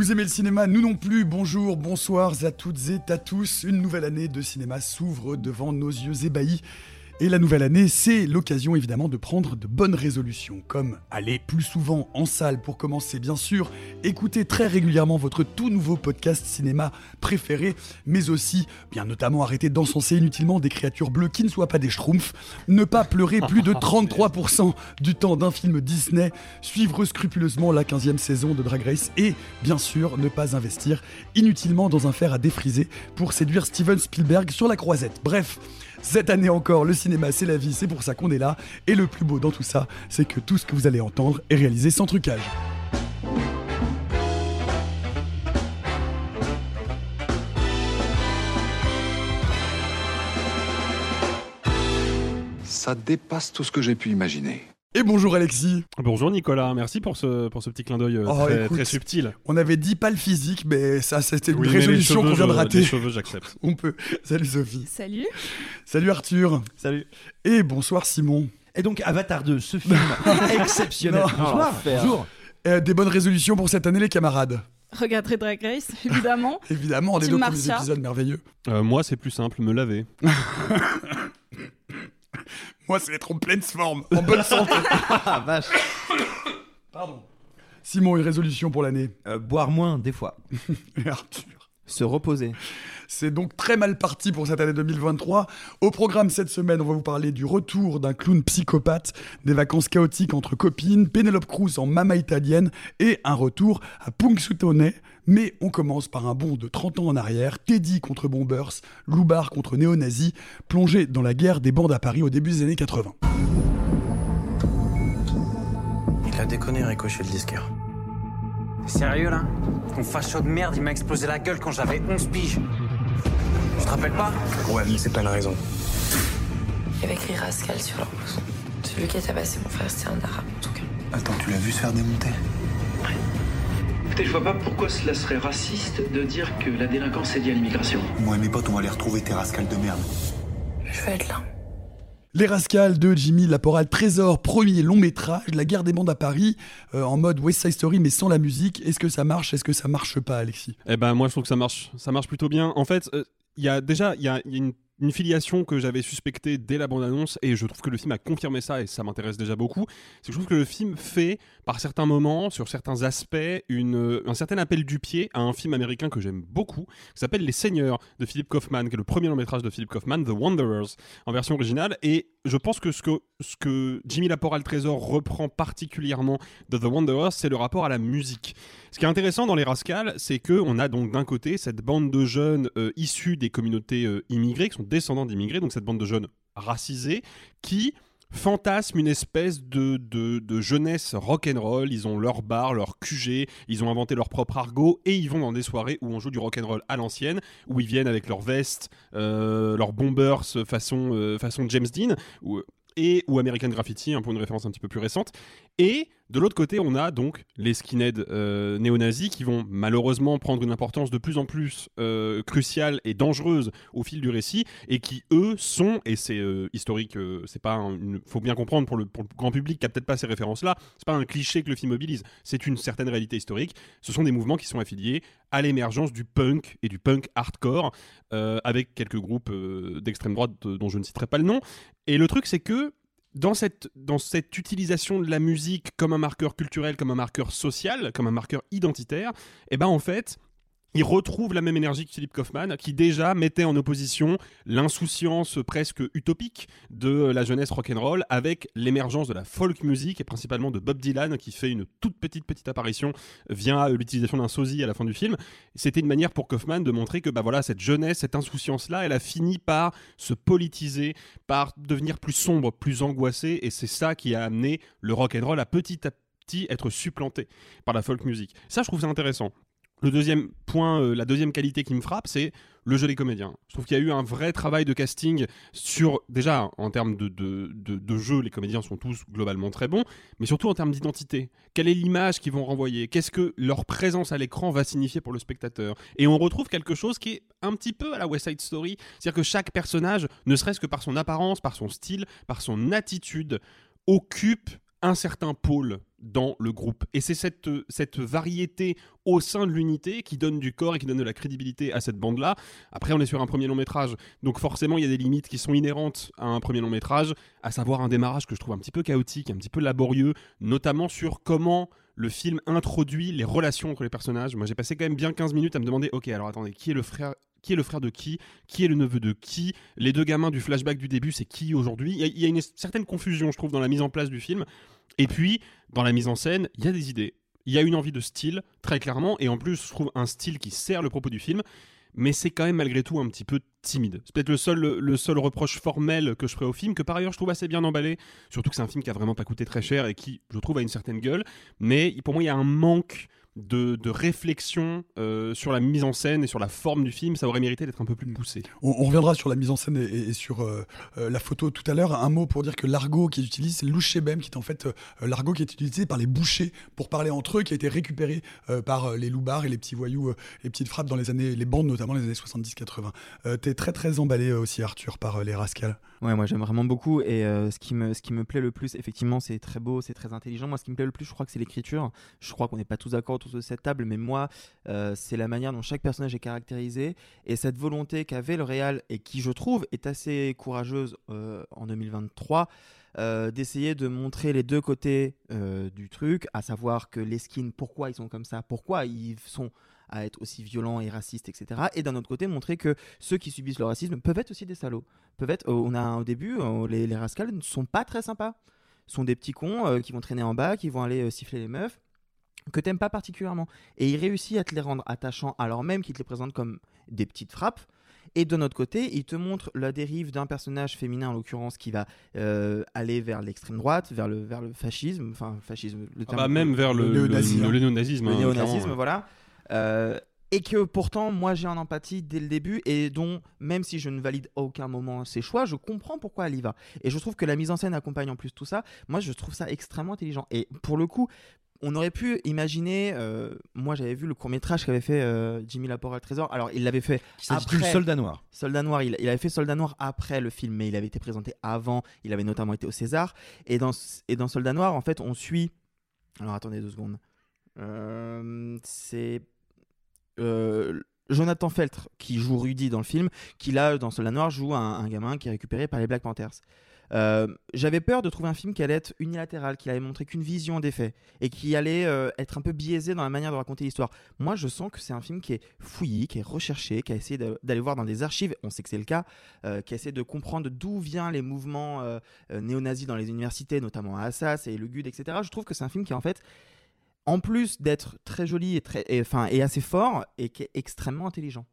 Vous aimez le cinéma, nous non plus. Bonjour, bonsoir à toutes et à tous. Une nouvelle année de cinéma s'ouvre devant nos yeux ébahis. Et la nouvelle année, c'est l'occasion évidemment de prendre de bonnes résolutions, comme aller plus souvent en salle pour commencer bien sûr, écouter très régulièrement votre tout nouveau podcast cinéma préféré, mais aussi, bien notamment arrêter d'encenser inutilement des créatures bleues qui ne soient pas des schtroumpfs, ne pas pleurer plus de 33% du temps d'un film Disney, suivre scrupuleusement la 15e saison de Drag Race et, bien sûr, ne pas investir inutilement dans un fer à défriser pour séduire Steven Spielberg sur la croisette. Bref, cette année encore, le cinéma c'est la vie, c'est pour ça qu'on est là. Et le plus beau dans tout ça, c'est que tout ce que vous allez entendre est réalisé sans trucage. Ça dépasse tout ce que j'ai pu imaginer. Et bonjour Alexis. Bonjour Nicolas, merci pour ce, pour ce petit clin d'œil euh, Oh, très, très subtil. On avait dit pas le physique, mais ça c'était une Oui, résolution qu'on vient de je- rater. Les cheveux, j'accepte. On peut. Salut Sophie. Salut. Salut Arthur. Salut. Et bonsoir Simon. Et donc Avatar 2, ce film exceptionnel. Non. Bonsoir. Bonjour. Euh, des bonnes résolutions pour cette année les camarades. Regarderez Drag Race, évidemment. Évidemment, des Team deux premiers Marcia. épisodes merveilleux. Euh, moi, c'est plus simple, me laver. Moi, c'est être en pleine forme, en bonne santé. Ah vache. Pardon. Simon, une résolution pour l'année. Euh, boire moins des fois. Et Arthur. Se reposer. C'est donc très mal parti pour cette année 2023. Au programme cette semaine, on va vous parler du retour d'un clown psychopathe, des vacances chaotiques entre copines, Penelope Cruz en mama italienne et un retour à Punxsutawney. Mais on commence par un bond de 30 ans en arrière, Teddy contre Bombers, Loubar contre néo-nazis, plongé dans la guerre des bandes à Paris au début des années 80. Il a déconné, Ricochet, le disquaire. Sérieux là? Ton facho de merde, il m'a explosé la gueule quand j'avais 11 piges. Tu te rappelles pas? Ouais, mais c'est pas une raison. Il y avait écrit Rascal sur leur blouse. Celui qui a tabassé mon frère, c'était un arabe en tout cas. Attends, tu l'as vu se faire démonter? Écoutez, je vois pas pourquoi cela serait raciste de dire que la délinquance est liée à l'immigration. Moi et mes potes, on va aller retrouver tes rascals de merde. Je veux être là. Les Rascals de Jimmy Laporal Trésor, premier long métrage, la guerre des bandes à Paris, euh, en mode West Side Story mais sans la musique. Est-ce que ça marche Est-ce que ça marche pas, Alexis? Eh ben, moi, je trouve que ça marche, ça marche plutôt bien. En fait, euh, il y a déjà il y a, il y a une, une filiation que j'avais suspectée dès la bande-annonce et je trouve que le film a confirmé ça et ça m'intéresse déjà beaucoup. C'est que je trouve que le film fait, par certains moments, sur certains aspects, un certain appel du pied à un film américain que j'aime beaucoup, qui s'appelle Les Seigneurs de Philip Kaufman, qui est le premier long métrage de Philip Kaufman, The Wanderers, en version originale. Et je pense que ce que, Jimmy Laporal Trésor reprend particulièrement de The Wanderers, c'est le rapport à la musique. Ce qui est intéressant dans les Rascals, c'est que on a donc d'un côté cette bande de jeunes euh, issus des communautés euh, immigrées, qui sont descendants d'immigrés, donc cette bande de jeunes racisés, qui fantasment une espèce de, de, de jeunesse rock'n'roll. Ils ont leur bar, leur QG, ils ont inventé leur propre argot et ils vont dans des soirées où on joue du rock'n'roll à l'ancienne, où ils viennent avec leurs vestes, euh, leurs bombers façon, euh, façon James Dean, ou, et, ou American Graffiti, hein, pour une référence un petit peu plus récente. Et de l'autre côté, on a donc les skinheads euh, néo-nazis qui vont malheureusement prendre une importance de plus en plus euh, cruciale et dangereuse au fil du récit et qui eux sont et c'est euh, historique, euh, c'est pas un- faut bien comprendre pour le, pour le grand public qui a peut-être pas ces références là, c'est pas un cliché que le film mobilise, c'est une certaine réalité historique. Ce sont des mouvements qui sont affiliés à l'émergence du punk et du punk hardcore avec quelques groupes d'extrême droite dont je ne citerai pas le nom. Et le truc c'est que dans cette, dans cette utilisation de la musique comme un marqueur culturel, comme un marqueur social, comme un marqueur identitaire, eh ben en fait, il retrouve la même énergie que Philippe Kaufman, qui déjà mettait en opposition l'insouciance presque utopique de la jeunesse rock'n'roll avec l'émergence de la folk music et principalement de Bob Dylan qui fait une toute petite petite apparition via l'utilisation d'un sosie à la fin du film. C'était une manière pour Kaufman de montrer que bah voilà cette jeunesse, cette insouciance là, elle a fini par se politiser, par devenir plus sombre, plus angoissée et c'est ça qui a amené le rock'n'roll à petit à petit être supplanté par la folk music. Ça je trouve ça intéressant. Le deuxième point, euh, la deuxième qualité qui me frappe, c'est le jeu des comédiens. Je trouve qu'il y a eu un vrai travail de casting sur, déjà, en termes de, de, de, jeu, les comédiens sont tous globalement très bons, mais surtout en termes d'identité. Quelle est l'image qu'ils vont renvoyer? Qu'est-ce que leur présence à l'écran va signifier pour le spectateur? Et on retrouve quelque chose qui est un petit peu à la West Side Story, c'est-à-dire que chaque personnage, ne serait-ce que par son apparence, par son style, par son attitude, occupe un certain pôle dans le groupe. Et c'est cette, cette variété au sein de l'unité qui donne du corps et qui donne de la crédibilité à cette bande-là. Après, on est sur un premier long métrage, donc forcément, il y a des limites qui sont inhérentes à un premier long métrage, à savoir un démarrage que je trouve un petit peu chaotique, un petit peu laborieux, notamment sur comment le film introduit les relations entre les personnages. Moi, j'ai passé quand même bien 15 minutes à me demander, ok, alors attendez, qui est le frère qui est le frère de qui, qui est le neveu de qui, les deux gamins du flashback du début, c'est qui aujourd'hui. Il y, a une certaine confusion, je trouve, dans la mise en place du film. Et puis, dans la mise en scène, il y a des idées. Il y a une envie de style, très clairement, et en plus, je trouve un style qui sert le propos du film, mais c'est quand même malgré tout un petit peu timide. C'est peut-être le seul, le seul reproche formel que je ferai au film, que par ailleurs je trouve assez bien emballé, surtout que c'est un film qui a vraiment pas coûté très cher et qui, je trouve, a une certaine gueule, mais pour moi, il y a un manque de, réflexion euh, sur la mise en scène et sur la forme du film, ça aurait mérité d'être un peu plus poussé. On, reviendra sur la mise en scène et, sur euh, euh, la photo tout à l'heure. Un mot pour dire que l'argot qui est utilisé, c'est l'ouchebem, qui est en fait l'argot qui est utilisé par les bouchers pour parler entre eux, qui a été récupéré par les loupards et les petits voyous, les petites frappes dans les années, les bandes notamment les années 70-80. T'es très très emballé aussi Arthur par les rascals. Ouais, moi j'aime vraiment beaucoup et ce, qui me, ce qui me plaît le plus, effectivement, c'est très beau, c'est très intelligent. Moi, ce qui me plaît le plus, je crois que c'est l'écriture. Je crois qu'on n'est pas tous d'accord autour de cette table, mais moi, euh, c'est la manière dont chaque personnage est caractérisé et cette volonté qu'avait le Real et qui, je trouve, est assez courageuse euh, en 2023. Euh, d'essayer de montrer les deux côtés du truc, à savoir que les skins, pourquoi ils sont comme ça, pourquoi ils sont à être aussi violents et racistes, etc. Et d'un autre côté, montrer que ceux qui subissent le racisme peuvent être aussi des salauds. Peuvent être, on a au début, les, les rascals ne sont pas très sympas. sont des petits cons qui vont traîner en bas, qui vont aller siffler les meufs que t'aimes pas particulièrement. Et il réussit à te les rendre attachants alors même qu'il te les présente comme des petites frappes. Et de notre côté, il te montre la dérive d'un personnage féminin, en l'occurrence, qui va euh, aller vers l'extrême droite, vers le, vers le fascisme, enfin, fascisme, le ah bah même vers le, le, néo-nazisme. Le, néo-nazisme, le néo-nazisme, voilà. Euh, et que pourtant, moi, j'ai en empathie dès le début, et dont, même si je ne valide à aucun moment ses choix, je comprends pourquoi elle y va. Et je trouve que la mise en scène accompagne en plus tout ça. Moi, je trouve ça extrêmement intelligent. Et pour le coup, on aurait pu imaginer. Euh, moi, j'avais vu le court métrage qu'avait fait euh, Jimmy Laporte le Trésor. Alors, il l'avait fait après. Soldat Noir. Soldat Noir. Il, avait fait Soldat Noir après le film, mais il avait été présenté avant. Il avait notamment été au César. Et dans, et dans Soldat Noir, en fait, on suit. Alors, attendez deux secondes. Euh, c'est. Jonathan Feltre qui joue Rudy dans le film, qui là dans Soldat Noir joue un, gamin qui est récupéré par les Black Panthers. Euh, j'avais peur de trouver un film qui allait être unilatéral, qui allait montrer qu'une vision des faits et qui allait euh, être un peu biaisé dans la manière de raconter l'histoire. Moi, je sens que c'est un film qui est fouillé, qui est recherché, qui a essayé d'aller voir dans des archives, on sait que c'est le cas, euh, qui a essayé de comprendre d'où viennent les mouvements néo-nazis dans les universités, notamment à Assas et le GUD, etc. Je trouve que c'est un film qui, en fait, en plus d'être très joli et, très, enfin, et assez fort, et qui est extrêmement intelligent.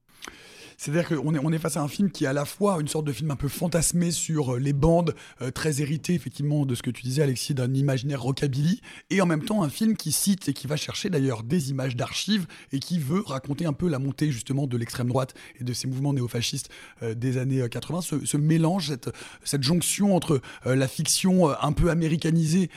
C'est-à-dire qu'on est, on face à un film qui est à la fois une sorte de film un peu fantasmé sur euh, les bandes, euh, très hérité effectivement de ce que tu disais Alexis, d'un imaginaire rockabilly, et en même temps un film qui cite et qui va chercher d'ailleurs des images d'archives et qui veut raconter un peu la montée justement de l'extrême droite et de ces mouvements néofascistes euh, des années 80, ce, mélange, cette, cette, jonction entre la fiction un peu américanisée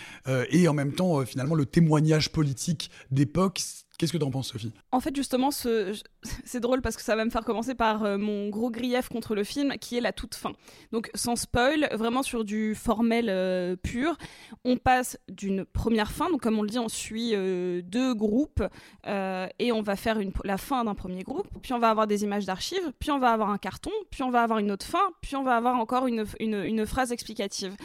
et en même temps finalement le témoignage politique d'époque Qu'est-ce que t'en penses, Sophie? En fait, justement, ce... c'est drôle parce que ça va me faire commencer par euh, mon gros grief contre le film, qui est la toute fin. Donc, sans spoil, vraiment sur du formel euh, pur, on passe d'une première fin. Donc, comme on le dit, on suit euh, deux groupes et on va faire la fin d'un premier groupe. Puis, on va avoir des images d'archives. Puis, on va avoir un carton. Puis, on va avoir une autre fin. Puis, on va avoir encore une, phrase explicative.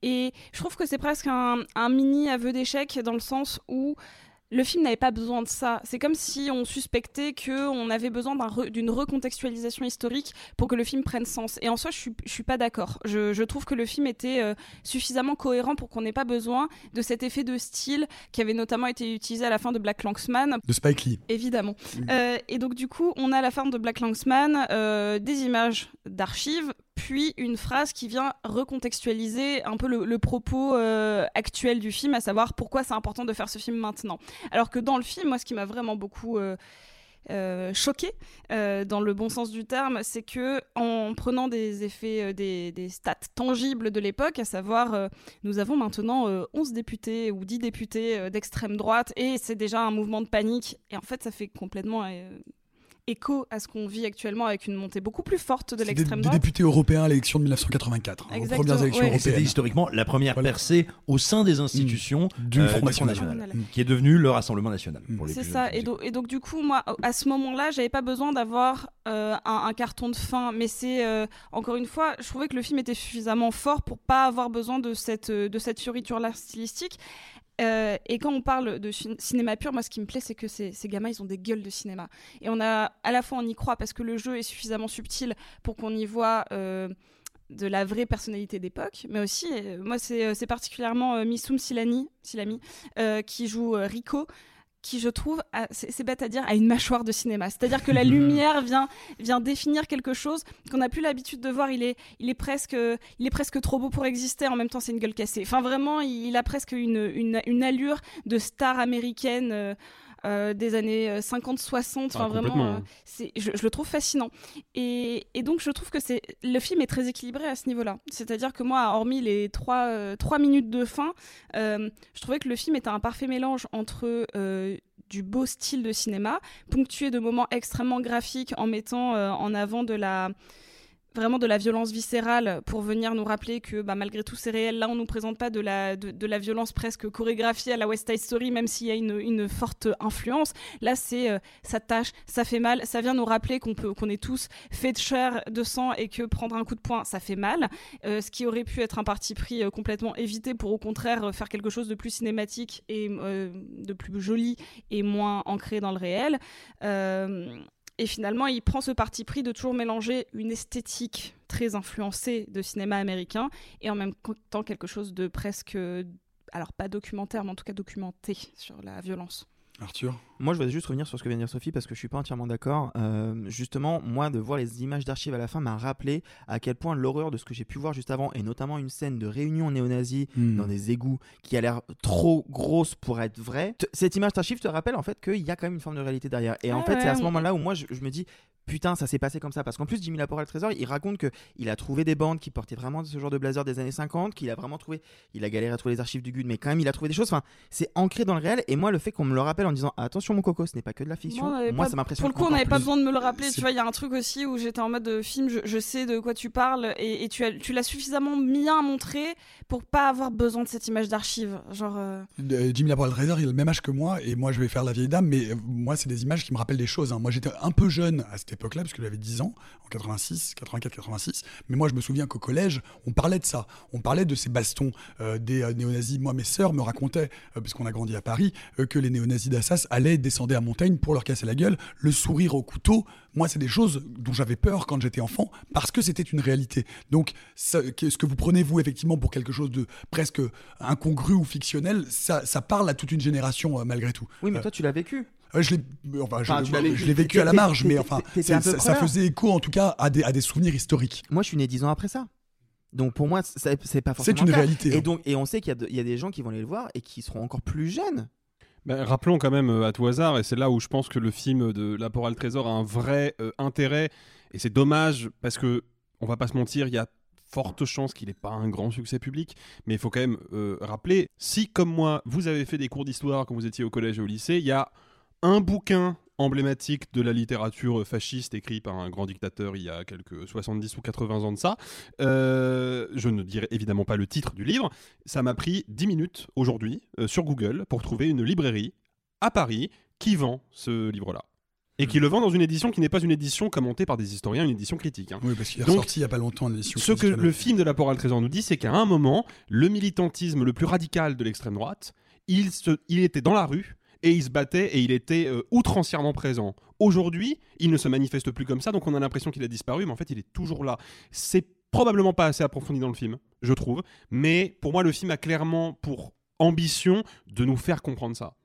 Et je trouve que c'est presque un mini aveu d'échec dans le sens où le film n'avait pas besoin de ça. C'est comme si on suspectait qu'on avait besoin d'une recontextualisation historique pour que le film prenne sens. Et en soi, je suis, je suis pas d'accord. Je, je, trouve que le film était euh, suffisamment cohérent pour qu'on n'ait pas besoin de cet effet de style qui avait notamment été utilisé à la fin de Black Lanksman. De Spike Lee. Évidemment. Euh, et donc, du coup, on a à la fin de Black Lanksman euh, des images d'archives puis une phrase qui vient recontextualiser un peu le, propos euh, actuel du film, à savoir pourquoi c'est important de faire ce film maintenant. Alors que dans le film, moi, ce qui m'a vraiment beaucoup euh, euh, choqué, euh, dans le bon sens du terme, c'est que en prenant des effets, des, des, stats tangibles de l'époque, à savoir, nous avons maintenant 11 députés ou 10 députés d'extrême droite, et c'est déjà un mouvement de panique, et en fait, ça fait complètement écho à ce qu'on vit actuellement avec une montée beaucoup plus forte de l'extrême droite. Des députés européens à l'élection de 1984, hein, aux premières élections ouais. européennes. C'était historiquement la première voilà. percée au sein des institutions mmh. du euh, Front du National, National, mmh. qui est devenu le Rassemblement National. Mmh. C'est ça, et, do et, donc du coup, moi, à ce moment-là, j'avais pas besoin d'avoir euh, un, un, carton de fin, mais c'est, euh, encore une fois, je trouvais que le film était suffisamment fort pour pas avoir besoin de cette, de cette fioriture-là stylistique. Euh, et quand on parle de cinéma pur, moi, ce qui me plaît, c'est que ces, gamins, ils ont des gueules de cinéma. Et on a, à la fois, on y croit parce que le jeu est suffisamment subtil pour qu'on y voit euh, de la vraie personnalité d'époque, mais aussi, euh, moi, c'est particulièrement Missoum Silani, Silami qui joue Rico qui je trouve, c'est bête à dire, a une mâchoire de cinéma. C'est-à-dire que la lumière vient, vient définir quelque chose qu'on n'a plus l'habitude de voir. Il est, il, est presque, il est presque trop beau pour exister, en même temps c'est une gueule cassée. Enfin vraiment, il, a presque une, une, une allure de star américaine. Euh, euh, des années 50-60. Enfin, ah, vraiment, euh, c'est, je, je, le trouve fascinant. Et, et, donc, je trouve que c'est, le film est très équilibré à ce niveau-là. C'est-à-dire que moi, hormis les trois, euh, trois minutes de fin, euh, je trouvais que le film était un parfait mélange entre euh, du beau style de cinéma, ponctué de moments extrêmement graphiques en mettant en avant de la vraiment de la violence viscérale pour venir nous rappeler que bah, malgré tout c'est réel. Là, on nous présente pas de la, violence presque chorégraphiée à la West Side Story, même s'il y a une, forte influence. Là, c'est euh, ça tâche, ça fait mal. Ça vient nous rappeler qu'on est tous faits de chair, de sang et que prendre un coup de poing, ça fait mal. Euh, ce qui aurait pu être un parti pris euh, complètement évité pour au contraire faire quelque chose de plus cinématique et euh, de plus joli et moins ancré dans le réel. Euh, et finalement, il prend ce parti pris de toujours mélanger une esthétique très influencée de cinéma américain et en même temps quelque chose de presque, alors pas documentaire, mais en tout cas documenté sur la violence. Arthur Moi, je voudrais juste revenir sur ce que vient de dire Sophie parce que je suis pas entièrement d'accord. Euh, justement, moi, de voir les images d'archives à la fin m'a rappelé à quel point l'horreur de ce que j'ai pu voir juste avant, et notamment une scène de réunion néo-nazie mmh. dans des égouts qui a l'air trop grosse pour être vraie. Cette image d'archive te rappelle en fait qu'il y a quand même une forme de réalité derrière. Et en ah fait, ouais, c'est à ce moment-là où moi, je, je me dis putain, ça s'est passé comme ça. Parce qu'en plus, Jimmy Laporte, le trésor, il raconte que il a trouvé des bandes qui portaient vraiment ce genre de blazer des années 50, qu'il a vraiment trouvé, il a galéré à trouver les archives du GUD, mais quand même, il a trouvé des choses. Enfin, c'est ancré dans le réel. Et moi, le fait qu'on me le rappelle en disant attention, mon coco, ce n'est pas que de la fiction. Moi, moi pas, ça m'impressionne. Pour le coup, on n'avait pas besoin de me le rappeler. Tu vois, il y a un truc aussi où j'étais en mode film, je, je, sais de quoi tu parles, et, et tu, as, tu l'as suffisamment bien montré pour pas avoir besoin de cette image d'archive. Genre. Euh... Jimmy Laporte, le trésor, il a le même âge que moi, et moi, je vais faire la vieille dame, mais moi, c'est des images qui me rappellent des choses. Hein. Moi, j'étais un peu jeune à cette époque-là, parce que j'avais 10 ans, en 86, 84, 86. Mais moi, je me souviens qu'au collège, on parlait de ça. On parlait de ces bastons euh, des euh, néo-nazis. Moi, mes sœurs me racontaient, euh, parce qu'on a grandi à Paris, euh, que les néo-nazis d'Assas allaient descendre à Montaigne pour leur casser la gueule, le sourire au couteau. Moi, c'est des choses dont j'avais peur quand j'étais enfant, parce que c'était une réalité. Donc, ça, ce que vous prenez, vous, effectivement, pour quelque chose de presque incongru ou fictionnel, ça, ça parle à toute une génération, euh, malgré tout. Oui, mais toi, tu l'as vécu. Euh, je l'ai enfin, enfin, vécu, à la marge, mais enfin, ça, ça faisait écho en tout cas à des, à des souvenirs historiques. Moi, je suis né dix ans après ça. Donc pour moi, c'est pas forcément. C'est une réalité. Et, donc, et on sait qu'il y, y, a des gens qui vont aller le voir et qui seront encore plus jeunes. Ben, rappelons quand même à tout hasard, et c'est là où je pense que le film de L'apport à le trésor a un vrai euh, intérêt, et c'est dommage parce que, on va pas se mentir, il y a forte chance qu'il n'ait pas un grand succès public, mais il faut quand même euh, rappeler, si comme moi, vous avez fait des cours d'histoire quand vous étiez au collège et au lycée, il y a un bouquin emblématique de la littérature fasciste écrit par un grand dictateur il y a quelques 70 ou 80 ans de ça. Euh, je ne dirai évidemment pas le titre du livre. Ça m'a pris 10 minutes aujourd'hui euh, sur Google pour trouver une librairie à Paris qui vend ce livre-là. Et qui le vend dans une édition qui n'est pas une édition commentée par des historiens, une édition critique. hein. Oui, parce qu'il est Donc, ressorti il y a pas longtemps édition. Ce que le film de la Porale Trésor nous dit, c'est qu'à un moment, le militantisme le plus radical de l'extrême droite, il, se, il était dans la rue et il se battait et il était euh, outrancièrement présent. Aujourd'hui, il ne se manifeste plus comme ça, donc on a l'impression qu'il a disparu, mais en fait, il est toujours là. C'est probablement pas assez approfondi dans le film, je trouve, mais pour moi, le film a clairement pour ambition de nous faire comprendre ça.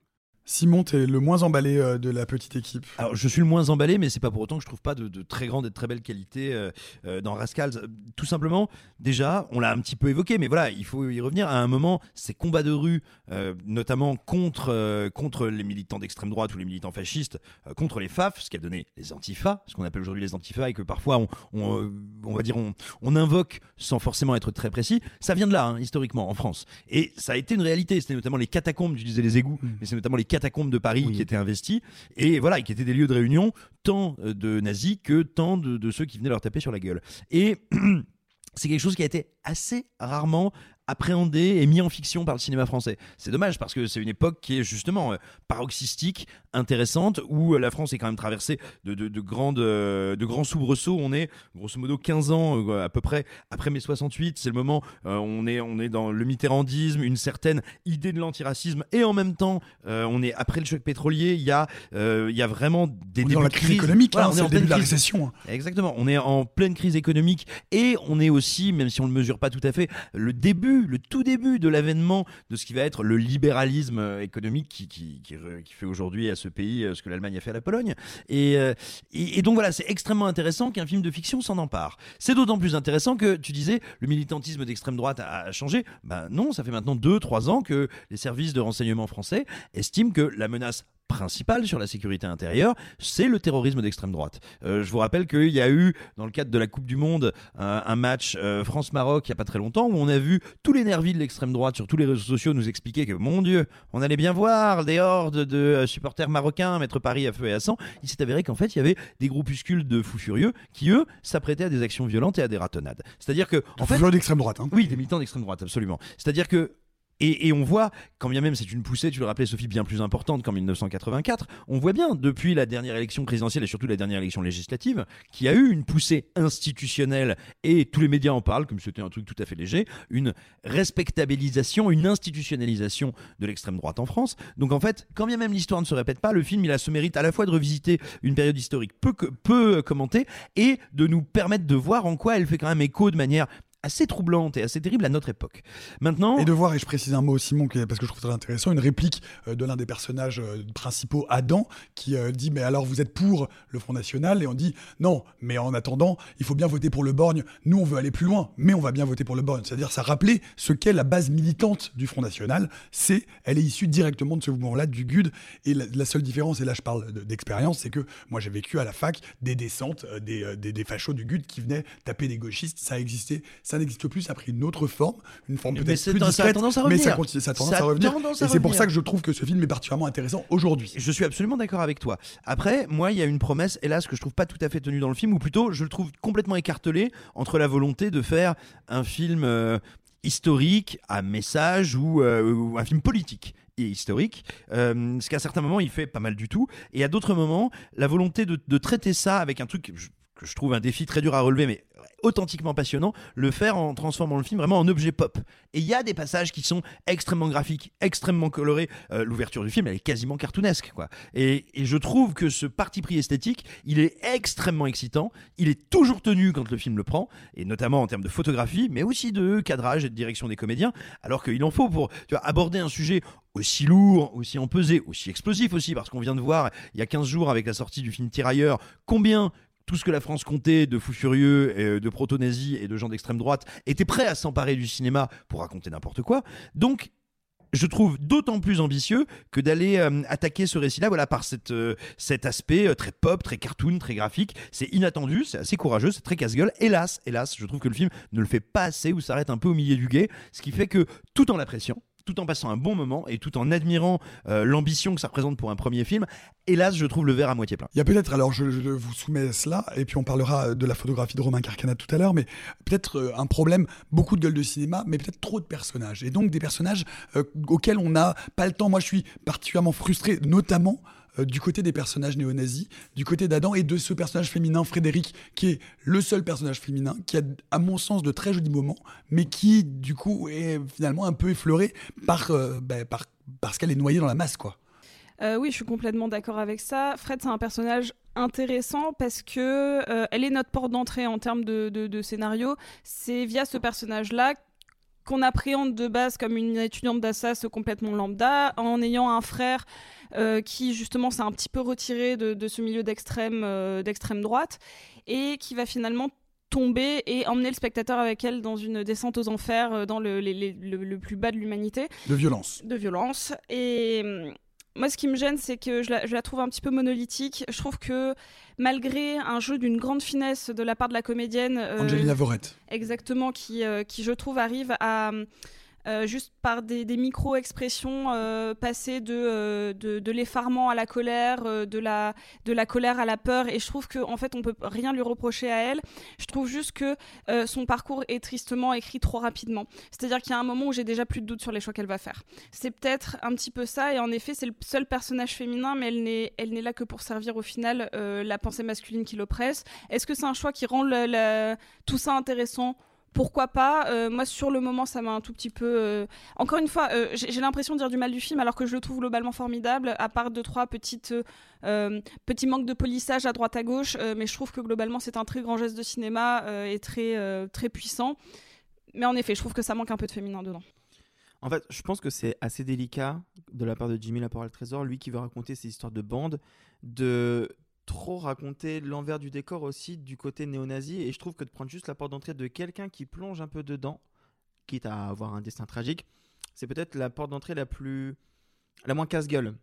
Simon, t'es le moins emballé euh, de la petite équipe. Alors, je suis le moins emballé, mais c'est pas pour autant que je trouve pas de, de très grande et de très belle qualité euh, euh, dans Rascals. Tout simplement, déjà, on l'a un petit peu évoqué, mais voilà, il faut y revenir. À un moment, ces combats de rue, euh, notamment contre, contre les militants d'extrême droite ou les militants fascistes, contre les FAF, ce qui a donné les antifas, ce qu'on appelle aujourd'hui les antifas, et que parfois on, on, on va dire on, on invoque sans forcément être très précis, ça vient de là, hein, historiquement, en France. Et ça a été une réalité. C'était notamment les catacombes, tu disais les égouts, mais c'est notamment les catacombes de Paris qui étaient investis, et voilà, qui étaient des lieux de réunion, tant euh, de nazis que tant de, de ceux qui venaient leur taper sur la gueule. Et c'est quelque chose qui a été assez rarement appréhendé et mis en fiction par le cinéma français. C'est dommage parce que c'est une époque qui est justement euh, paroxystique, intéressante, où euh, la France est quand même traversée de, de, de grandes, euh, de grands soubresauts. On est grosso modo 15 ans à peu près après mai 68. C'est le moment euh, on est on est dans le mitterrandisme, une certaine idée de l'antiracisme et en même temps euh, on est après le choc pétrolier. Il y a euh, il y a vraiment des On est dans la crise économique, là, on c'est est le en début de la crise. récession, hein. Exactement. On est en pleine crise économique et on est aussi, même si on ne le mesure pas tout à fait, le début, le tout début de l'avènement de ce qui va être le libéralisme euh, économique qui, qui, qui, fait aujourd'hui à ce pays euh, ce que l'Allemagne a fait à la Pologne. Et, euh, et, et donc voilà, c'est extrêmement intéressant qu'un film de fiction s'en empare. C'est d'autant plus intéressant que tu disais le militantisme d'extrême droite a, a changé. Ben non, ça fait maintenant 2-3 ans que les services de renseignement français estiment que la menace principale sur la sécurité intérieure, c'est le terrorisme d'extrême droite. Euh, je vous rappelle qu'il y a eu, dans le cadre de la Coupe du Monde, euh, un match euh, France-Maroc il n'y a pas très longtemps où on a vu tous les nervis de l'extrême droite sur tous les réseaux sociaux nous expliquer que, mon Dieu, on allait bien voir des hordes de euh, supporters marocains mettre Paris à feu et à sang. Il s'est avéré qu'en fait, il y avait des groupuscules de fous furieux qui, eux, s'apprêtaient à des actions violentes et à des ratonnades. C'est-à-dire que, en fait, d'extrême droite. Hein. oui, des militants d'extrême droite, absolument. C'est-à-dire que et, on voit, quand bien même c'est une poussée, tu le rappelais Sophie, bien plus importante qu'en 1984, on voit bien depuis la dernière élection présidentielle et surtout la dernière élection législative, qu'il y a eu une poussée institutionnelle, et tous les médias en parlent comme c'était un truc tout à fait léger, une respectabilisation, une institutionnalisation de l'extrême droite en France. Donc en fait, quand bien même l'histoire ne se répète pas, le film il a ce mérite à la fois de revisiter une période historique peu, peu euh, commentée et de nous permettre de voir en quoi elle fait quand même écho de manière assez troublante et assez terrible à notre époque. Maintenant, Et de voir, et je précise un mot, Simon, parce que je trouve très intéressant, une réplique euh, de l'un des personnages euh, principaux, Adam, qui euh, dit Mais alors vous êtes pour le Front National? Et on dit Non, mais en attendant, il faut bien voter pour le Borgne. Nous, on veut aller plus loin, mais on va bien voter pour le Borgne. C'est-à-dire, ça rappelait ce qu'est la base militante du Front National. C'est, elle est issue directement de ce mouvement-là, du GUD. Et la, seule différence, et là je parle de- d'expérience, c'est que moi j'ai vécu à la fac des descentes, des, des, des fachos du GUD qui venaient taper des gauchistes. Ça existait, ça n'existe plus, ça a pris une autre forme, une forme peut-être plus ça a discrète, tendance à mais ça continue, ça a tendance Ça à revenir. tendance à et c'est pour ça que je trouve que ce film est particulièrement intéressant aujourd'hui. Je suis absolument d'accord avec toi. Après, moi, il y a une promesse, hélas, que je trouve pas tout à fait tenue dans le film, ou plutôt, je le trouve complètement écartelé entre la volonté de faire un film euh, historique à message ou, euh, ou un film politique et historique, euh, ce qu'à certains moments il fait pas mal du tout, et à d'autres moments la volonté de, de traiter ça avec un truc je, trouve un défi très dur à relever, mais authentiquement passionnant, le faire en transformant le film vraiment en objet pop. Et il y a des passages qui sont extrêmement graphiques, extrêmement colorés. Euh, L'ouverture du film, elle est quasiment cartoonesque, quoi. Et, je trouve que ce parti pris esthétique, il est extrêmement excitant. Il est toujours tenu quand le film le prend, et notamment en termes de photographie, mais aussi de cadrage et de direction des comédiens. Alors qu'il en faut pour aborder un sujet aussi lourd, aussi empesé, aussi explosif aussi, parce qu'on vient de voir il y a 15 jours avec la sortie du film Tirailleurs combien tout ce que la France comptait de fous furieux, euh, de proto-nazis et de gens d'extrême droite était prêt à s'emparer du cinéma pour raconter n'importe quoi. Donc, je trouve d'autant plus ambitieux que d'aller euh, attaquer ce récit-là voilà, par cette, euh, cet aspect très pop, très cartoon, très graphique. C'est inattendu, c'est assez courageux, c'est très casse-gueule. Hélas, hélas, je trouve que le film ne le fait pas assez ou s'arrête un peu au milieu du guet, ce qui fait que tout en l'appréciant, tout en passant un bon moment et tout en admirant euh, l'ambition que ça représente pour un premier film. Hélas, je trouve le verre à moitié plein. Il y a peut-être, alors je, vous soumets cela, et puis on parlera de la photographie de Romain Carcana tout à l'heure, mais peut-être euh, un problème, beaucoup de gueules de cinéma, mais peut-être trop de personnages. Et donc des personnages euh, auxquels on n'a pas le temps. Moi, je suis particulièrement frustré, notamment euh, du côté des personnages néo-nazis, du côté d'Adam et de ce personnage féminin, Frédéric, qui est le seul personnage féminin, qui a, à mon sens, de très jolis moments, mais qui, du coup, est finalement un peu effleuré par, euh, bah, par, parce qu'elle est noyée dans la masse, quoi. Euh, oui, je suis complètement d'accord avec ça. Fred, c'est un personnage intéressant parce que elle est notre porte d'entrée en termes de scénario. C'est via ce personnage-là qu'on appréhende de base comme une étudiante d'Assas complètement lambda, en ayant un frère euh, qui justement s'est un petit peu retiré de, de ce milieu d'extrême euh, d'extrême droite et qui va finalement tomber et emmener le spectateur avec elle dans une descente aux enfers, euh, dans le, les- les- le- le plus bas de l'humanité De violence. de violence. Et hum, moi, ce qui me gêne, c'est que je la, je la trouve un petit peu monolithique. Je trouve que malgré un jeu d'une grande finesse de la part de la comédienne, euh, Angelina Vorette. exactement, qui, euh, qui je trouve arrive à euh, juste par des, micro-expressions euh, passer de, euh, de, de l'effarement à la colère, euh, de, la, de la colère à la peur. Et je trouve qu'en en fait, on peut rien lui reprocher à elle. Je trouve juste que son parcours est tristement écrit trop rapidement. C'est-à-dire qu'il y a un moment où j'ai déjà plus de doute sur les choix qu'elle va faire. C'est peut-être un petit peu ça. Et en effet, c'est le seul personnage féminin, mais elle n'est, là que pour servir au final la pensée masculine qui l'oppresse. Est-ce que c'est un choix qui rend le- tout ça intéressant? Pourquoi pas Euh, Moi, sur le moment, ça m'a un tout petit peu. euh, Encore une fois, euh, j'ai l'impression de dire du mal du film, alors que je le trouve globalement formidable, à part deux trois petites petits manques de polissage à droite à gauche. mais je trouve que globalement, c'est un très grand geste de cinéma et très très puissant. Mais en effet, je trouve que ça manque un peu de féminin dedans. En fait, je pense que c'est assez délicat de la part de Jimmy Laporte Trésor, lui qui veut raconter ses histoires de bande, de trop raconter l'envers du décor aussi du côté néo-nazi. Et je trouve que de prendre juste la porte d'entrée de quelqu'un qui plonge un peu dedans, quitte à avoir un destin tragique, c'est peut-être la porte d'entrée la plus. la moins casse-gueule.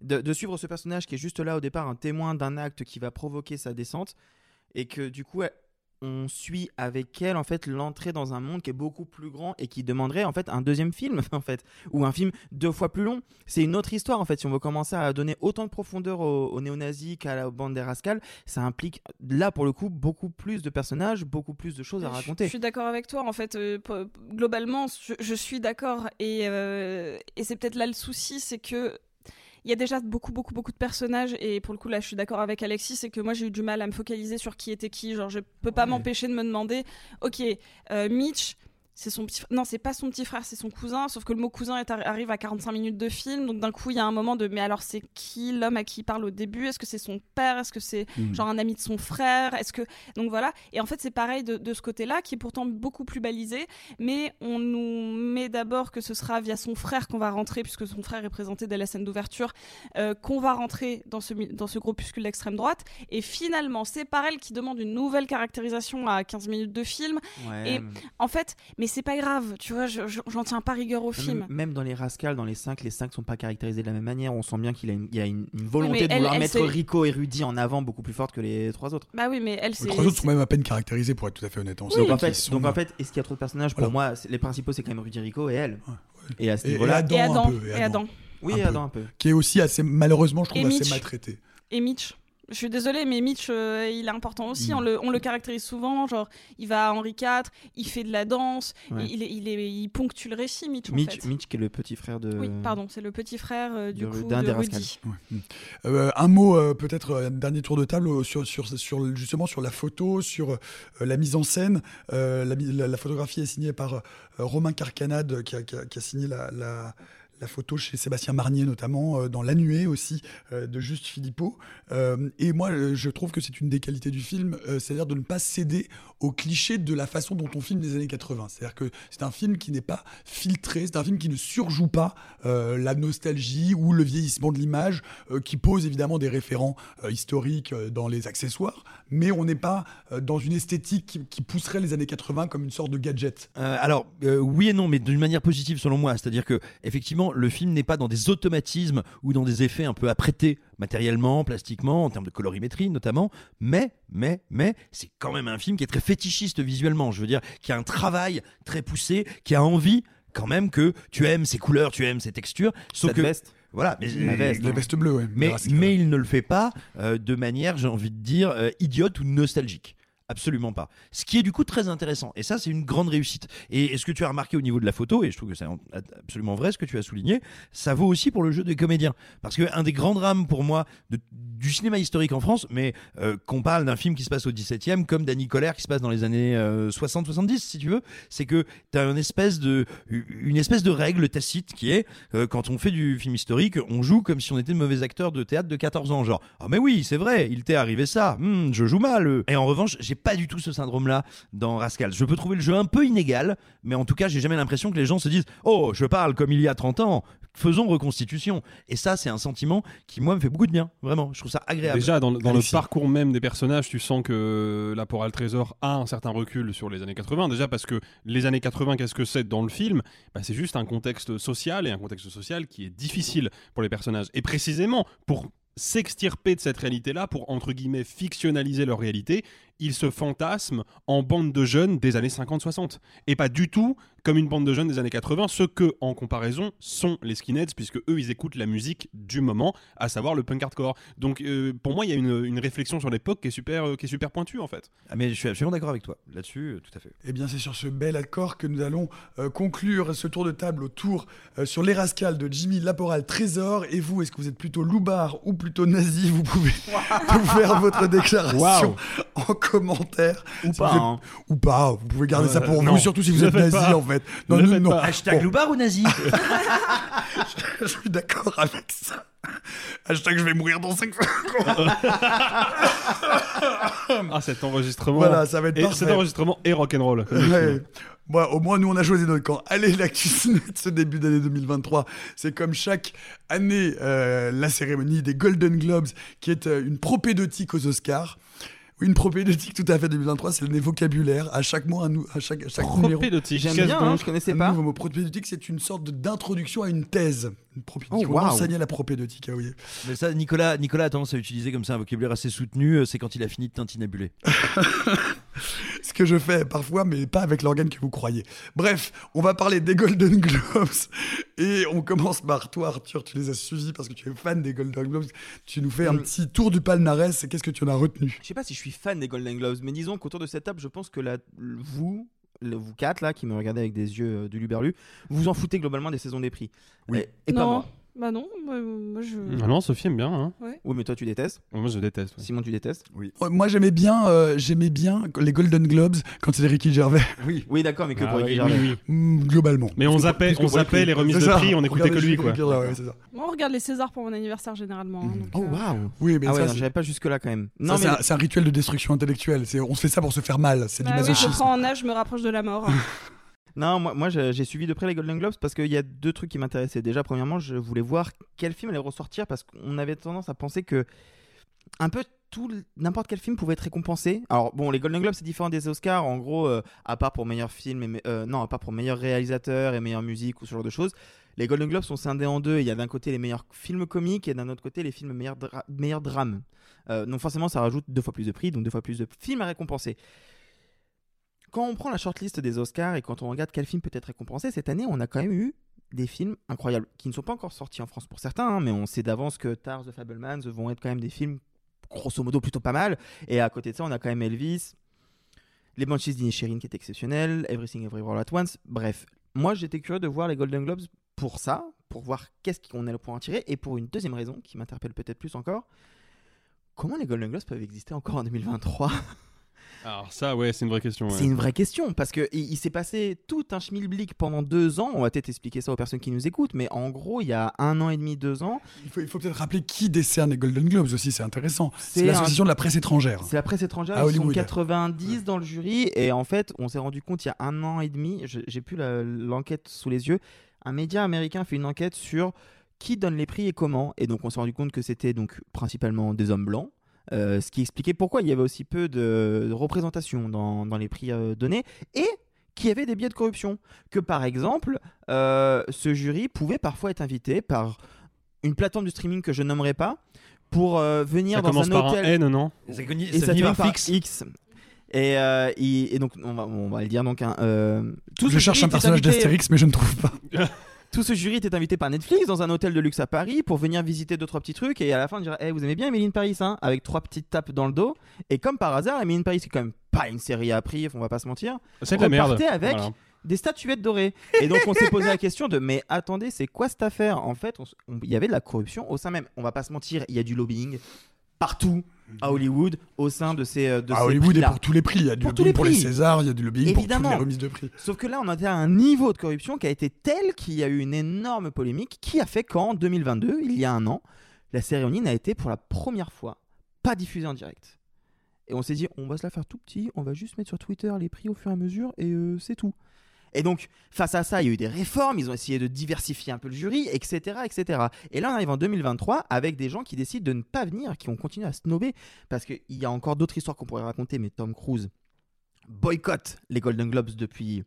De, suivre ce personnage qui est juste là au départ, un témoin d'un acte qui va provoquer sa descente, et que du coup, on suit avec elle en fait l'entrée dans un monde qui est beaucoup plus grand et qui demanderait en fait un deuxième film en fait ou un film deux fois plus long. C'est une autre histoire en fait. Si on veut commencer à donner autant de profondeur aux, aux néo-nazis qu'à la bande des rascals, ça implique là pour le coup beaucoup plus de personnages, beaucoup plus de choses à raconter. Je suis d'accord avec toi. En fait, euh, globalement, je, je suis d'accord. Et, euh, et c'est peut-être là le souci, c'est que il y a déjà beaucoup, beaucoup, beaucoup de personnages. Et pour le coup, là, je suis d'accord avec Alexis, c'est que moi, j'ai eu du mal à me focaliser sur qui était qui. Genre, je peux pas m'empêcher de me demander, ok, euh, Mitch. C'est son petit non c'est pas son petit frère c'est son cousin sauf que le mot cousin est arrive à 45 minutes de film donc d'un coup il y a un moment de mais alors c'est qui l'homme à qui il parle au début? Est-ce que c'est son père? Est-ce que c'est Mhm. genre un ami de son frère? Est-ce que donc voilà. Et en fait c'est pareil de, de ce côté-là qui est pourtant beaucoup plus balisé mais on nous met d'abord que ce sera via son frère qu'on va rentrer puisque son frère est présenté dès la scène d'ouverture euh, qu'on va rentrer dans ce dans ce groupuscule d'extrême droite. Et finalement c'est par elle qui demande une nouvelle caractérisation à 15 minutes de film. Ouais, et en fait mais c'est pas grave tu vois je- je- j'en tiens pas rigueur au film Même, même dans les rascals, dans les 5, les 5 sont pas caractérisés de la même manière. On sent bien qu'il a une- il y a une, une volonté de elle- vouloir elle mettre Rico et Rudy en avant beaucoup plus forte que les trois autres. bah oui mais elle Les trois autres sont même à peine caractérisés, pour être tout à fait honnête. On sait donc, en fait, sont- donc en fait, est-ce qu'il y a trop de personnages? Pour moi, les principaux, c'est quand même Rudy Rico et elle. Et à ce Et- et niveau-là. Adam Et Adam, un peu, et Adam. Oui, Un et peu. Adam un peu. Qui est aussi assez, malheureusement, je trouve assez maltraité. Et Mitch je suis désolée, mais Mitch, euh, il est important aussi. Mm. On, le, on le caractérise souvent. Genre, il va à Henri IV, il fait de la danse, Ouais. il, est- il, est- il ponctue le récit, Mitch. en Mitch, fait. Mitch, qui est le petit frère de. Oui, pardon, c'est le petit frère euh, du de- coup d'un de des Rudy. rascals. Euh, un mot, euh, peut-être un dernier tour de table sur, sur, sur, justement sur la photo, sur euh, la mise en scène. Euh, la, mi- la- la photographie est signée par euh, Romain Carcanade, qui a, qui a- qui a signé la, la- la photo chez Sébastien Marnier, notamment euh, dans La Nuée aussi, euh, de Juste Philippot. Euh, et moi, je trouve que c'est une des qualités du film, c'est-à-dire de ne pas céder aux clichés de la façon dont on filme les années 80. C'est-à-dire que c'est un film qui n'est pas filtré, c'est un film qui ne surjoue pas la nostalgie ou le vieillissement de l'image, qui pose évidemment des référents historiques dans les accessoires, mais on n'est pas dans une esthétique qui, qui pousserait les années 80 comme une sorte de gadget. Alors oui et non, mais d'une manière positive selon moi. C'est-à-dire que effectivement, le film n'est pas dans des automatismes ou dans des effets un peu apprêtés matériellement, plastiquement, en termes de colorimétrie notamment. Mais mais mais c'est quand même un film qui est très fétichiste visuellement. Je veux dire, qui a un travail très poussé, qui a envie quand même que tu aimes ces couleurs, tu aimes ces textures. Sauf Cette que veste. voilà, mais, La veste, La veste bleue, ouais. mais, mais il ne le fait pas euh, de manière, j'ai envie de dire, euh, idiote ou nostalgique. Absolument pas. Ce qui est du coup très intéressant. Et ça, c'est une grande réussite. Et ce que tu as remarqué au niveau de la photo, et je trouve que c'est en- absolument vrai ce que tu as souligné, ça vaut aussi pour le jeu des comédiens. Parce qu'un des grands drames pour moi du cinéma historique en France, mais euh, qu'on parle d'un film qui se passe au 17e, comme Danny Colère qui se passe dans les années 60-70, si tu veux, c'est que tu as une espèce, de, une espèce de règle tacite qui est, euh, quand on fait du film historique, on joue comme si on était de mauvais acteurs de théâtre de 14 ans. Genre, ah mais oui, c'est vrai, il t'est arrivé ça, Hmm, je joue mal. euh. Et en revanche, j'ai pas du tout ce syndrome-là dans Rascal. Je peux trouver le jeu un peu inégal, mais en tout cas, j'ai jamais l'impression que les gens se disent Oh, je parle comme il y a 30 ans, faisons reconstitution. Et ça, c'est un sentiment qui, moi, me fait beaucoup de bien. Vraiment, je trouve ça agréable. Déjà, dans, dans le parcours même des personnages, tu sens que La Porale Trésor a un certain recul sur les années 80. Déjà parce que les années 80, qu'est-ce que c'est dans le film? Bah, C'est juste un contexte social et un contexte social qui est difficile pour les personnages. Et précisément, pour s'extirper de cette réalité-là, pour entre guillemets fictionnaliser leur réalité, ils se fantasment en bande de jeunes des années 50-60. Et pas du tout comme une bande de jeunes des années 80, ce que, en comparaison, sont les skinheads, puisque eux, ils écoutent la musique du moment, à savoir le punk hardcore. Donc, euh, pour moi, il y a une, une réflexion sur l'époque qui est super, euh, qui est super pointue, en fait. Ah, mais je suis absolument d'accord avec toi. Là-dessus, euh, tout à fait. Eh bien, c'est sur ce bel accord que nous allons euh, conclure ce tour de table autour euh, sur les rascals de Jimmy Laporal Trésor. Et vous, est-ce que vous êtes plutôt loupard ou plutôt nazi? Vous pouvez nous faire votre déclaration en commentaire. Ou Si pas, vous êtes- hein. Ou pas, vous pouvez garder ça Euh, pour non. vous, surtout si vous Ne êtes nazi pas. en fait. Ne le faites pas. Hashtag Bon, loupard ou nazi je suis d'accord avec ça. Hashtag je vais mourir dans 5 secondes. Ah, cet enregistrement. Voilà, ça va être et parfait. Cet enregistrement est rock'n'roll. Ouais. Bon, au moins, nous, on a choisi notre camp. Allez, l'actu de ce début d'année 2023, c'est comme chaque année euh, la cérémonie des Golden Globes, qui est euh, une propédeutique aux Oscars. Une propédeutique tout à fait 2023, c'est le vocabulaire. À chaque mois, un nou- à chaque, à chaque numéro. Propédeutique. J'aime bien, hein, je connaissais Un pas. nouveau mot. Propédeutique, c'est une sorte d'introduction à une thèse. Une propédeutique. Oh, on waouh. enseignait la propédeutique, ah oui. Mais ça, Nicolas, Nicolas a tendance à utiliser comme ça un vocabulaire assez soutenu, euh, c'est quand il a fini de tintinabuler. Ce que je fais parfois, mais pas avec l'organe que vous croyez. Bref, on va parler des Golden Globes. Et on commence par toi, Arthur. Tu les as suivis parce que tu es fan des Golden Globes. Tu nous fais un Mm. petit tour du palmarès. Et qu'est-ce que tu en as retenu? Je sais pas si je suis fan des Golden Globes, mais disons qu'autour de cette table, je pense que la, vous, vous quatre là, qui me regardez avec des yeux euh, de luberlu, vous vous en foutez globalement des saisons des prix. Oui. Et, et pas non. moi. Bah non, moi, moi, je. Ah non, Sophie aime bien. Hein. Oui, mais toi tu détestes? Moi, je déteste. ouais. Simon, tu détestes? Ouais, Moi, j'aimais bien, euh, j'aimais bien les Golden Globes quand c'était Ricky Gervais. Oui. Oui, d'accord, mais que Ah pour oui, Ricky oui, Gervais. oui. Mm, globalement. Mais on zappait, on zappait les remises de ça. prix, on écoutait que lui, quoi. Gervais, ouais, ça. Moi, on regarde les Césars pour mon anniversaire généralement. hein, donc, Oh euh, waouh. Oui, mais Ah ça, ouais, j'avais pas jusque là quand même. Non c'est mais un, c'est un rituel de destruction intellectuelle. C'est- On se fait ça pour se faire mal. C'est du bah oui, je masochisme. prends en âge, je me rapproche de la mort. Non, moi, j'ai suivi de près les Golden Globes parce qu'il y a deux trucs qui m'intéressaient. Déjà, premièrement, je voulais voir quel film allait ressortir parce qu'on avait tendance à penser que un peu tout n'importe quel film pouvait être récompensé. Alors bon, les Golden Globes c'est différent des Oscars. En gros, euh, à part pour meilleur film et euh, non, à part pour meilleur réalisateur et meilleure musique ou ce genre de choses, les Golden Globes sont scindés en deux. Il y a d'un côté les meilleurs films comiques et d'un autre côté les films meilleurs, meilleurs drames. Euh, donc forcément, ça rajoute deux fois plus de prix, donc deux fois plus de films à récompenser. Quand on prend la shortlist des Oscars et quand on regarde quel film peut être récompensé, cette année, on a quand même eu des films incroyables qui ne sont pas encore sortis en France pour certains, hein, mais on sait d'avance que Tar, The Fablemans vont être quand même des films grosso modo plutôt pas mal. Et à côté de ça, on a quand même Elvis, Les Banshees d'Inisherin qui est exceptionnel, Everything Everywhere All At Once. Bref, moi j'étais curieux de voir les Golden Globes pour ça, pour voir qu'est-ce qu'on allait pouvoir en tirer, et pour une deuxième raison qui m'interpelle peut-être plus encore. Comment les Golden Globes peuvent exister encore en 2023 Alors ça, ouais, c'est une vraie question. ouais. C'est une vraie question parce que il, il s'est passé tout un schmilblick pendant deux ans. On va peut-être expliquer ça aux personnes qui nous écoutent, mais en gros, il y a un an et demi, deux ans, Il faut, il faut peut-être rappeler qui décerne les Golden Globes aussi, c'est intéressant. C'est l'association un- de la presse étrangère. c'est la presse étrangère. À ils sont Hollywood. 90 dans le jury et en fait, on s'est rendu compte il y a un an et demi. J'ai plus l'enquête sous les yeux. Un média américain fait une enquête sur qui donne les prix et comment. Et donc, on s'est rendu compte que c'était donc principalement des hommes blancs. Euh, ce qui expliquait pourquoi il y avait aussi peu de, de représentation dans, dans les prix euh, donnés et qu'il y avait des biais de corruption. Que par exemple, euh, ce jury pouvait parfois être invité par une plateforme de streaming que je nommerai pas pour euh, venir Ça dans commence un par hôtel. un N, non Ça, Et ça ça finit par fixe. X. Et, euh, il- et donc, on va, on va le dire donc. hein, euh, tout Je cherche un personnage d'Astérix, mais je ne trouve pas. Tout ce jury était invité par Netflix dans un hôtel de luxe à Paris pour venir visiter deux trois petits trucs et à la fin dire Eh, vous aimez bien Emily in Paris hein avec trois petites tapes dans le dos. Et comme par hasard Emily in Paris c'est quand même pas une série à prix on va pas se mentir. C'est de la merde. avec Voilà. des statuettes dorées. Et donc on s'est posé la question de mais attendez c'est quoi cette affaire? En fait il y avait de la corruption au sein même. On va pas se mentir il y a du lobbying partout à Hollywood au sein de ces euh, de À ces Hollywood et pour tous les prix. Il y a du Pour lobbying les pour les. Césars, il y a du lobbying pour toutes les remises de prix. Sauf que là, on était à un niveau de corruption qui a été tel qu'il y a eu une énorme polémique qui a fait qu'en 2022, il y a un an, la cérémonie n'a été pour la première fois pas diffusée en direct. Et on s'est dit, on va se la faire tout petit, on va juste mettre sur Twitter les prix au fur et à mesure et euh, c'est tout. Et donc, face à ça, il y a eu des réformes, ils ont essayé de diversifier un peu le jury, etc. etc. Et là, on arrive en 2023 avec des gens qui décident de ne pas venir, qui ont continué à snober, parce qu'il y a encore d'autres histoires qu'on pourrait raconter, mais Tom Cruise boycotte les Golden Globes depuis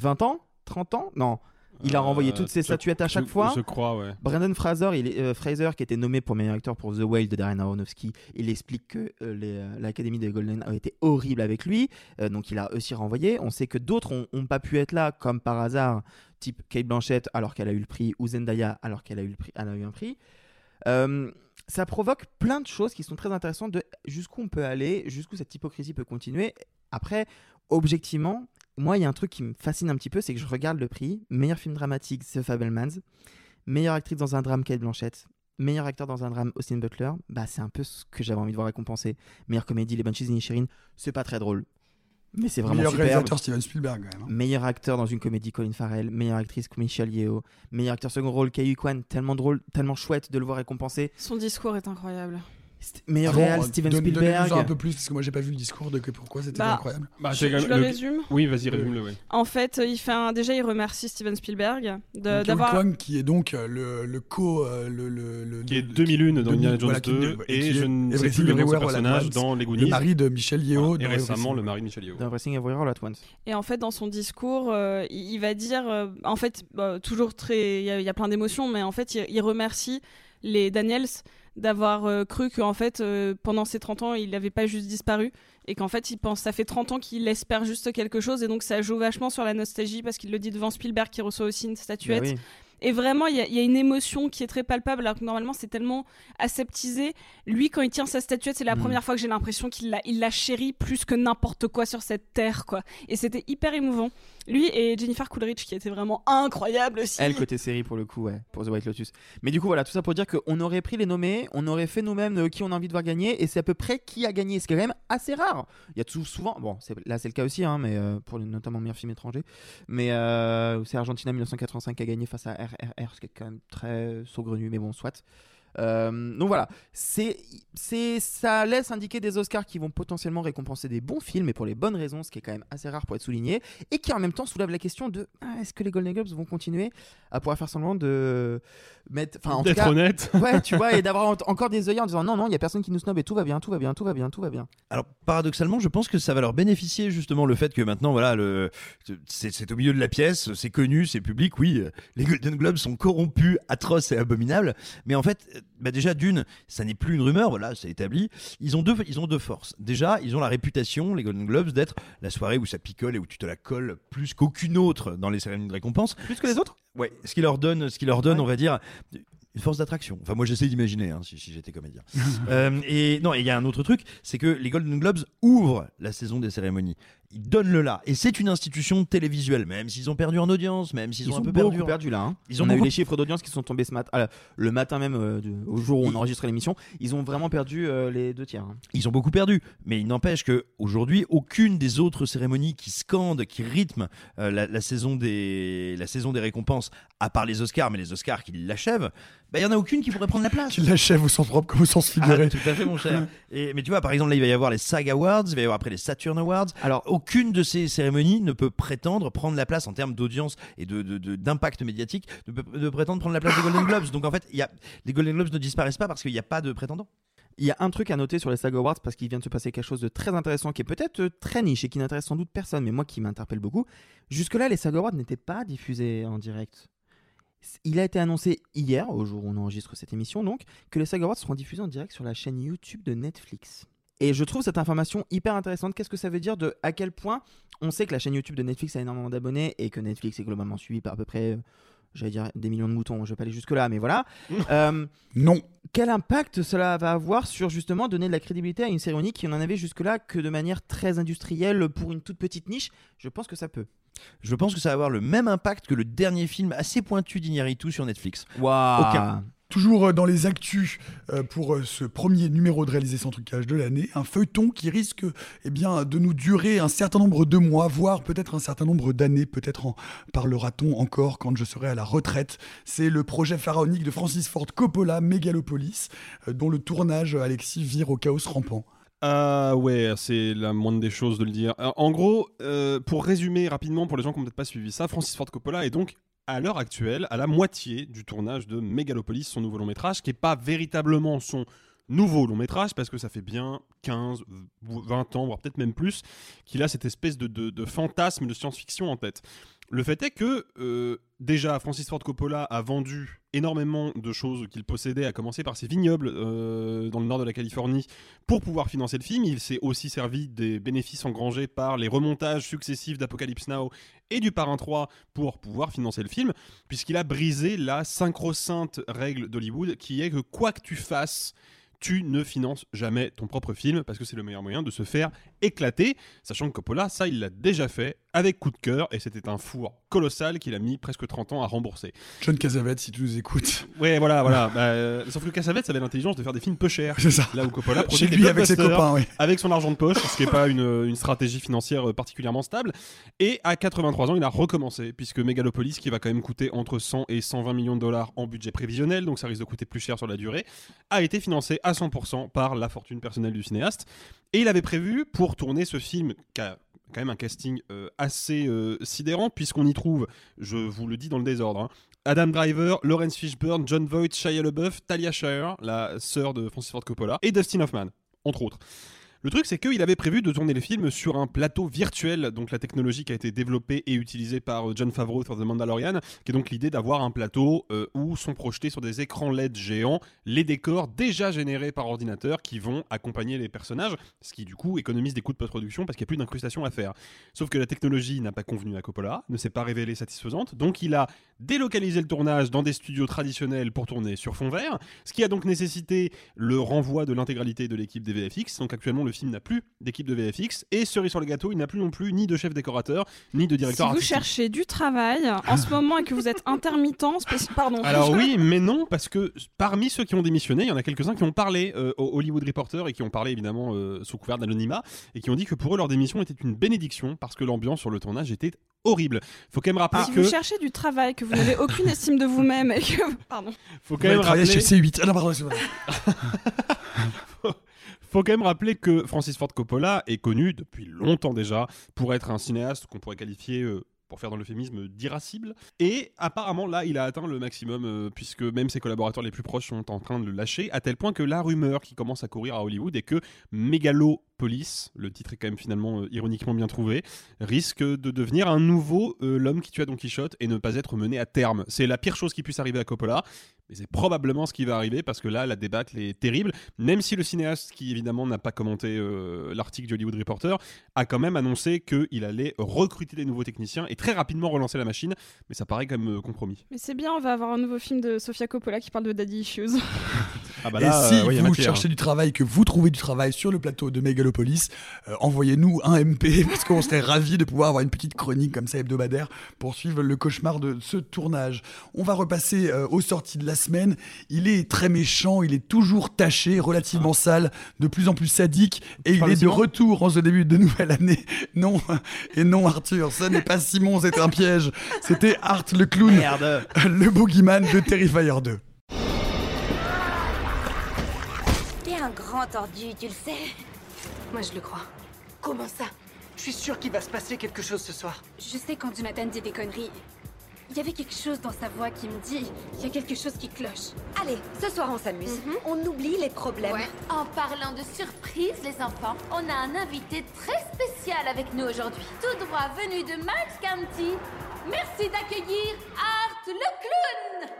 20 ans 30 ans? Non. Il a renvoyé Euh, toutes ses statuettes à chaque je- fois. Je crois, ouais. Brandon Fraser, il est- euh, Fraser, qui était nommé pour meilleur acteur pour The Whale de Darren Aronofsky, il explique que euh, l'Académie des Golden a été horrible avec lui, donc il a aussi renvoyé. On sait que d'autres n'ont pas pu être là, comme par hasard, type Kate Blanchett alors qu'elle a eu le prix, ou Zendaya alors qu'elle a eu, le prix, elle a eu un prix. Euh, ça provoque plein de choses qui sont très intéressantes de jusqu'où on peut aller, jusqu'où cette hypocrisie peut continuer. Après, objectivement, moi, il y a un truc qui me fascine un petit peu, c'est que je regarde le prix. Meilleur film dramatique, The Fablemans. Meilleure actrice dans un drame, Kate Blanchett. Meilleur acteur dans un drame, Austin Butler. Bah, c'est un peu ce que j'avais envie de voir récompensé. Meilleure comédie, Les Banshees Inisherin. C'est pas très drôle. Mais c'est vraiment Meilleur superbe. réalisateur Steven Spielberg, quand même. hein. Meilleur acteur dans une comédie, Colin Farrell. Meilleure actrice, Michelle Yeoh. Meilleur acteur second rôle, Kei Kwan. Tellement drôle, tellement chouette de le voir récompensé. Son discours est incroyable. Meilleur réal, Steven donne- Spielberg. Un peu plus, parce que moi j'ai pas vu le discours de que pourquoi c'était Bah, incroyable. Bah, même le résume? Oui, vas-y, résume-le, ouais. En fait, il fait un... déjà, il remercie Steven Spielberg Euh, d'avoir. Qui est donc euh, le, le co. euh, le, le, le- Qui est le- 2001 dans 2000, Indiana Jones voilà, qui- 2, et qui est je ne sais plus le nom de personnage dans Les Le Goonies. mari de Michel Yeo. Et récemment, Everything. le mari de Michel Yeoh. Dans Everything Everywhere All at Once. Et en fait, dans son discours, euh, il va dire, euh, en fait, bah, toujours très, il y, a- il y a plein d'émotions, mais en fait, il, il remercie les Daniels d'avoir euh, cru qu'en fait, euh, pendant ces 30 ans, il n'avait pas juste disparu, et qu'en fait, il pense, ça fait 30 ans qu'il espère juste quelque chose, et donc ça joue vachement sur la nostalgie, parce qu'il le dit devant Spielberg, qui reçoit aussi une statuette. Bah oui. Et vraiment, il y, a- il y a une émotion qui est très palpable, alors que normalement, c'est tellement aseptisé. Lui, quand il tient sa statuette, c'est la Mm. première fois que j'ai l'impression qu'il la, il la chérit plus que n'importe quoi sur cette terre, quoi. Et c'était hyper émouvant. Lui et Jennifer Coolidge, qui était vraiment incroyable aussi. Elle, côté série, pour le coup, ouais, pour The White Lotus. Mais du coup, voilà, tout ça pour dire qu'on aurait pris les nommés, on aurait fait nous-mêmes euh, qui on a envie de voir gagner, et c'est à peu près qui a gagné, ce qui est quand même assez rare. Il y a tout souvent, bon, là c'est le cas aussi, hein, mais euh, pour notamment meilleur film étranger, mais euh, c'est Argentina 1985 qui a gagné face à RRR, ce qui est quand même très saugrenu, mais bon, soit. Euh, donc voilà, c'est, c'est, ça laisse indiquer des Oscars qui vont potentiellement récompenser des bons films et pour les bonnes raisons, ce qui est quand même assez rare pour être souligné, et qui en même temps soulève la question de ah, est-ce que les Golden Globes vont continuer à pouvoir faire semblant de mettre, enfin en tout D'être cas- honnête. ouais, tu vois, et d'avoir en- encore des œillères en disant non non, il y a personne qui nous snob et tout va bien, tout va bien, tout va bien, tout va bien. Alors paradoxalement, je pense que ça va leur bénéficier justement le fait que maintenant, voilà, le, c'est, c'est au milieu de la pièce, c'est connu, c'est public. Oui, euh, les Golden Globes sont corrompus, atroces et abominables. Mais en fait, bah déjà d'une, ça n'est plus une rumeur, voilà, c'est établi. Ils ont deux, ils ont deux forces. Déjà, ils ont la réputation, les Golden Globes, d'être la soirée où ça picole et où tu te la colles plus qu'aucune autre dans les cérémonies de récompense. Plus que les autres? Ouais, ce qui leur donne, ce qui leur donne, on va dire. Une force d'attraction. Enfin, moi, j'essaie d'imaginer hein, si, si j'étais comédien. Euh, et non, et il y a un autre truc, c'est que les Golden Globes ouvrent la saison des cérémonies. Ils donnent le là. Et c'est une institution télévisuelle, même s'ils ont perdu en audience, même s'ils Ils ont un peu perdu. en- perdu là. hein. Ils ont on a eu les chiffres d'audience qui sont tombés ce matin, ah, le matin même euh, du- au jour où on enregistrait l'émission. Ils ont vraiment perdu euh, les deux tiers. hein. Ils ont beaucoup perdu, mais il n'empêche que aujourd'hui, aucune des autres cérémonies qui scandent, qui rythment euh, la, la saison des la saison des récompenses, à part les Oscars, mais les Oscars qui l'achèvent, bah, il y en a aucune qui pourrait prendre la place. Qui l'achève au sens propre comme au sens figuré. Ah, tout à fait, mon cher. Et, mais tu vois, par exemple, là, il va y avoir les SAG Awards, il va y avoir après les Saturn Awards. Alors, aucune de ces cérémonies ne peut prétendre prendre la place en termes d'audience et de, de- de- d'impact médiatique, ne peut de prétendre prendre la place des Golden Globes. Donc en fait, il y a, les Golden Globes ne disparaissent pas parce qu'il n'y a pas de prétendant. Il y a un truc à noter sur les SAG Awards parce qu'il vient de se passer quelque chose de très intéressant qui est peut-être euh, très niche et qui n'intéresse sans doute personne, mais moi qui m'interpelle beaucoup. Jusque-là, les SAG Awards n'étaient pas diffusés en direct. Il a été annoncé hier, au jour où on enregistre cette émission, donc, que les SAG Awards seront diffusés en direct sur la chaîne YouTube de Netflix. Et je trouve cette information hyper intéressante. Qu'est-ce que ça veut dire de à quel point on sait que la chaîne YouTube de Netflix a énormément d'abonnés et que Netflix est globalement suivi par à peu près, euh, j'allais dire des millions de moutons. Je vais pas aller jusque là, mais voilà. Euh, non. Quel impact cela va avoir sur justement donner de la crédibilité à une série unique qui n'en avait jusque là que de manière très industrielle pour une toute petite niche? Je pense que ça peut. Je pense que ça va avoir le même impact que le dernier film assez pointu d'Iñárritu sur Netflix. Waouh Aucun. Toujours euh, dans les actus euh, pour euh, ce premier numéro de réalisé sans trucage de l'année, un feuilleton qui risque eh bien, de nous durer un certain nombre de mois, voire peut-être un certain nombre d'années, peut-être en parlera-t-on encore quand je serai à la retraite. C'est le projet pharaonique de Francis Ford Coppola, Megalopolis, dont le tournage, Alexis, vire au chaos rampant. Ah ouais, c'est la moindre des choses de le dire. En gros, pour résumer rapidement, pour les gens qui n'ont peut-être pas suivi ça, Francis Ford Coppola est donc à l'heure actuelle à la moitié du tournage de Megalopolis, son nouveau long métrage, qui n'est pas véritablement son nouveau long métrage, parce que ça fait bien 15, 20 ans, voire peut-être même plus, qu'il a cette espèce de, de- fantasme de science-fiction en tête. Le fait est que euh, déjà Francis Ford Coppola a vendu énormément de choses qu'il possédait, à commencer par ses vignobles euh, dans le nord de la Californie, pour pouvoir financer le film. Il s'est aussi servi des bénéfices engrangés par les remontages successifs d'Apocalypse Now et du Parrain 3 pour pouvoir financer le film, puisqu'il a brisé la synchro-sainte règle d'Hollywood qui est que quoi que tu fasses, tu ne finances jamais ton propre film parce que c'est le meilleur moyen de se faire éclater, sachant que Coppola, ça, il l'a déjà fait avec coup de cœur et c'était un four colossal qu'il a mis presque 30 ans à rembourser. John Cassavetes, si tu nous écoutes. Ouais, voilà, voilà. Bah, euh, sauf que Cassavetes avait l'intelligence de faire des films peu chers. C'est ça. Là où Coppola produit des lui, avec ses copains, oui. avec son argent de poche, ce qui n'est pas une, une stratégie financière euh, particulièrement stable. Et à 83 ans, il a recommencé, puisque Megalopolis, qui va quand même coûter entre 100 et 120 millions de dollars en budget prévisionnel, donc ça risque de coûter plus cher sur la durée, a été financé à 100% par la fortune personnelle du cinéaste. Et il avait prévu, pour tourner ce film, qui a quand même un casting euh, assez euh, sidérant, puisqu'on y trouve, je vous le dis dans le désordre, hein, Adam Driver, Lawrence Fishburne, John Voight, Shia LaBeouf, Talia Shire, la sœur de Francis Ford Coppola, et Dustin Hoffman, entre autres. Le truc, c'est qu'il avait prévu de tourner les films sur un plateau virtuel, donc la technologie qui a été développée et utilisée par euh, John Favreau sur The Mandalorian, qui est donc l'idée d'avoir un plateau euh, où sont projetés sur des écrans LED géants les décors déjà générés par ordinateur qui vont accompagner les personnages, ce qui du coup économise des coûts de post-production parce qu'il n'y a plus d'incrustation à faire. Sauf que la technologie n'a pas convenu à Coppola, ne s'est pas révélée satisfaisante, donc il a délocalisé le tournage dans des studios traditionnels pour tourner sur fond vert, ce qui a donc nécessité le renvoi de l'intégralité de l'équipe des VFX. Donc actuellement, le film n'a plus d'équipe de VFX et cerise sur le gâteau, il n'a plus non plus ni de chef décorateur ni de Si directeur vous artistique. cherchez du travail en ce moment et que vous êtes intermittent, pardon. Alors oui, mais non, parce que parmi ceux qui ont démissionné, il y en a quelques-uns qui ont parlé euh, au Hollywood Reporter et qui ont parlé évidemment euh, sous couvert d'anonymat et qui ont dit que pour eux leur démission était une bénédiction parce que l'ambiance sur le tournage était horrible. Faut quand même rappeler si que vous cherchez du travail, que vous n'avez aucune estime de vous-même et que pardon. faut Vous quand même allez travailler rappeler chez C8. Ah non, pardon, c'est vrai. Faut quand même rappeler que Francis Ford Coppola est connu depuis longtemps déjà pour être un cinéaste qu'on pourrait qualifier, euh, pour faire dans l'euphémisme, d'irascible. Et apparemment, là, il a atteint le maximum, euh, puisque même ses collaborateurs les plus proches sont en train de le lâcher, à tel point que la rumeur qui commence à courir à Hollywood est que Megalopolis, le titre est quand même finalement euh, ironiquement bien trouvé, risque de devenir un nouveau euh, L'homme qui tua Don Quichotte et ne pas être mené à terme. C'est la pire chose qui puisse arriver à Coppola, mais c'est probablement ce qui va arriver parce que là, la débâcle est terrible. Même si le cinéaste, qui évidemment n'a pas commenté euh, l'article du Hollywood Reporter, a quand même annoncé qu'il allait recruter des nouveaux techniciens et très rapidement relancer la machine, mais ça paraît quand même euh, compromis. Mais c'est bien, on va avoir un nouveau film de Sofia Coppola qui parle de daddy issues. Ah bah et si euh, vous cherchez du travail, que vous trouvez du travail sur le plateau de Megalopolis, euh, envoyez-nous un MP parce qu'on serait ravis de pouvoir avoir une petite chronique comme ça hebdomadaire pour suivre le cauchemar de ce tournage. On va repasser euh, aux sorties de la semaine. Il est très méchant, il est toujours taché, relativement sale, de plus en plus sadique et il est de retour en ce début de nouvelle année. Non, et non Arthur, ce n'est pas Simon, c'était un piège. C'était Art le clown, Merde. le boogeyman de Terrifier 2. T'es un grand tordu, tu le sais. Moi, je le crois. Comment ça? Je suis sûr qu'il va se passer quelque chose ce soir. Je sais quand Jonathan dit des conneries. Il y avait quelque chose dans sa voix qui me dit il y a quelque chose qui cloche. Allez, ce soir on s'amuse. On oublie les problèmes. En parlant de surprise, les enfants, on a un invité très spécial avec nous aujourd'hui. Tout droit venu de Max County. Merci d'accueillir Art le clown.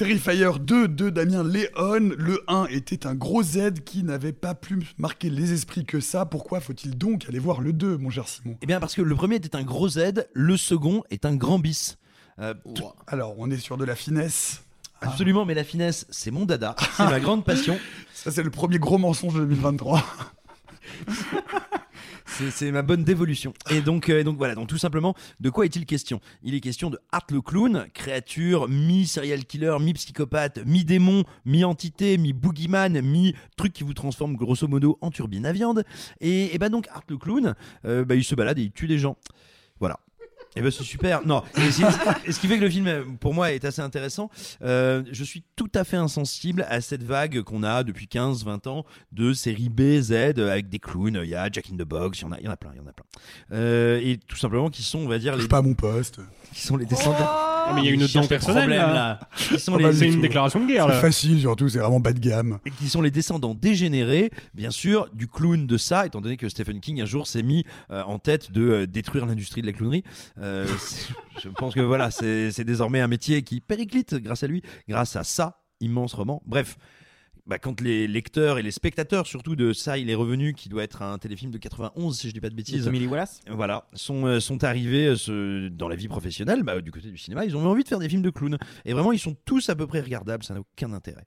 Terrifier 2 de Damien Léon. Le 1 était un gros Z qui n'avait pas plus marqué les esprits que ça. Pourquoi faut-il donc aller voir le 2, mon cher Simon? Eh bien, parce que le premier était un gros Z, le second est un grand bis. Euh, Alors, on est sur de la finesse. Absolument, mais la finesse, c'est mon dada, c'est ma grande passion. Ça, c'est le premier gros mensonge de 2023. C'est- ma bonne dévolution. Et donc, euh, et donc voilà, donc tout simplement, de quoi est-il question? Il est question de Art le clown, créature mi-serial killer, mi-psychopathe, mi-démon, mi-entité, mi-boogeyman, mi-truc qui vous transforme grosso modo en turbine à viande. Et, et bah donc Art le clown, euh, bah, il se balade et il tue des gens. Et ben c'est super. Non, et ce qui fait que le film, pour moi, est assez intéressant. Euh, je suis tout à fait insensible à cette vague qu'on a depuis 15-20 ans de séries B, Z avec des clowns. Il y a Jack in the Box, il y en a, il y en a plein, il y en a plein. Euh, et tout simplement qui sont, on va dire, les, pas à mon poste. Qui sont les descendants. Ah, mais il y a une dent personnelle problèmes, là. Qui sont Oh, les- bah, C'est une déclaration de guerre C'est là. facile, surtout, c'est vraiment bas de gamme. et qui sont les descendants dégénérés, bien sûr, du clown de ça, étant donné que Stephen King un jour s'est mis euh, en tête de euh, détruire l'industrie de la clownerie. Euh, je pense que voilà, c'est c'est désormais un métier qui périclite grâce à lui, grâce à ça immense roman. Bref. Bah, quand les lecteurs et les spectateurs, surtout de ça, il est revenu, qui doit être un téléfilm de 91, si je dis pas de bêtises, Lee Wallace voilà, sont, euh, sont arrivés euh, ce- dans la vie professionnelle, bah, du côté du cinéma, ils ont eu envie de faire des films de clowns. Et vraiment, ils sont tous à peu près regardables, ça n'a aucun intérêt.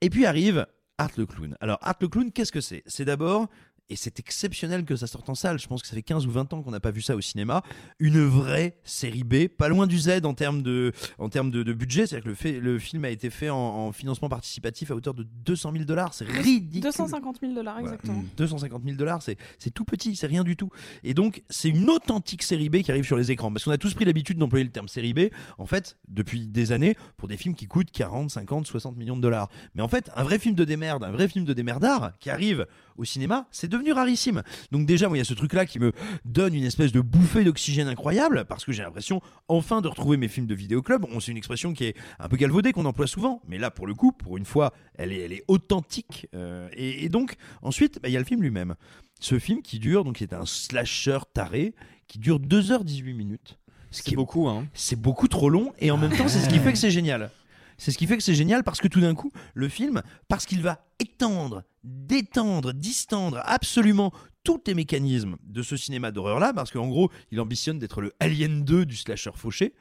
Et puis arrive Art le clown. Alors, Art le clown, qu'est-ce que c'est? C'est d'abord, et c'est exceptionnel que ça sorte en salle, je pense que ça fait 15 ou 20 ans qu'on n'a pas vu ça au cinéma, une vraie série B, pas loin du Z en termes de, en termes de, de budget, c'est-à-dire que le, fait- le film a été fait en, en financement participatif à hauteur de 200 000 dollars, c'est ridicule. 250 000 dollars, Voilà. exactement. 250 000 dollars, c'est c'est tout petit, c'est rien du tout. Et donc, c'est une authentique série B qui arrive sur les écrans. Parce qu'on a tous pris l'habitude d'employer le terme série B, en fait, depuis des années, pour des films qui coûtent 40, 50, 60 millions de dollars. Mais en fait, un vrai film de démerde, un vrai film de démerdard qui arrive au cinéma, c'est devenu rarissime. Donc déjà, moi, il y a ce truc-là qui me donne une espèce de bouffée d'oxygène incroyable, parce que j'ai l'impression, enfin, de retrouver mes films de vidéoclub. Bon, c'est une expression qui est un peu galvaudée, qu'on emploie souvent, mais là, pour le coup, pour une fois, elle est, elle est authentique. Euh, et, et donc, ensuite, bah, il y a le film lui-même. Ce film qui dure, donc, qui est un slasher taré, qui dure 2h18 minutes. Ce qui C'est beaucoup, hein. c'est beaucoup trop long et en même temps c'est ce qui fait que c'est génial. C'est ce qui fait que c'est génial parce que tout d'un coup, le film, parce qu'il va étendre, détendre, distendre absolument tous les mécanismes de ce cinéma d'horreur-là, parce qu'en gros, il ambitionne d'être le Alien 2 du slasher fauché,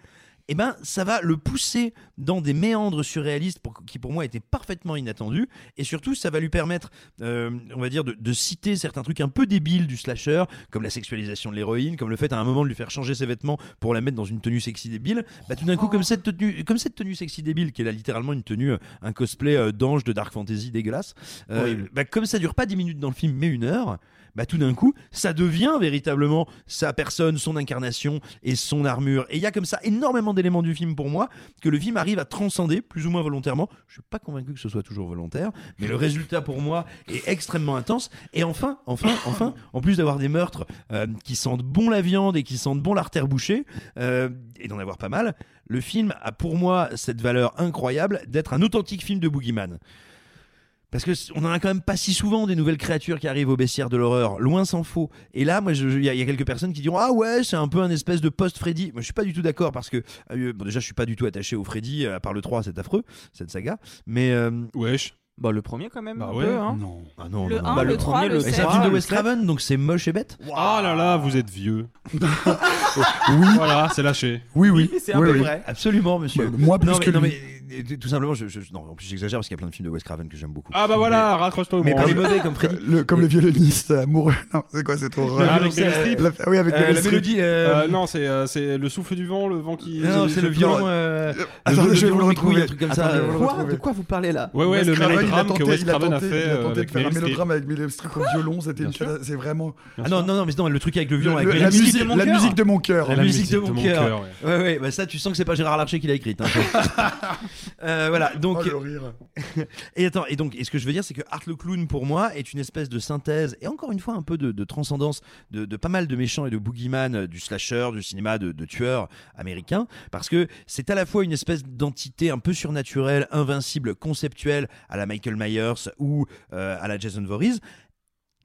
et ben ça va le pousser dans des méandres surréalistes pour- qui pour moi étaient parfaitement inattendus, et surtout ça va lui permettre, euh, on va dire, de, de citer certains trucs un peu débiles du slasher, comme la sexualisation de l'héroïne, comme le fait à un moment de lui faire changer ses vêtements pour la mettre dans une tenue sexy débile. Bah, tout d'un coup, comme cette tenue, comme cette tenue sexy débile, qui est là littéralement une tenue, euh, un cosplay euh, d'ange de dark fantasy dégueulasse, euh, bah, comme ça dure pas 10 minutes dans le film, mais une heure. Bah, tout d'un coup, ça devient véritablement sa personne, son incarnation et son armure. Et il y a comme ça énormément d'éléments du film pour moi que le film arrive à transcender plus ou moins volontairement. Je suis pas convaincu que ce soit toujours volontaire, mais le résultat pour moi est extrêmement intense. Et enfin, enfin, enfin, en plus d'avoir des meurtres euh, qui sentent bon la viande et qui sentent bon l'artère bouchée, euh, et d'en avoir pas mal, le film a pour moi cette valeur incroyable d'être un authentique film de boogeyman. Parce que on en a quand même pas si souvent des nouvelles créatures qui arrivent au baissière de l'horreur, loin s'en faut. Et là, moi, il y, a- il y a quelques personnes qui diront ah ouais, c'est un peu un espèce de post-Freddy. Moi, je suis pas du tout d'accord parce que euh, bon, déjà, je suis pas du tout attaché au Freddy euh, à part le 3, c'est affreux cette saga. Mais euh, wesh. Bah, le premier quand même. Bah un ouais. peu, hein. Non. Ah non, Le non, non. 1, Bah, le, le 3, premier, le le Mais 7. c'est un film de Wes. Craven, donc c'est moche et bête. Ah là là, vous êtes vieux. Oui, Voilà, c'est lâché. oui, oui. C'est un oui, peu oui. vrai. Absolument, monsieur. Bah, moi, plus non, mais, que non, lui. mais, tout simplement, je, je- non, en plus j'exagère parce qu'il y a plein de films de Wes Craven que j'aime beaucoup. Ah bah voilà, raccroche-toi au mais pas branle. les mauvais comme Freddy. Le, comme le violoniste amoureux. Non, c'est quoi Ah, avec Meryl Streep. La- Oui, avec Euh, la mélodie. euh, Euh, non, c'est euh, c'est le souffle du vent, le vent qui. non, c'est le violon. euh, Attends, je vais vous le retrouver. un truc comme Attends, ça. De quoi vous parlez là Ouais, ouais, le mélodrame que Wes Craven a fait Il a tenté avec de faire un mélodrame avec Meryl Streep au violon. C'était C'est vraiment. Ah non, non, non, mais non, le truc avec le violon, avec la, musique de mon la cœur. musique de mon cœur. La musique de mon cœur. Ouais, ouais, bah ça, tu sens que c'est pas Gérard Larcher qui l'a écrite. Euh, voilà, donc. Oh, le rire. Et attends, et donc, et ce que je veux dire, c'est que Art le Clown, pour moi, est une espèce de synthèse, et encore une fois, un peu de, de transcendance de, de pas mal de méchants et de boogeyman, euh, du slasher, du cinéma de, de tueurs américains, parce que c'est à la fois une espèce d'entité un peu surnaturelle, invincible, conceptuelle, à la Michael Myers ou euh, à la Jason Voorhees,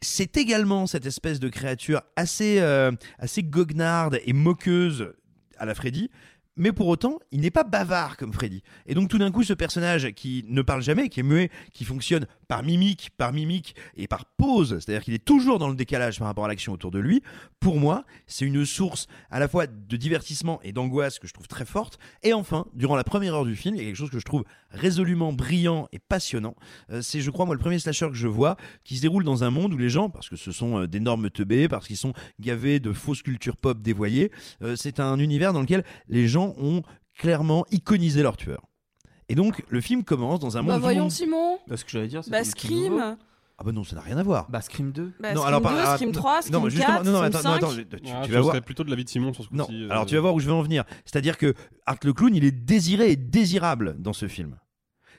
c'est également cette espèce de créature assez, euh, assez goguenarde et moqueuse à la Freddy, Mais pour autant, il n'est pas bavard comme Freddy. Et donc tout d'un coup, ce personnage qui ne parle jamais, qui est muet, qui fonctionne par mimique, par mimique et par pause, c'est-à-dire qu'il est toujours dans le décalage par rapport à l'action autour de lui, pour moi, c'est une source à la fois de divertissement et d'angoisse que je trouve très forte. Et enfin, durant la première heure du film, il y a quelque chose que je trouve résolument brillant et passionnant. Euh, c'est, je crois, moi, le premier slasher que je vois qui se déroule dans un monde où les gens, parce que ce sont euh, d'énormes teubés, parce qu'ils sont gavés de fausses cultures pop dévoyées, euh, c'est un univers dans lequel les gens ont clairement iconisé leur tueur. Et donc, le film commence dans un Bah monde. voyons Simon. Bah, ce que j'allais dire, c'est Bah. Scream. Ah bah non, ça n'a rien à voir. Bah Scream 2. Bah, non, Scream alors 2, par- Scream non, 3, Scream non, justement, 4, non, non, Scream attends, non, 5. attends, tu, tu Ah, vas je voir. plutôt de l'avis de Simon sur ce Non, coup-ci. euh, alors tu vas voir où je veux en venir. C'est-à-dire que Art le clown, il est désiré et désirable dans ce film.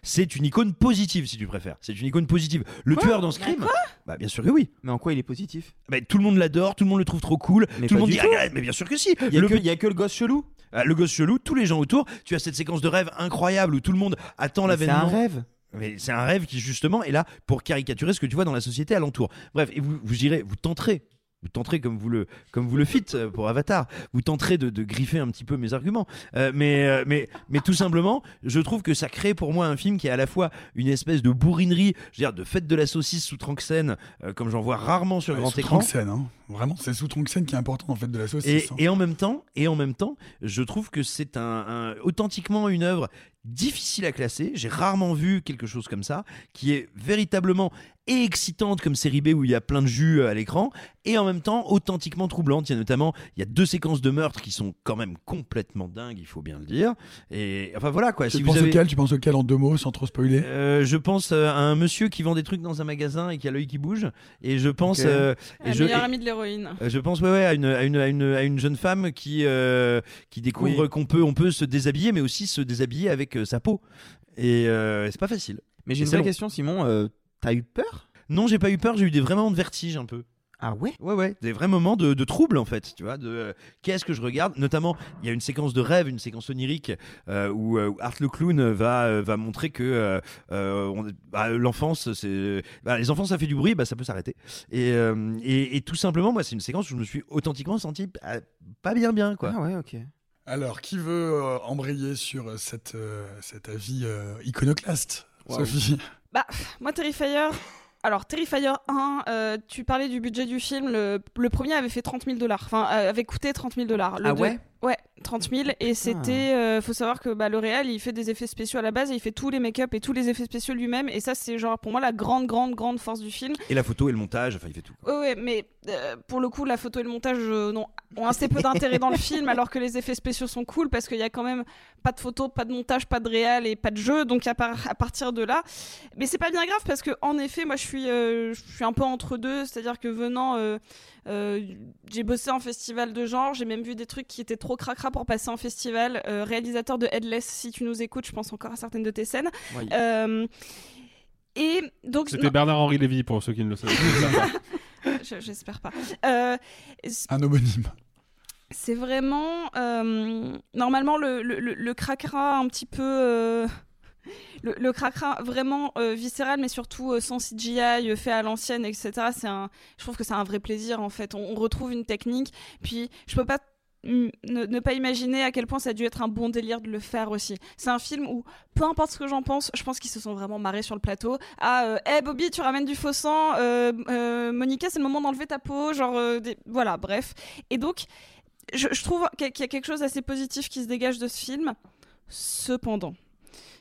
C'est une icône positive, si tu préfères. C'est une icône positive. Le tueur dans Scream, bah bien sûr que oui. Mais en quoi il est positif? Bah, tout le monde l'adore, tout le monde le trouve trop cool. Mais tout le monde dit, tout. ah, mais bien sûr que si. Il y, a Le- a que le gosse chelou? Ah, le gosse chelou, tous les gens autour. Tu as cette séquence de rêve incroyable où tout le monde attend Mais C'est l'avènement. un rêve. Mais c'est un rêve qui justement est là pour caricaturer ce que tu vois dans la société alentour. Bref, et vous, vous irez, vous tenterez. Vous tenterez comme vous le comme vous le euh, pour Avatar. Vous tenterez de, de griffer un petit peu mes arguments. Euh, mais euh, mais mais tout simplement, je trouve que ça crée pour moi un film qui est à la fois une espèce de bourrinerie, je veux dire de fête de la saucisse sous Tranxène, euh, comme j'en vois rarement sur Ouais, grand sous écran. Tranxène, hein. Vraiment, c'est sous Tranxène qui est important en fait de la Et, saucisse. hein. et en même temps, et en même temps, je trouve que c'est un, un- authentiquement une œuvre difficile à classer. J'ai rarement vu quelque chose comme ça, qui est véritablement et excitante comme série B où il y a plein de jus à l'écran, et en même temps authentiquement troublante. Il y a notamment, il y a deux séquences de meurtre qui sont quand même complètement dingues, il faut bien le dire. Et enfin voilà quoi. Tu si penses vous avez, auquel Tu penses auquel en deux mots sans trop spoiler? Euh, je pense euh, à un monsieur qui vend des trucs dans un magasin et qui a l'œil qui bouge. Et je pense, Ok. euh, et La je, meilleure et- amie de l'héroïne. euh, Je pense ouais, ouais, à, une, à, une, à, une, à une jeune femme qui, euh, qui découvre Oui. qu'on peut, on peut se déshabiller, mais aussi se déshabiller avec euh, sa peau. Et euh, c'est pas facile. Mais j'ai une vraie long. question, Simon. euh, T'as eu peur? Non, j'ai pas eu peur, j'ai eu des vrais moments de vertige un peu. Ah ouais? Ouais, ouais, des vrais moments de, de trouble en fait, tu vois, de euh, qu'est-ce que je regarde? Notamment, il y a une séquence de rêve, une séquence onirique euh, où, euh, où Art le clown va, va montrer que bah, l'enfance, c'est. bah, les enfants, ça fait du bruit, bah, ça peut s'arrêter. Et, et, et tout simplement, moi, c'est une séquence où je me suis authentiquement senti bah, pas bien, bien, quoi. Ah ouais, ok. Alors, qui veut euh, embrayer sur euh, cette, euh, cet avis euh, iconoclaste. Sophie? Bah, moi, Terrifier. Alors, Terrifier 1, euh, tu parlais du budget du film. Le, le premier avait fait 30 000 dollars. Enfin, avait coûté 30 000 dollars. Ah ouais? Ouais, 30 000. Et c'était. euh, faut savoir que bah, le réal, il fait des effets spéciaux à la base et il fait tous les make-up et tous les effets spéciaux lui-même. Et ça, c'est genre pour moi la grande, grande, grande force du film. Et la photo et le montage, enfin, il fait tout. Ouais, ouais, mais euh, pour le coup, la photo et le montage euh, non, ont assez peu d'intérêt dans le film, alors que les effets spéciaux sont cool parce qu'il y a quand même pas de photo, pas de montage, pas de réal et pas de jeu. Donc à, par- à partir de là, mais c'est pas bien grave parce que en effet, moi je suis, euh, je suis un peu entre deux, c'est-à-dire que venant, euh, j'ai bossé en festival de genre, j'ai même vu des trucs qui étaient trop cracra pour passer en festival. Euh, réalisateur de Headless, si tu nous écoutes, je pense encore à certaines de tes scènes. Oui. Euh, et donc C'était Bernard-Henri Lévy pour ceux qui ne le savent pas. Je- J'espère pas. Euh, Un homonyme. c'est vraiment euh, normalement le, le, le, le cracra un petit peu euh, le, le cracra vraiment euh, viscéral mais surtout euh, sans CGI fait à l'ancienne etc c'est un je trouve que c'est un vrai plaisir en fait on, on retrouve une technique puis je peux pas ne, pas imaginer à quel point ça a dû être un bon délire de le faire aussi. C'est un film où, peu importe ce que j'en pense, je pense qu'ils se sont vraiment marrés sur le plateau. Ah, euh, hey Bobby, tu ramènes du faux sang. Euh, euh, Monica, c'est le moment d'enlever ta peau. Genre, euh, voilà, bref. Et donc, je, je trouve qu'il y a quelque chose d'assez positif qui se dégage de ce film. Cependant,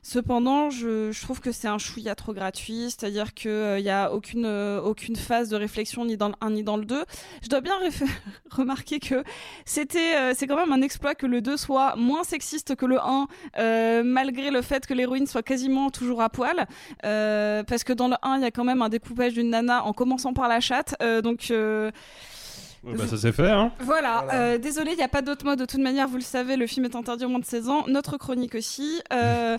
Cependant, je, je trouve que c'est un chouïa trop gratuit, c'est-à-dire qu'il n'y a aucune, euh, aucune phase de réflexion ni dans le 1 ni dans le 2. Je dois bien remarquer que c'était, euh, c'est quand même un exploit que le 2 soit moins sexiste que le 1, euh, malgré le fait que l'héroïne soit quasiment toujours à poil. Euh, parce que dans le 1, il y a quand même un découpage d'une nana en commençant par la chatte. Euh, donc. Ouais, bah, ça s'est fait, hein. voilà, euh, désolé, il n'y a pas d'autre mode. De toute manière, vous le savez, le film est interdit au moins de 16 ans. Notre chronique aussi. Euh,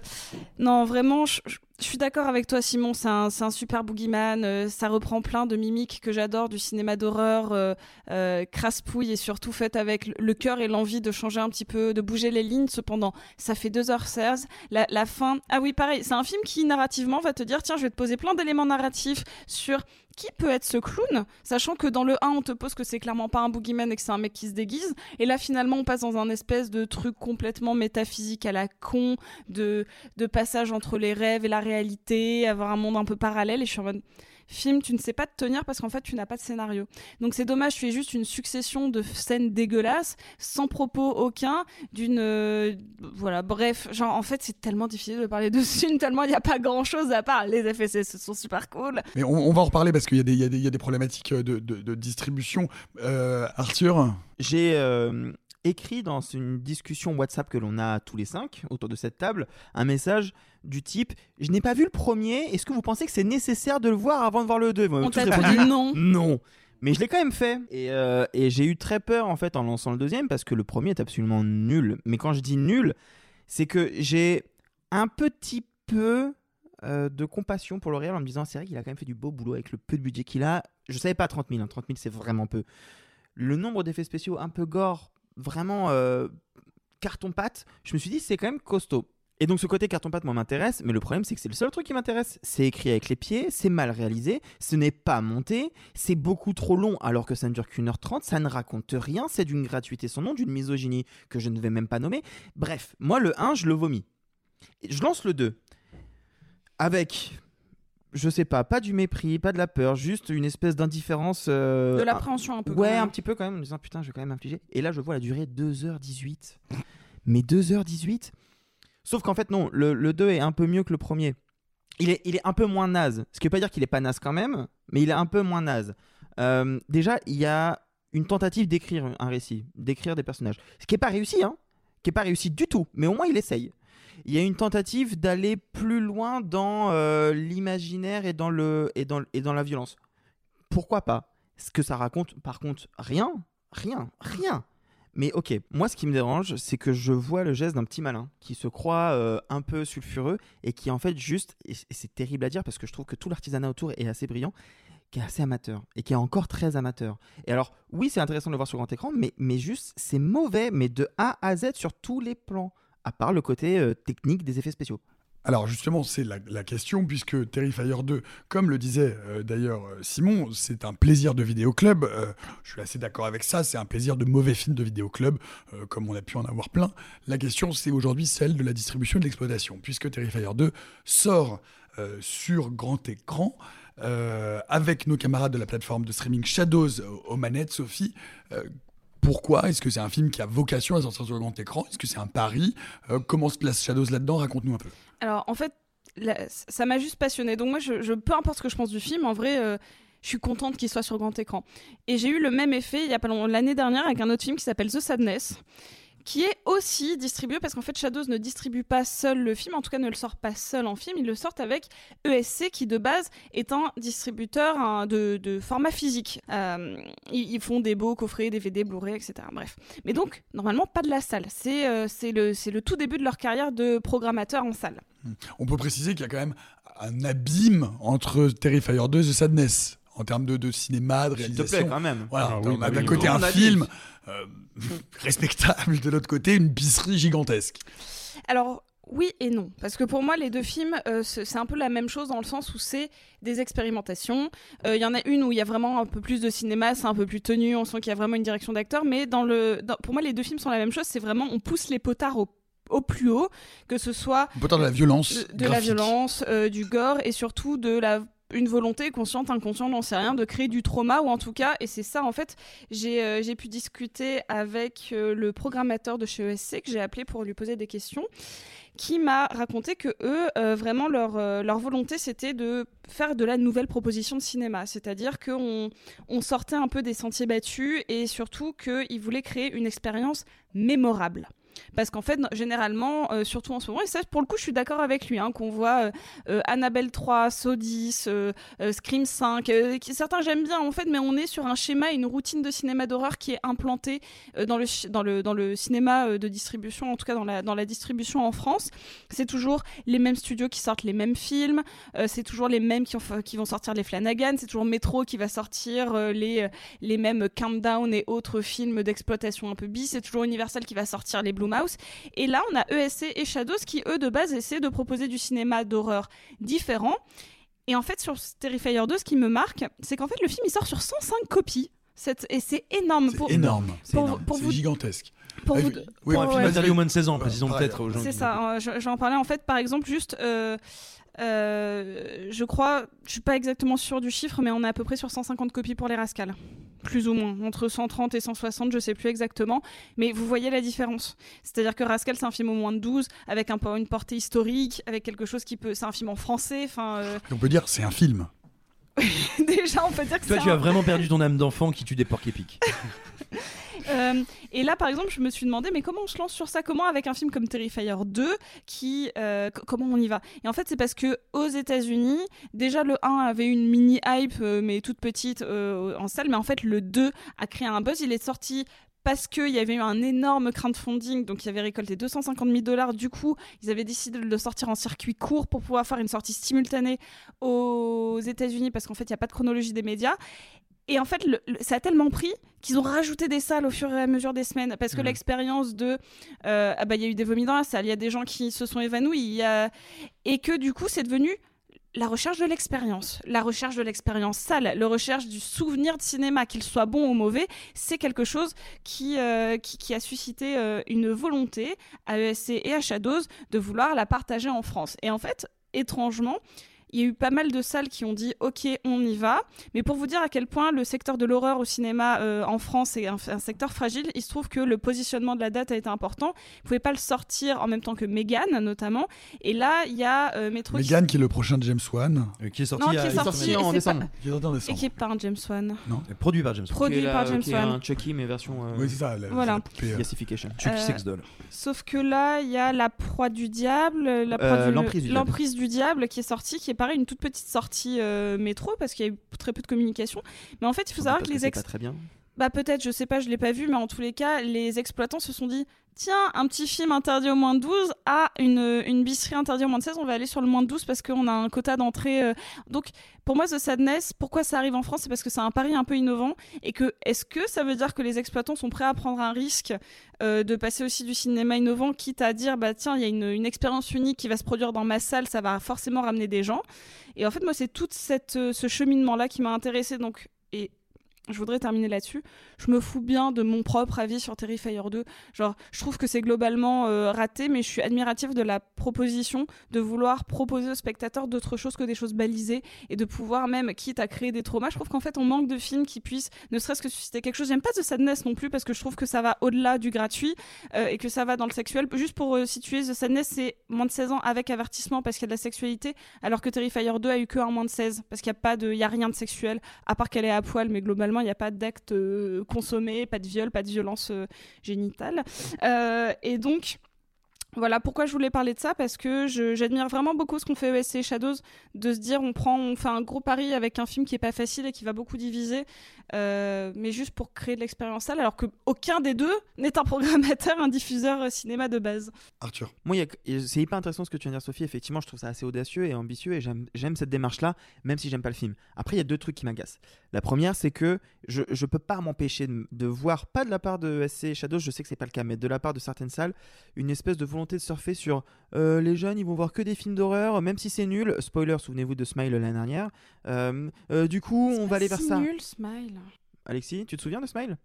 non, vraiment, je, je- je suis d'accord avec toi, Simon. C'est un, c'est un super boogeyman. euh, ça reprend plein de mimiques que j'adore du cinéma d'horreur, euh, euh, crasse-pouille et surtout faite avec le- le cœur et l'envie de changer un petit peu, de bouger les lignes. Cependant, ça fait 2h16. La, la fin. Ah oui, pareil, c'est un film qui narrativement va te dire tiens, je vais te poser plein d'éléments narratifs sur qui peut être ce clown, sachant que dans le 1 on te pose que c'est clairement pas un boogeyman et que c'est un mec qui se déguise, et là finalement on passe dans un espèce de truc complètement métaphysique à la con, de, de passage entre les rêves et la réalité, avoir un monde un peu parallèle, et je suis en mode film, tu ne sais pas te tenir parce qu'en fait, tu n'as pas de scénario. Donc c'est dommage, tu es juste une succession de scènes dégueulasses, sans propos aucun, d'une... euh, voilà, bref, genre en fait, c'est tellement difficile de parler de ce film, tellement il n'y a pas grand-chose à part. Les effets ce sont super cool. Mais on, on va en reparler parce qu'il y, a des- il y a des- il y a des problématiques de, de- de distribution. Euh, Arthur? J'ai euh, écrit dans une discussion WhatsApp que l'on a tous les cinq autour de cette table un message du type Je n'ai pas vu le premier, est-ce que vous pensez que c'est nécessaire de le voir avant de voir le deux? Ils m'ont On tous t'a dit non. Non. Mais je l'ai quand même fait. Et, euh, et j'ai eu très peur en fait en lançant le deuxième parce que le premier est absolument nul. Mais quand je dis nul, c'est que j'ai un petit peu euh, de compassion pour le réel en me disant c'est vrai qu'il a quand même fait du beau boulot avec le peu de budget qu'il a. Je savais pas 30 000, hein. 30 000 c'est vraiment peu. Le nombre d'effets spéciaux un peu gore, vraiment euh, carton-pâte, je me suis dit c'est quand même costaud. Et donc ce côté carton-pâte moi m'intéresse, mais le problème c'est que c'est le seul truc qui m'intéresse. C'est écrit avec les pieds, c'est mal réalisé, ce n'est pas monté, c'est beaucoup trop long alors que ça ne dure qu'une heure trente, ça ne raconte rien, c'est d'une gratuité sans nom, d'une misogynie que je ne vais même pas nommer. Bref, moi le 1 je le vomis. Je lance le 2 avec je sais pas, pas du mépris, pas de la peur, juste une espèce d'indifférence. euh, De l'appréhension un peu, Ouais, un petit peu quand même, en me disant putain, je vais quand même infliger. Et là, je vois la durée 2h18. Mais 2h18 Sauf qu'en fait, non, le, le 2 est un peu mieux que le premier. Il est, il est un peu moins naze. Ce qui veut pas dire qu'il est pas naze quand même, mais il est un peu moins naze. Euh, déjà, il y a une tentative d'écrire un récit, d'écrire des personnages. Ce qui est pas réussi, hein. Qui est pas réussi du tout, mais au moins il essaye. Il y a une tentative d'aller plus loin dans euh, l'imaginaire et, dans et, dans, et dans la violence. Pourquoi pas? Ce que ça raconte, par contre, rien, rien, rien. Mais ok, moi ce qui me dérange, c'est que je vois le geste d'un petit malin qui se croit euh, un peu sulfureux et qui en fait juste, et c'est terrible à dire parce que je trouve que tout l'artisanat autour est assez brillant, qui est assez amateur et qui est encore très amateur. Et alors, oui, c'est intéressant de le voir sur grand écran, mais, mais juste, c'est mauvais, mais de A à Z sur tous les plans, à part le côté euh, technique des effets spéciaux. Alors justement, c'est la, question, puisque Terrifier 2, comme le disait euh, d'ailleurs euh, Simon, c'est un plaisir de vidéoclub. Euh, je suis assez d'accord avec ça, c'est un plaisir de mauvais film de vidéoclub, euh, comme on a pu en avoir plein. La question, c'est aujourd'hui celle de la distribution et de l'exploitation, puisque Terrifier 2 sort euh, sur grand écran. avec nos camarades de la plateforme de streaming Shadows aux, manettes, Sophie, pourquoi Est-ce que c'est un film qui a vocation à sortir sur grand écran? Est-ce que c'est un pari? Comment se place Shadows là-dedans? Raconte-nous un peu. Alors en fait, ça m'a juste passionné. Donc moi, je, peu importe ce que je pense du film, en vrai, euh, je suis contente qu'il soit sur grand écran. Et j'ai eu le même effet y a l'année dernière avec un autre film qui s'appelle The Sadness qui est aussi distribué parce qu'en fait Shadows ne distribue pas seul le film, en tout cas ne le sort pas seul en film, ils le sortent avec ESC qui de base est un distributeur hein, de, format physique. Euh, ils, font des beaux coffrets, DVD, Blu-ray, etc. Bref. Mais donc normalement pas de la salle, c'est euh, c'est le, tout début de leur carrière de programmateur en salle. On peut préciser qu'il y a quand même un abîme entre Terrifier 2 et Sadness en termes de, de cinéma, de S'il te réalisation. plaît, quand même. Voilà, Ah on oui, a bah d'un oui, côté oui. un film euh, respectable, de l'autre côté une pisserie gigantesque. Alors oui et non, parce que pour moi les deux films euh, c'est un peu la même chose dans le sens où c'est des expérimentations. Euh, Il y en a une où il y a vraiment un peu plus de cinéma, c'est un peu plus tenu, on sent qu'il y a vraiment une direction d'acteur, mais dans le, dans- pour moi les deux films sont la même chose, c'est vraiment on pousse les potards au au plus haut, que ce soit de la violence de, de la violence, euh, du gore et surtout de la une volonté consciente, inconsciente, n'en sait rien, de créer du trauma ou en tout cas, et c'est ça en fait, j'ai euh, pu discuter avec euh, le programmateur de chez ESC que j'ai appelé pour lui poser des questions qui m'a raconté que eux, euh, vraiment, leur, volonté, c'était de faire de la nouvelle proposition de cinéma. C'est-à-dire qu'on on sortait un peu des sentiers battus et surtout qu'ils voulaient créer une expérience mémorable. Parce qu'en fait, généralement, euh, surtout en ce moment, et ça, pour le coup, je suis d'accord avec lui, hein, qu'on voit euh, euh, Annabelle 3, Saw 10, euh, Scream 5, euh, qui, certains j'aime bien en fait, mais on est sur un schéma, une routine de cinéma d'horreur qui est implantée dans, le, cinéma de distribution, en tout cas dans la, distribution en France. C'est toujours les mêmes studios qui sortent les mêmes films, c'est toujours les mêmes qui, ont- qui vont sortir les Flanagan, c'est toujours Metro qui va sortir les, les mêmes Countdown et autres films d'exploitation un peu bis, c'est toujours Universal qui va sortir les Blumhouse. Et là, on a ESC et Shadows qui, eux, de base, essaient de proposer du cinéma d'horreur différent. Et en fait, sur Terrifier 2, ce qui me marque, c'est qu'en fait, le film il sort sur 105 copies. Cette- Et c'est énorme. C'est pour, énorme. C'est pour- énorme. pour C'est vous- gigantesque. pour Ah, vous- oui, pour- oui, un film ouais. interdit aux moins de 16 ans, précisons Par peut-être ailleurs. aux gens. C'est ça, je- j'en parlais en fait, par exemple, juste, euh, euh, je crois, je suis pas exactement sûre du chiffre, mais on est à peu près sur 150 copies pour les Rascals. Plus ou moins, entre 130 et 160, je sais plus exactement, mais vous voyez la différence. C'est-à-dire que Rascal, c'est un film au moins de 12, avec un une portée historique, avec quelque chose qui peut. C'est un film en français, enfin. euh, on peut dire c'est un film. déjà, on peut dire que Toi, tu un- as vraiment perdu ton âme d'enfant qui tue des porcs épiques. Euh, et là, par exemple, je me suis demandé, mais comment on se lance sur ça? Comment avec un film comme Terrifier 2, qui, euh, comment on y va? Et en fait, c'est parce que aux États-Unis, déjà le 1 avait une mini hype, euh, mais toute petite en salle, mais en fait, le 2 a créé un buzz. Il est sorti parce qu'il y avait eu un énorme crowdfunding, donc il avait récolté 250 000 dollars. Du coup, ils avaient décidé de le sortir en circuit court pour pouvoir faire une sortie simultanée aux États-Unis, parce qu'en fait, il n'y a pas de chronologie des médias. Et en fait, le- le- ça a tellement pris qu'ils ont rajouté des salles au fur et à mesure des semaines. Parce que Mhm. l'expérience de. euh, ah bah, il y a eu des vomis dans la salle, il y a des gens qui se sont évanouis, il y a... et que du coup, c'est devenu la recherche de l'expérience, la recherche de l'expérience sale, la recherche du souvenir de cinéma, qu'il soit bon ou mauvais, c'est quelque chose qui, euh, qui, qui a suscité euh, une volonté à ESC et à Shadows de vouloir la partager en France. Et en fait, étrangement, il y a eu pas mal de salles qui ont dit OK, on y va. Mais pour vous dire à quel point le secteur de l'horreur au cinéma euh, en France est un, un secteur fragile, il se trouve que le positionnement de la date a été important. Vous pouvez pas le sortir en même temps que Megan, notamment. Et là, il y a euh, Metro qui- Megan qui est le prochain James Wan. Euh, qui est sorti, Non, qui à- est sorti, et en décembre. pas- Qui est sorti en et décembre. qui est par James Wan. Non. Produit par James Wan. Produit Qui est la- par James Wan. un Chucky, mais version. euh, Oui, c'est ça. la- Voilà. la euh. Chucky Euh, Sex Doll. Sauf que là, il y a La Proie du Diable, la proie Euh, du- L'Emprise du Diable. l'Emprise du Diable qui est sortie, qui est pareil, une toute petite sortie euh, métro parce qu'il y a eu très peu de communication. Mais en fait, il faut savoir que les c'est ex... pas très bien. Bah peut-être, je sais pas, je l'ai pas vu, mais en tous les cas, les exploitants se sont dit tiens, un petit film interdit au moins de 12 à une, une bisserie interdite au moins de 16, on va aller sur le moins de 12 parce qu'on a un quota d'entrée. euh. Donc pour moi, The Sadness, pourquoi ça arrive en France C'est parce que c'est un pari un peu innovant et que est-ce que ça veut dire que les exploitants sont prêts à prendre un risque euh, de passer aussi du cinéma innovant, quitte à dire bah tiens, il y a une, une expérience unique qui va se produire dans ma salle, ça va forcément ramener des gens. Et en fait, moi, c'est tout euh, ce cheminement-là qui m'a intéressé. Donc, et je voudrais terminer là-dessus. Je me fous bien de mon propre avis sur Terrifier 2. Genre, je trouve que c'est globalement euh, raté, mais je suis admirative de la proposition de vouloir proposer aux spectateurs d'autres choses que des choses balisées et de pouvoir même, quitte à créer des traumas, je trouve qu'en fait, on manque de films qui puissent ne serait-ce que susciter quelque chose. J'aime pas The Sadness non plus parce que je trouve que ça va au-delà du gratuit euh, et que ça va dans le sexuel. Juste pour euh, situer, The Sadness, c'est moins de 16 ans avec avertissement parce qu'il y a de la sexualité, alors que Terrifier 2 a eu que un moins de 16 parce qu'il n'y a a rien de sexuel à part qu'elle est à poil, mais globalement il n'y a pas d'acte euh, consommé, pas de viol, pas de violence euh, génitale. Euh, et donc voilà pourquoi je voulais parler de ça parce que j'admire vraiment beaucoup ce qu'on fait ESC Shadows de se dire on prend on fait un gros pari avec un film qui est pas facile et qui va beaucoup diviser euh, mais juste pour créer de l'expérience sale alors que aucun des deux n'est un programmateur un diffuseur euh, cinéma de base Arthur. Moi, c'est hyper intéressant ce que tu viens de dire, Sophie. Effectivement, je trouve ça assez audacieux et ambitieux et j'aime cette démarche-là, même si j'aime pas le film. Après, il y a deux trucs qui m'agacent. La première, c'est que je, je peux pas m'empêcher de, voir, pas de la part de SC Shadows, je sais que c'est pas le cas, mais de la part de certaines salles, une espèce de volonté de surfer sur euh, les jeunes, ils vont voir que des films d'horreur, même si c'est nul. Spoiler, souvenez-vous de Smile l'année dernière. Euh, euh, du coup, on va aller vers si ça. nul Smile Alexis, tu te souviens de Smile?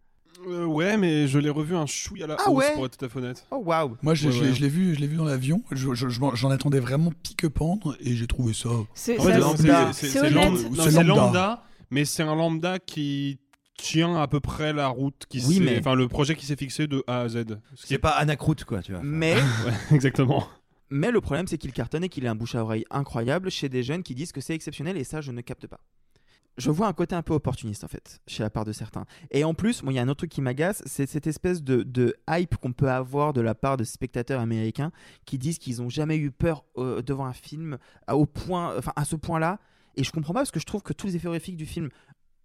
Euh, ouais, mais je l'ai revu un chouille à la Ah hausse ouais? pour être tout à fait honnête. Oh waouh Moi, je, Ouais, je l'ai- ouais. je l'ai vu, je l'ai vu dans l'avion. Je- je- je m'en- J'en attendais vraiment pique-pendre et j'ai trouvé ça. c'est En fait, c'est- c'est- c'est- c'est c'est honnête. lambda, C'est non, c'est lambda. lambda, mais c'est un lambda qui tient à peu près la route qui Oui, mais- enfin le projet qui s'est fixé de A à Z. Ce qui C'est est pas Anacroute, quoi, tu vois. Mais Ouais, exactement. Mais le problème, c'est qu'il cartonne et qu'il a un bouche à oreille incroyable chez des jeunes qui disent que c'est exceptionnel et ça, je ne capte pas. Je vois un côté un peu opportuniste en fait, chez la part de certains. Et en plus, moi, il y a un autre truc qui m'agace, c'est cette espèce de, de hype qu'on peut avoir de la part de spectateurs américains qui disent qu'ils n'ont jamais eu peur euh, devant un film à, au point, enfin, à ce point-là. Et je comprends pas parce que je trouve que tous les effets horrifiques du film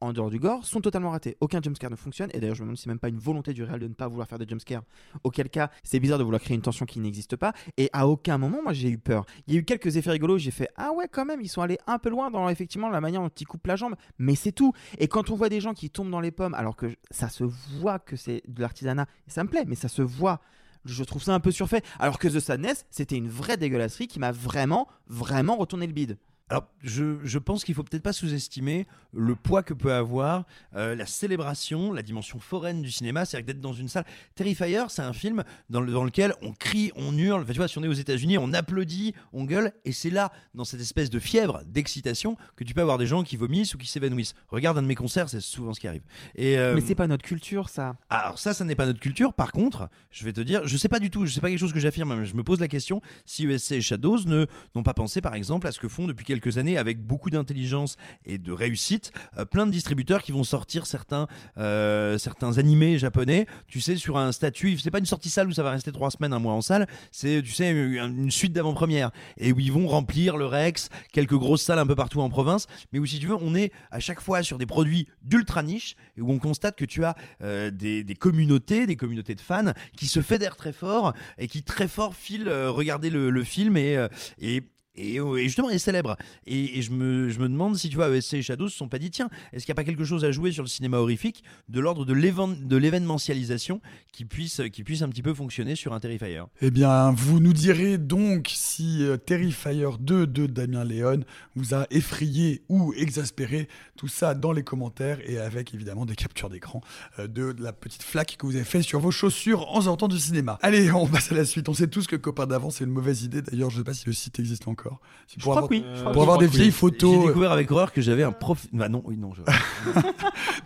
en dehors du gore sont totalement ratés. Aucun jumpscare ne fonctionne. Et d'ailleurs, je me demande si c'est même pas une volonté du réel de ne pas vouloir faire des jumpscares. Auquel cas, c'est bizarre de vouloir créer une tension qui n'existe pas. Et à aucun moment, moi, j'ai eu peur. Il y a eu quelques effets rigolos. J'ai fait ah ouais, quand même, ils sont allés un peu loin dans effectivement la manière dont ils coupent la jambe. Mais c'est tout. Et quand on voit des gens qui tombent dans les pommes, alors que ça se voit que c'est de l'artisanat, ça me plaît, mais ça se voit. Je trouve ça un peu surfait. Alors que The Sadness, c'était une vraie dégueulasserie qui m'a vraiment, vraiment retourné le bide. Alors, je, je pense qu'il faut peut-être pas sous-estimer le poids que peut avoir euh, la célébration, la dimension foraine du cinéma, c'est-à-dire d'être dans une salle. Terrifier, c'est un film dans, le- dans lequel on crie, on hurle. Enfin, tu vois, si on est aux États-Unis, on applaudit, on gueule, et c'est là, dans cette espèce de fièvre, d'excitation, que tu peux avoir des gens qui vomissent ou qui s'évanouissent. Regarde un de mes concerts, c'est souvent ce qui arrive. Et, euh, Mais c'est pas notre culture, ça. alors ça, ça n'est pas notre culture. Par contre, je vais te dire, je sais pas du tout, je sais pas quelque chose que j'affirme, mais je me pose la question si USC et Shadows ne n'ont pas pensé, par exemple, à ce que font depuis quelques années, avec beaucoup d'intelligence et de réussite, euh, plein de distributeurs qui vont sortir certains euh, certains animés japonais. Tu sais, sur un statut, c'est pas une sortie salle où ça va rester trois semaines, un mois en salle. C'est, tu sais, une suite d'avant-première et où ils vont remplir le Rex, quelques grosses salles un peu partout en province. Mais où, si tu veux, on est à chaque fois sur des produits d'ultra niche et où on constate que tu as euh, des, communautés, des communautés de fans qui se fédèrent très fort et qui très fort filent euh, regarder le, le film et, et et, et justement, elle est célèbre. Et, je, me, je me demande si tu vois, ESC et Shadows se sont pas dit tiens, est-ce qu'il n'y a pas quelque chose à jouer sur le cinéma horrifique de l'ordre de de l'événementialisation qui puisse, qui puisse un petit peu fonctionner sur un Terrifier? Eh bien, vous nous direz donc si euh, Terrifier 2 de Damien Léon vous a effrayé ou exaspéré. Tout ça dans les commentaires et avec évidemment des captures d'écran euh, de la petite flaque que vous avez fait sur vos chaussures en sortant du cinéma. Allez, on passe à la suite. On sait tous que Copain d'avant, c'est une mauvaise idée. D'ailleurs, je sais pas si le site existe encore. Si Je pour crois avoir, que oui, je crois pour avoir des vieilles J'ai photos. découvert avec horreur que j'avais un prof. Bah non, oui, non. Je...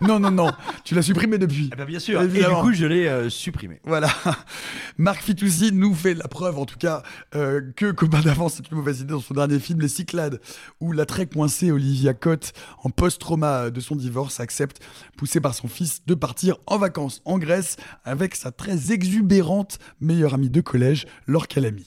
non, non, non. Tu l'as supprimé depuis. Ah bah bien sûr. Et du coup, je l'ai euh, supprimé. Voilà. Marc Fitoussi nous fait la preuve, en tout cas, euh, que Copain d'avance c'est une mauvaise idée dans son dernier film, Les Cyclades, où la très coincée Olivia Cotte, en post-trauma de son divorce, accepte, poussée par son fils, de partir en vacances en Grèce avec sa très exubérante meilleure amie de collège, Laure Calamy.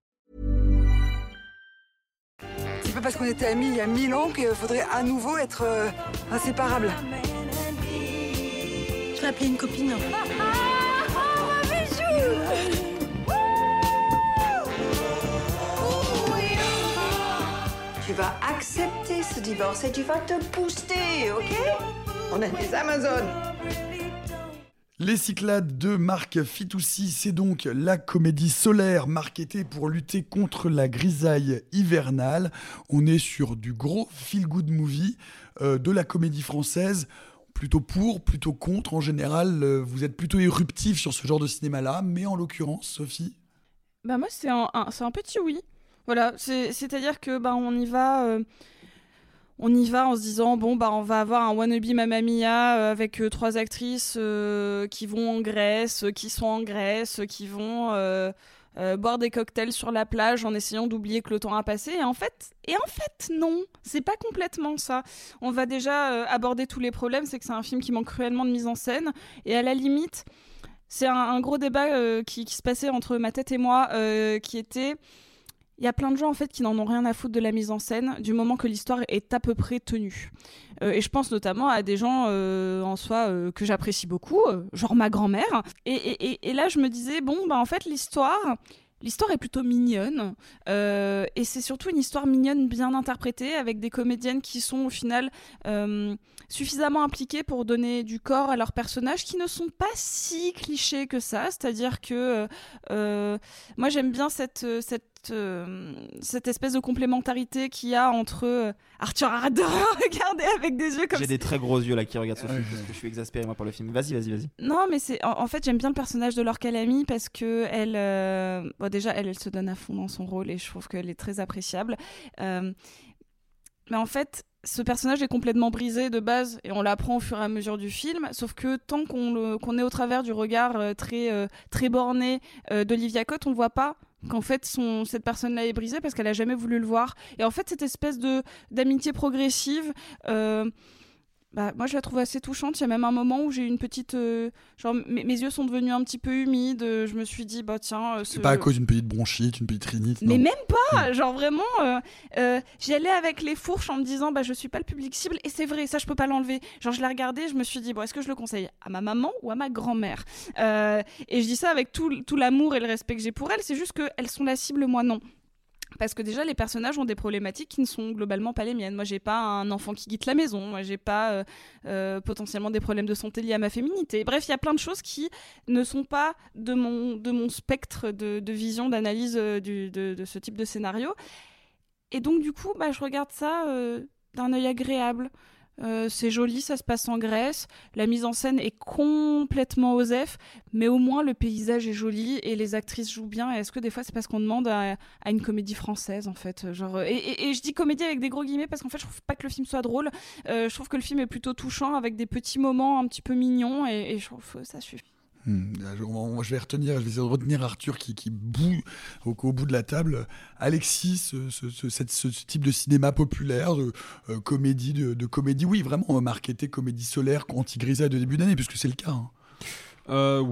Parce qu'on était amis il y a mille ans qu'il faudrait à nouveau être euh, inséparables. Je vais appeler une copine. Tu vas accepter ce divorce et tu vas te booster, ok? On a des Amazones. Les Cyclades de Marc Fitoussi, c'est donc la comédie solaire marketée pour lutter contre la grisaille hivernale. On est sur du gros feel-good movie euh, de la comédie française. Plutôt pour, plutôt contre. En général, euh, vous êtes plutôt éruptif sur ce genre de cinéma-là. Mais en l'occurrence, Sophie, Bah moi c'est un, petit oui. Voilà, c'est- c'est-à-dire que bah y va euh, on y va en se disant bon bah on va avoir un wannabe Mamma Mia euh, avec euh, trois actrices euh, qui vont en Grèce, qui sont en Grèce, qui vont boire des cocktails sur la plage en essayant d'oublier que le temps a passé. Et en fait et en fait non, c'est pas complètement ça. On va déjà aborder tous les problèmes, c'est que c'est un film qui manque cruellement de mise en scène. Et à la limite c'est un, gros débat qui, se passait entre ma tête et moi, qui était il y a plein de gens en fait qui n'en ont rien à foutre de la mise en scène du moment que l'histoire est à peu près tenue. Euh, et je pense notamment à des gens euh, en soi euh, que j'apprécie beaucoup, genre ma grand-mère. Et, et- là je me disais bon bah en fait l'histoire. L'histoire est plutôt mignonne et c'est surtout une histoire mignonne bien interprétée avec des comédiennes qui sont au final suffisamment impliquées pour donner du corps à leurs personnages qui ne sont pas si clichés que ça. C'est-à-dire que moi j'aime bien cette, euh, cette, euh, cette espèce de complémentarité qu'il y a entre euh, Arthur de regarder avec des yeux comme J'ai des très gros yeux là qui regardent Sophie Ouais, parce que je suis exaspéré moi pour le film. Vas-y, vas-y, vas-y. Non, mais c'est en, en fait j'aime bien le personnage de Laure Calamy parce que elle, euh, bon, déjà elle, elle se donne à fond dans son rôle et je trouve qu'elle est très appréciable. Euh, mais en fait, ce personnage est complètement brisé de base et on l'apprend au fur et à mesure du film. Sauf que tant qu'on le- qu'on est au travers du regard euh, très euh, très borné euh, d'Olivia Cotte, on voit pas qu'en fait cette personne-là est brisée parce qu'elle a jamais voulu le voir. Et en fait cette espèce de d'amitié progressive. euh, bah, moi je la trouve assez touchante. Il y a même un moment où j'ai une petite. euh, genre, mes, mes yeux sont devenus un petit peu humides. euh, Je me suis dit, bah tiens. euh, C'est ce- pas à cause d'une petite bronchite, une petite rhinite. Mais même pas Genre vraiment, euh, j'y allais avec les fourches en me disant, bah je suis pas le public cible. Et c'est vrai, ça je peux pas l'enlever. Genre je l'ai regardé, je me suis dit, bon, est-ce que je le conseille à ma maman ou à ma grand-mère? Et je dis ça avec tout, tout l'amour et le respect que j'ai pour elles. C'est juste qu'elles sont la cible, moi non. Parce que déjà, les personnages ont des problématiques qui ne sont globalement pas les miennes. Moi, j'ai pas un enfant qui quitte la maison. Moi, j'ai pas euh, euh, potentiellement des problèmes de santé liés à ma féminité. Bref, il y a plein de choses qui ne sont pas de mon, de mon spectre de, vision, d'analyse euh, de, ce type de scénario. Et donc, du coup, bah, je regarde ça d'un œil agréable. Euh, c'est joli, ça se passe en Grèce. La mise en scène est complètement osef, mais au moins le paysage est joli et les actrices jouent bien. Est-ce que des fois c'est parce qu'on demande à, une comédie française en fait, genre euh, et, et- je dis comédie avec des gros guillemets parce qu'en fait je trouve pas que le film soit drôle. Euh, je trouve que le film est plutôt touchant avec des petits moments un petit peu mignons et, et je trouve que ça suffit. Hmm, je, vais retenir, je vais de retenir Arthur qui, qui bout au, bout de la table. Alexis, ce, type de cinéma populaire, de euh, comédie, de, de comédie, oui, vraiment marketé comédie solaire, anti-grisaille de début d'année, puisque c'est le cas. hein. Euh,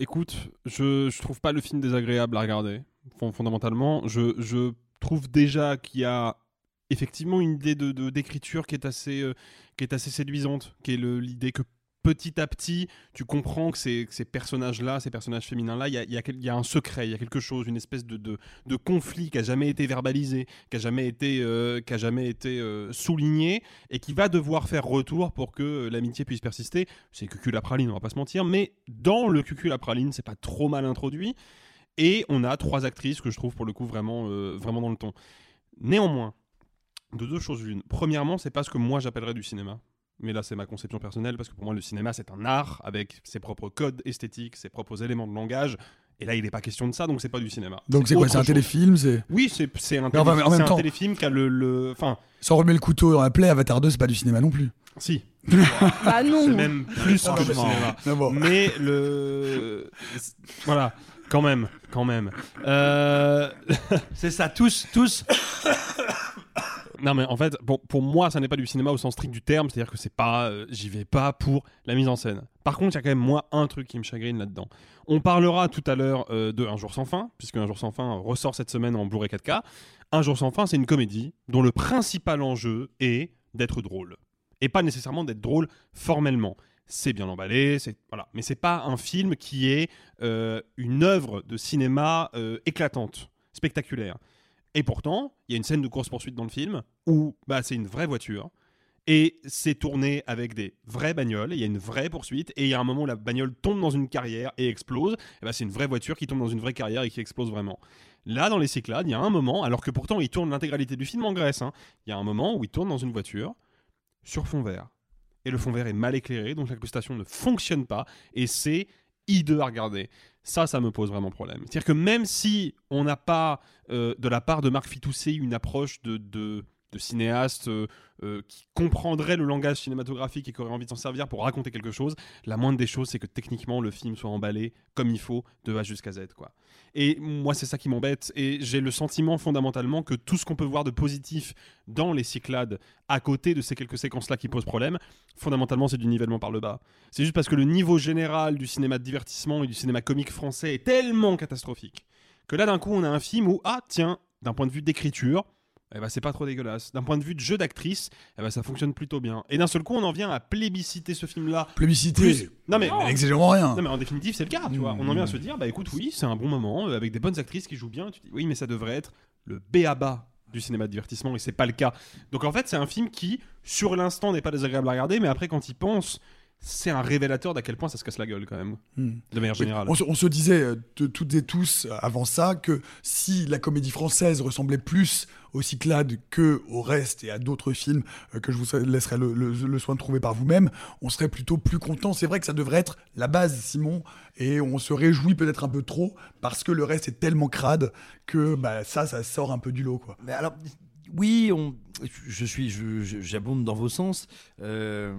écoute, je, je trouve pas le film désagréable à regarder, fon- fondamentalement. Je, trouve déjà qu'il y a effectivement une idée de de- d'écriture qui est assez euh, qui est assez séduisante, qui est l'idée que petit à petit, tu comprends que ces, personnages-là, ces personnages féminins-là, il y a, un secret, il y a quelque chose, une espèce de, conflit qui a jamais été verbalisé, qui a jamais été, euh, a jamais été euh, souligné, et qui va devoir faire retour pour que euh, l'amitié puisse persister. C'est cucul à praline, on va pas se mentir, mais dans le cucul à praline, c'est pas trop mal introduit. Et on a trois actrices que je trouve pour le coup vraiment, euh, vraiment dans le ton. Néanmoins, de deux choses l'une. Premièrement, c'est pas ce que moi j'appellerais du cinéma. Mais là, c'est ma conception personnelle, parce que pour moi, le cinéma, c'est un art avec ses propres codes esthétiques, ses propres éléments de langage. Et là, il n'est pas question de ça, donc c'est pas du cinéma. Donc c'est quoi C'est un téléfilm c'est... Oui, c'est c'est un, enfin, télé- en même c'est un temps- téléfilm qui a le. le... Enfin, Sans remettre le couteau dans la plaie, Avatar 2, c'est pas du cinéma non plus. si. Bah non. C'est même plus Ah, que du cinéma. Mais le. Voilà, quand même, quand même. Euh... C'est ça, tous, tous. Non mais en fait, pour moi, ça n'est pas du cinéma au sens strict du terme, c'est-à-dire que c'est pas, euh, j'y vais pas pour la mise en scène. Par contre, il y a quand même moi un truc qui me chagrine là-dedans. On parlera tout à l'heure euh, de Un jour sans fin, puisque Un jour sans fin ressort cette semaine en Blu-ray 4K. Un jour sans fin, c'est une comédie dont le principal enjeu est d'être drôle, et pas nécessairement d'être drôle formellement. C'est bien emballé, c'est voilà, mais c'est pas un film qui est euh, une œuvre de cinéma éclatante, spectaculaire. Et pourtant, il y a une scène de course-poursuite dans le film où bah, c'est une vraie voiture. Et c'est tourné avec des vraies bagnoles. Il y a une vraie poursuite. Et il y a un moment où la bagnole tombe dans une carrière et explose. Et bah, c'est une vraie voiture qui tombe dans une vraie carrière et qui explose vraiment. Là, dans les Cyclades, il y a un moment, alors que pourtant il tourne l'intégralité du film en Grèce, hein, il y a un moment où il tourne dans une voiture sur fond vert. Et le fond vert est mal éclairé, donc l'incrustation ne fonctionne pas. Et c'est hideux à regarder. Ça, ça me pose vraiment problème. C'est-à-dire que même si on n'a pas, euh, de la part de Marc Fitousset, une approche de, de cinéaste euh, euh, qui comprendrait le langage cinématographique et qui aurait envie de s'en servir pour raconter quelque chose, la moindre des choses, c'est que techniquement, le film soit emballé comme il faut, de A jusqu'à Z. Quoi. Et moi, c'est ça qui m'embête. Et j'ai le sentiment fondamentalement que tout ce qu'on peut voir de positif dans les Cyclades, à côté de ces quelques séquences-là qui posent problème, fondamentalement, c'est du nivellement par le bas. C'est juste parce que le niveau général du cinéma de divertissement et du cinéma comique français est tellement catastrophique que là, d'un coup, on a un film où, ah, tiens, d'un point de vue d'écriture, eh ben, c'est pas trop dégueulasse. D'un point de vue de jeu d'actrice, eh ben, ça fonctionne plutôt bien. Et d'un seul coup, on en vient à plébisciter ce film-là. Plébisciter Plus- Non mais N'exagérons rien. Non mais en définitive, c'est le cas, tu vois. On en vient à se dire, bah écoute, oui, c'est un bon moment euh, avec des bonnes actrices qui jouent bien. Tu dis, oui, mais ça devrait être le B à bas du cinéma de divertissement et c'est pas le cas. Donc en fait, c'est un film qui, sur l'instant, n'est pas désagréable à regarder, mais après, quand il pense, c'est un révélateur d'à quel point ça se casse la gueule quand même, Hmm. de manière Oui, générale. On, se, on se disait euh, de toutes et tous euh, avant ça que si la comédie française ressemblait plus aux Cyclades que au reste et à d'autres films euh, que je vous laisserai le, le- le soin de trouver par vous-même, on serait plutôt plus content. C'est vrai que ça devrait être la base, Simon, et on se réjouit peut-être un peu trop parce que le reste est tellement crade que bah, ça, ça sort un peu du lot, quoi. Mais alors, oui, on... je suis, j'abonde dans vos sens. Euh,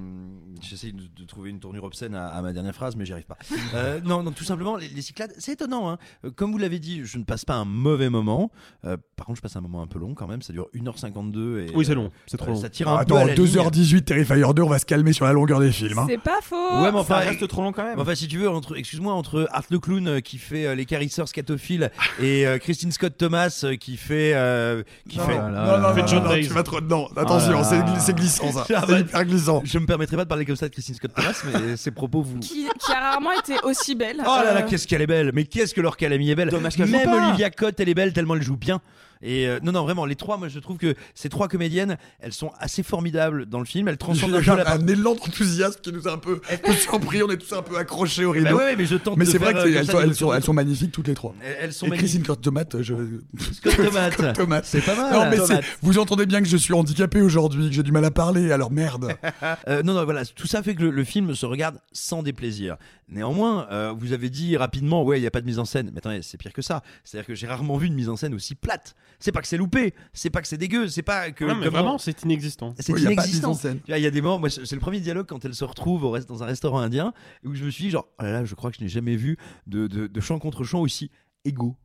J'essaie de, de trouver une tournure obscène à, à ma dernière phrase, mais j'y arrive pas. Euh, non, non, tout simplement, les, les Cyclades, c'est étonnant. hein. Euh, Comme vous l'avez dit, je ne passe pas un mauvais moment. Euh, par contre, je passe un moment un peu long quand même. Ça dure 1h52. Et, Oui, c'est long, c'est trop euh, long. Ça tire un Attends, peu à la ligne. 2h18 Terrifier 2, on va se calmer sur la longueur des films. hein. C'est pas faux. Ouais, mais enfin, Ça reste trop long quand même. Enfin, si tu veux, entre, excuse-moi, entre Art le clown qui fait euh, les carisseurs scatophiles et euh, Christine Scott Thomas qui fait, euh, qui Non, fait. non, non, non, Fait non, John non, vas trop dedans. Attention, Ah là c'est glissant ça. Ah C'est bah, hyper glissant. Je me permettrai pas de parler comme ça de Christine Scott Thomas, mais ses propos vous. Qui, qui a rarement été aussi belle. Oh là là, Euh, qu'est-ce qu'elle est belle! Mais qu'est-ce que leur Calamy est belle! Dommage Même. Olivia Cotte, elle est belle tellement elle joue bien. Et euh, non, non, vraiment, les trois, moi je trouve que ces trois comédiennes, elles sont assez formidables dans le film. Elles transcendent un peu la un élan d'enthousiasme qui nous a un peu, un peu surpris, on est tous un peu accrochés au rideau. Bah ouais, mais je tente Mais c'est vrai qu'elles euh, sont, elles, des sont, elles sont magnifiques toutes les trois. Elles- elles sont Et. Christine Kurt Tomate, je. Scott. Scott Tomate. C'est pas mal. Non, mais vous entendez bien que je suis handicapé aujourd'hui, que j'ai du mal à parler, alors merde. Euh, non, non, voilà, tout ça fait que le, le film se regarde sans déplaisir. Néanmoins, euh, vous avez dit rapidement, ouais, il n'y a pas de mise en scène. Mais attendez, c'est pire que ça. C'est-à-dire que j'ai rarement vu une mise en scène aussi plate. C'est pas que c'est loupé, c'est pas que c'est dégueu, c'est pas que. Non, mais vraiment, c'est inexistant. C'est Oui, inexistant. Il y a des moments, moi, c'est le premier dialogue quand elle se retrouve au reste, dans un restaurant indien, où je me suis dit, genre, oh là là, je crois que je n'ai jamais vu de, de, de chant contre chant aussi égaux.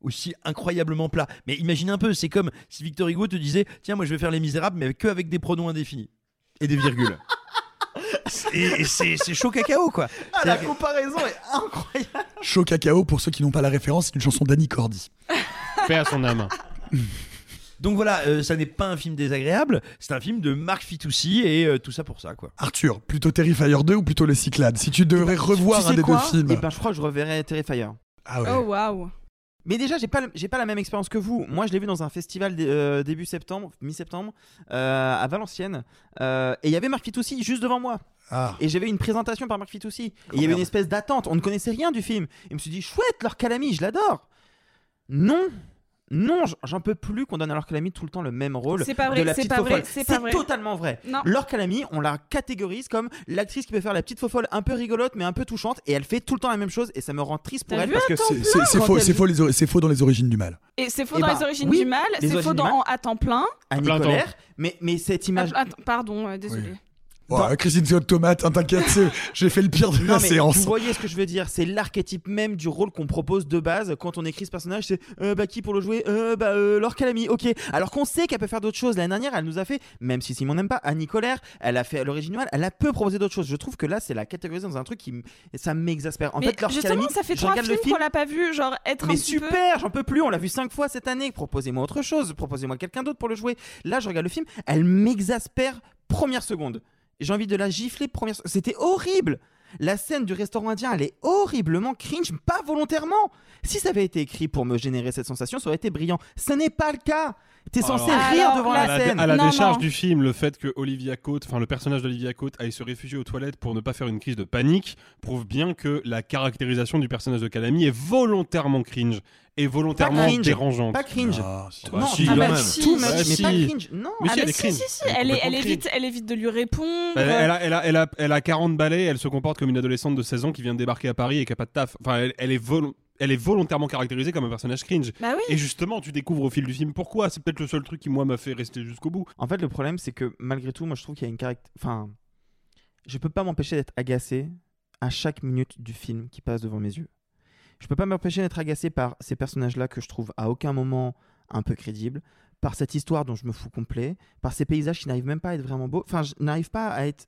Aussi incroyablement plat. Mais imagine un peu, c'est comme si Victor Hugo te disait Tiens, moi je vais faire Les Misérables, mais que avec des pronoms indéfinis et des virgules. et et c'est chaud cacao, quoi. Ah, la que- comparaison est incroyable. Chaud cacao, pour ceux qui n'ont pas la référence, c'est une chanson d'Annie Cordy. Paix à son âme. Donc voilà, euh, ça n'est pas un film désagréable, c'est un film de Marc Fitoussi et euh, tout ça pour ça, quoi. Arthur, plutôt Terrifier 2 ou plutôt Les Cyclades? Si tu devrais revoir Tu un sais des deux films. Eh ben, je crois que je reverrai Terrifier. Ah ouais. Oh waouh. Mais déjà, j'ai pas, j'ai pas la même expérience que vous. Moi, je l'ai vu dans un festival euh, début septembre, mi-septembre, euh, à Valenciennes. Euh, et il y avait Marc Fitoussi juste devant moi. Ah. Et j'avais une présentation par Marc Fitoussi. Et il y avait une espèce d'attente. On ne connaissait rien du film. Et je me suis dit, chouette, leur Calamy, je l'adore. Non. Non, j'en peux plus qu'on donne à Laure Calamy tout le temps le même rôle. C'est pas vrai, c'est pas vrai, c'est pas vrai. totalement vrai. Non. Laure Calamy, on la catégorise comme l'actrice qui peut faire la petite fofolle un peu rigolote mais un peu touchante et elle fait tout le temps la même chose et ça me rend triste pour elle parce que à C'est- faux, c'est faux, c'est faux dans les origines du mal. Et c'est faux Eh dans ben, les origines oui, du mal, c'est faux dans mal. En à temps plein. Temps. Colère, mais mais cette image Ah, pardon, euh, désolé. Ouais, Christine Scott Tomate, hein, t'inquiète, j'ai fait le pire de Non, la mais séance. Vous voyez ce que je veux dire C'est l'archétype même du rôle qu'on propose de base quand on écrit ce personnage. C'est euh, bah qui pour le jouer? Euh, Bah euh, Laure Calamy. Ok. Alors qu'on sait qu'elle peut faire d'autres choses. L'année dernière, elle nous a fait, même si Simon n'aime pas, Annie Colère. Elle a fait l'origine mal. Elle a peu proposé d'autres choses. Je trouve que là, c'est la catégorisée dans un truc qui ça m'exaspère. En mais fait, Laure justement, Calamy, ça fait je trois regarde le films film. qu'on l'a pas vu, genre être Mais un peu- super, j'en peux plus. On l'a vu cinq fois cette année. Proposez-moi autre chose. Proposez-moi quelqu'un d'autre pour le jouer. Là, je regarde le film. Elle m'exaspère première seconde. J'ai envie de la gifler première. C'était horrible. La scène du restaurant indien, elle est horriblement cringe, pas volontairement. Si ça avait été écrit pour me générer cette sensation, ça aurait été brillant. Ce n'est pas le cas. T'es censé Alors, rire alors, devant la- à la, scène. à la Non, décharge non. du film, le fait que Olivia Cote, enfin le personnage d'Olivia Cote aille se réfugier aux toilettes pour ne pas faire une crise de panique, prouve bien que la caractérisation du personnage de Calamy est volontairement cringe et volontairement cringe. dérangeante. Pas cringe. Ah. Bah, non, si, ah bah même. si, Too mais much. mais Si. pas cringe. Non. Mais Ah, si, elle mais est si, cringe. si, si, Elle est elle, est, elle, évite, elle évite de lui répondre. Elle, elle a, elle, a, elle, a, elle a 40 balais, elle se comporte comme une adolescente de 16 ans qui vient de débarquer à Paris et qui a pas de taf. Enfin, elle, elle est, volo- elle est volontairement caractérisée comme un personnage cringe. Bah oui. Et justement, tu découvres au fil du film pourquoi. C'est peut-être le seul truc qui, moi, m'a fait rester jusqu'au bout. En fait, le problème, c'est que malgré tout, moi, je trouve qu'il y a une caractère. Enfin, je peux pas m'empêcher d'être agacé à chaque minute du film qui passe devant mes yeux. Je peux pas m'empêcher d'être agacé par ces personnages-là que je trouve à aucun moment un peu crédibles, par cette histoire dont je me fous complet, par ces paysages qui n'arrivent même pas à être vraiment beaux. Enfin, je n'arrive pas à être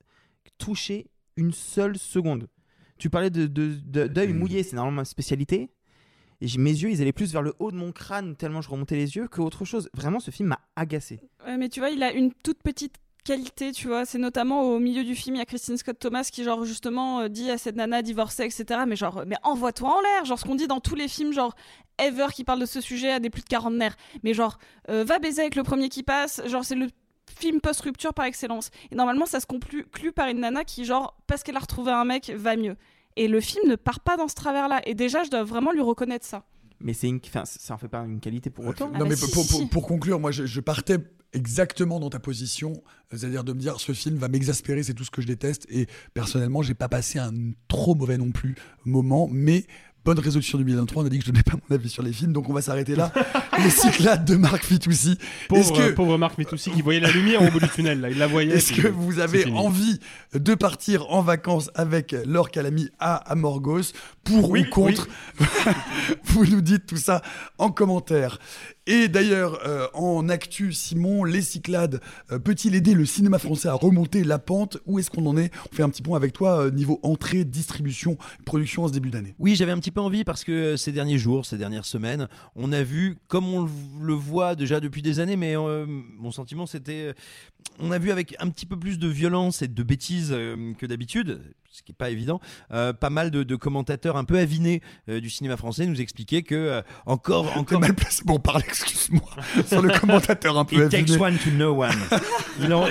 touché une seule seconde. Tu parlais de, de- de- d'œil mouillé, c'est normalement ma spécialité. Et mes yeux, ils allaient plus vers le haut de mon crâne tellement je remontais les yeux qu'autre chose. Vraiment, ce film m'a agacé. Ouais, mais tu vois, il a une toute petite qualité, tu vois. C'est notamment au milieu du film, il y a Christine Scott Thomas qui, genre, justement, euh, dit à cette nana divorcée, etc. Mais genre, mais envoie-toi en l'air. Genre, ce qu'on dit dans tous les films, genre, ever qui parlent de ce sujet à des plus de quarantenaires. Mais genre, euh, va baiser avec le premier qui passe. Genre, c'est le film post-rupture par excellence. Et normalement, ça se conclut par une nana qui, genre, parce qu'elle a retrouvé un mec, va mieux. Et le film ne part pas dans ce travers-là. Et déjà, je dois vraiment lui reconnaître ça. Mais c'est une... enfin, ça en fait pas une qualité pour autant. Ah non, bah mais si, pour, si, pour- conclure, moi, je, je partais exactement dans ta position, c'est-à-dire de me dire ce film va m'exaspérer, c'est tout ce que je déteste. Et personnellement, j'ai pas passé un trop mauvais non plus moment, mais bonne résolution 2023. On a dit que je donnais pas mon avis sur les films, donc on va s'arrêter là. les Cyclades de Marc Fitoussi. Pauvre, Est-ce que- pauvre Marc Mitoussi qui voyait la lumière au bout du tunnel. Là. Il la voyait. Est-ce que vous avez envie de partir en vacances avec Laure Calamy à Amorgos Pour Oui, ou contre Vous nous dites tout ça en commentaire. Et d'ailleurs, euh, en actu, Simon, les Cyclades, euh, peut-il aider le cinéma français à remonter la pente Où est-ce qu'on en est On fait un petit point avec toi, euh, niveau entrée, distribution, production en ce début d'année. Oui, j'avais un petit peu envie parce que ces derniers jours, ces dernières semaines, on a vu, comme on le- voit déjà depuis des années, mais mon sentiment c'était, on a vu avec un petit peu plus de violence et de bêtises que d'habitude, ce qui n'est pas évident, euh, pas mal de, de commentateurs un peu avinés euh, du cinéma français nous expliquaient que euh, encore, encore mal placé pour parler, excuse-moi, sur le commentateur un peu It takes aviné. one to know one.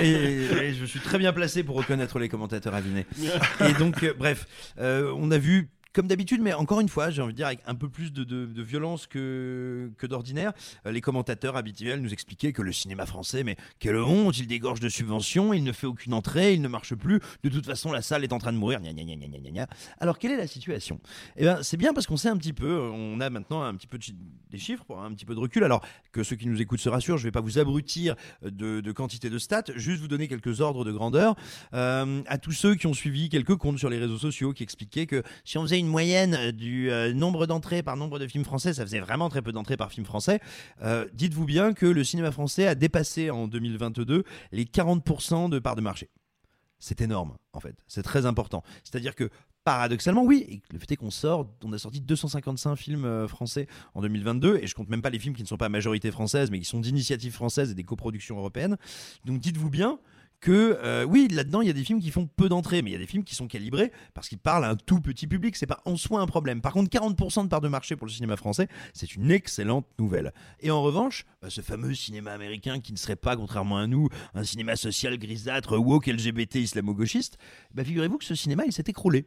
Et, et je suis très bien placé pour reconnaître les commentateurs avinés. Et donc, euh, bref, euh, on a vu. Comme d'habitude, mais encore une fois, j'ai envie de dire avec un peu plus de, violence que, d'ordinaire, euh, les commentateurs habituels nous expliquaient que le cinéma français, mais quelle honte, il dégorge de subventions, il ne fait aucune entrée, il ne marche plus, de toute façon la salle est en train de mourir, gna gna gna. Alors quelle est la situation? Eh bien, c'est bien parce qu'on sait un petit peu, on a maintenant un petit peu des chiffres, pour un petit peu de recul. Alors que ceux qui nous écoutent se rassurent, je ne vais pas vous abrutir de, de quantité de stats, juste vous donner quelques ordres de grandeur euh, à tous ceux qui ont suivi quelques comptes sur les réseaux sociaux qui expliquaient que si on faisait une moyenne euh, du euh, nombre d'entrées par nombre de films français, ça faisait vraiment très peu d'entrées par film français. Euh, Dites-vous bien que le cinéma français a dépassé en 2022 les 40% de parts de marché. C'est énorme, en fait. C'est très important. C'est-à-dire que paradoxalement, oui, le fait est qu'on sort, on a sorti 255 films français en 2022, et je compte même pas les films qui ne sont pas majorité française, mais qui sont d'initiative française et des coproductions européennes. Donc dites-vous bien que euh, oui, là-dedans, il y a des films qui font peu d'entrées, mais il y a des films qui sont calibrés parce qu'ils parlent à un tout petit public. C'est pas en soi un problème. Par contre, 40% de part de marché pour le cinéma français, c'est une excellente nouvelle. Et en revanche, bah, ce fameux cinéma américain qui ne serait pas, contrairement à nous, un cinéma social grisâtre, woke, LGBT, islamo-gauchiste, bah, figurez-vous que ce cinéma, il s'est écroulé.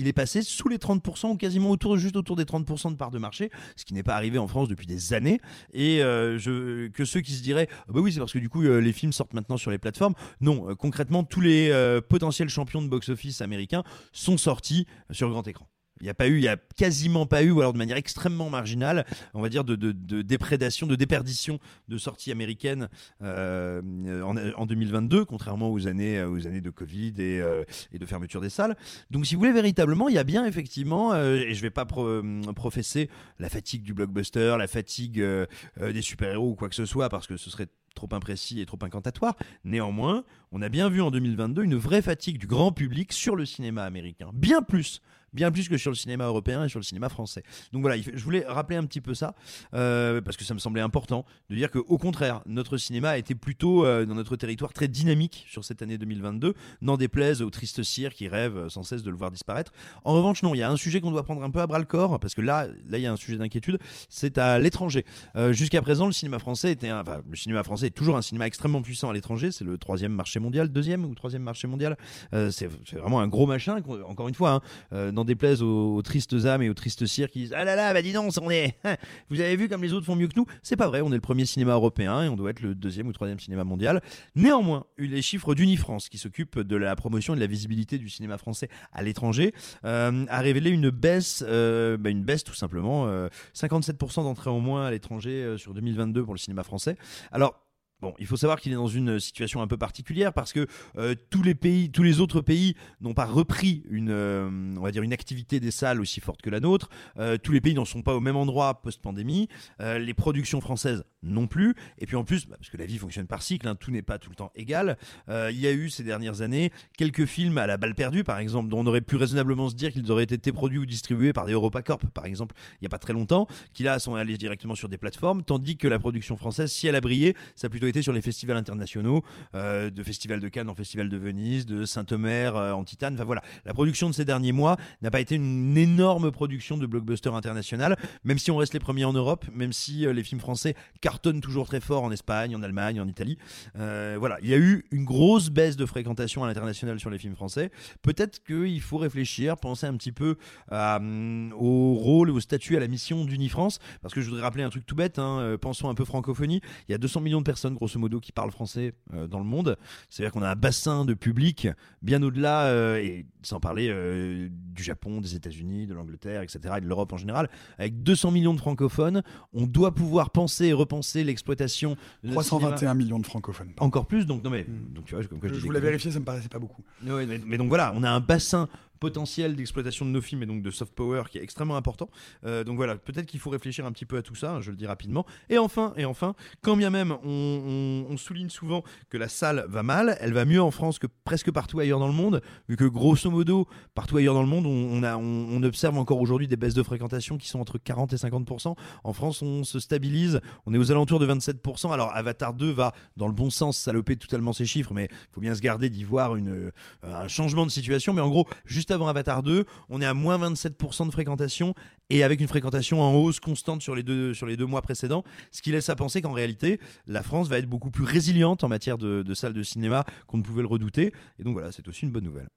Il est passé sous les 30% ou quasiment autour, juste autour des 30% de part de marché, ce qui n'est pas arrivé en France depuis des années. Et euh, que ceux qui se diraient, Ah bah oui, c'est parce que du coup euh, les films sortent maintenant sur les plateformes. Non, euh, concrètement, tous les potentiels champions de box-office américains sont sortis sur grand écran. Il n'y a pas eu, il y a quasiment pas eu, ou alors de manière extrêmement marginale, on va dire de, déprédation, de déperdition de sorties américaines euh, en, en 2022, contrairement aux années, aux années de Covid et, euh, et de fermeture des salles. Donc, si vous voulez véritablement, il y a bien effectivement, euh, et je vais pas pro- euh, professer la fatigue du blockbuster, la fatigue euh, euh, des super-héros ou quoi que ce soit, parce que ce serait trop imprécis et trop incantatoire. Néanmoins, on a bien vu en 2022 une vraie fatigue du grand public sur le cinéma américain, bien plus. Bien plus que sur le cinéma européen et sur le cinéma français. Donc voilà, je voulais rappeler un petit peu ça, euh, parce que ça me semblait important de dire qu'au contraire, notre cinéma a été plutôt euh, dans notre territoire très dynamique sur cette année 2022, n'en déplaise aux tristes cires qui rêvent euh, sans cesse de le voir disparaître. En revanche, non, il y a un sujet qu'on doit prendre un peu à bras le corps, parce que là, là, il y a un sujet d'inquiétude, c'est à l'étranger. Jusqu'à présent, le cinéma français était, le cinéma français est toujours un cinéma extrêmement puissant à l'étranger. C'est le troisième marché mondial, deuxième ou troisième marché mondial. C'est vraiment un gros machin. Encore une fois, hein, euh, n'en déplaise aux, tristes âmes et aux tristes cires qui disent ah là là, bah dis donc, on est, vous avez vu comme les autres font mieux que nous. C'est pas vrai. On est le premier cinéma européen et on doit être le deuxième ou troisième cinéma mondial. Néanmoins, les chiffres d'Unifrance, qui s'occupe de la promotion et de la visibilité du cinéma français à l'étranger, euh, a révélé une baisse, euh, bah, une baisse tout simplement, euh, 57% d'entrées en moins à l'étranger euh, sur 2022 pour le cinéma français. Alors Bon, il faut savoir qu'il est dans une situation un peu particulière parce que euh, tous les pays, tous les autres pays n'ont pas repris une, euh, activité des salles aussi forte que la nôtre. Euh, tous les pays n'en sont pas au même endroit post-pandémie. Les productions françaises non plus. Et puis en plus, bah, parce que la vie fonctionne par cycle, hein, tout n'est pas tout le temps égal. euh, il y a eu ces dernières années quelques films à la balle perdue, par exemple, dont on aurait pu raisonnablement se dire qu'ils auraient été produits ou distribués par des EuropaCorp, par exemple, il n'y a pas très longtemps, qui là sont allés directement sur des plateformes, tandis que la production française, si elle a brillé, ça a plutôt été sur les festivals internationaux, euh, de Festival de Cannes en Festival de Venise, de Saint-Omer euh, en Titane. Enfin voilà, la production de ces derniers mois n'a pas été une énorme production de blockbuster international, même si on reste les premiers en Europe, même si les films français cartonne toujours très fort en Espagne, en Allemagne, en Italie. Euh, voilà, il y a eu une grosse baisse de fréquentation à l'international sur les films français. Peut-être qu'il faut réfléchir, penser un petit peu hum, au rôle, au statut, à la mission d'Unifrance, parce que je voudrais rappeler un truc tout bête. hein, euh, pensons un peu francophonie. Il y a 200 millions de personnes, grosso modo, qui parlent français euh, dans le monde. C'est-à-dire qu'on a un bassin de public bien au-delà, euh, et sans parler euh, du Japon, des États-Unis, de l'Angleterre, etc., et de l'Europe en général. Avec 200 millions de francophones, on doit pouvoir penser et repenser l'exploitation. de notre 321 cinéma. millions de francophones. Encore plus, donc non mais donc tu vois, comme quoi Je, je voulais vérifier, ça me paraissait pas beaucoup. Ouais, mais, mais donc voilà, on a un bassin potentiel d'exploitation de nos films et donc de soft power qui est extrêmement important. Euh, donc voilà, peut-être qu'il faut réfléchir un petit peu à tout ça, hein, je le dis rapidement. Et enfin, et enfin, quand bien même on, souligne souvent que la salle va mal, elle va mieux en France que presque partout ailleurs dans le monde, vu que grosso modo, partout ailleurs dans le monde, on, observe encore aujourd'hui des baisses de fréquentation qui sont entre 40 et 50%. En France, on se stabilise, on est aux alentours de 27%. Alors Avatar 2 va dans le bon sens, saloper totalement ces chiffres, mais il faut bien se garder d'y voir euh, un changement de situation. Mais en gros, juste avant Avatar 2, on est à moins 27% de fréquentation et avec une fréquentation en hausse constante sur les deux, sur les deux mois précédents, ce qui laisse à penser qu'en réalité, la France va être beaucoup plus résiliente en matière de, de salles de cinéma qu'on ne pouvait le redouter. Et donc voilà, c'est aussi une bonne nouvelle.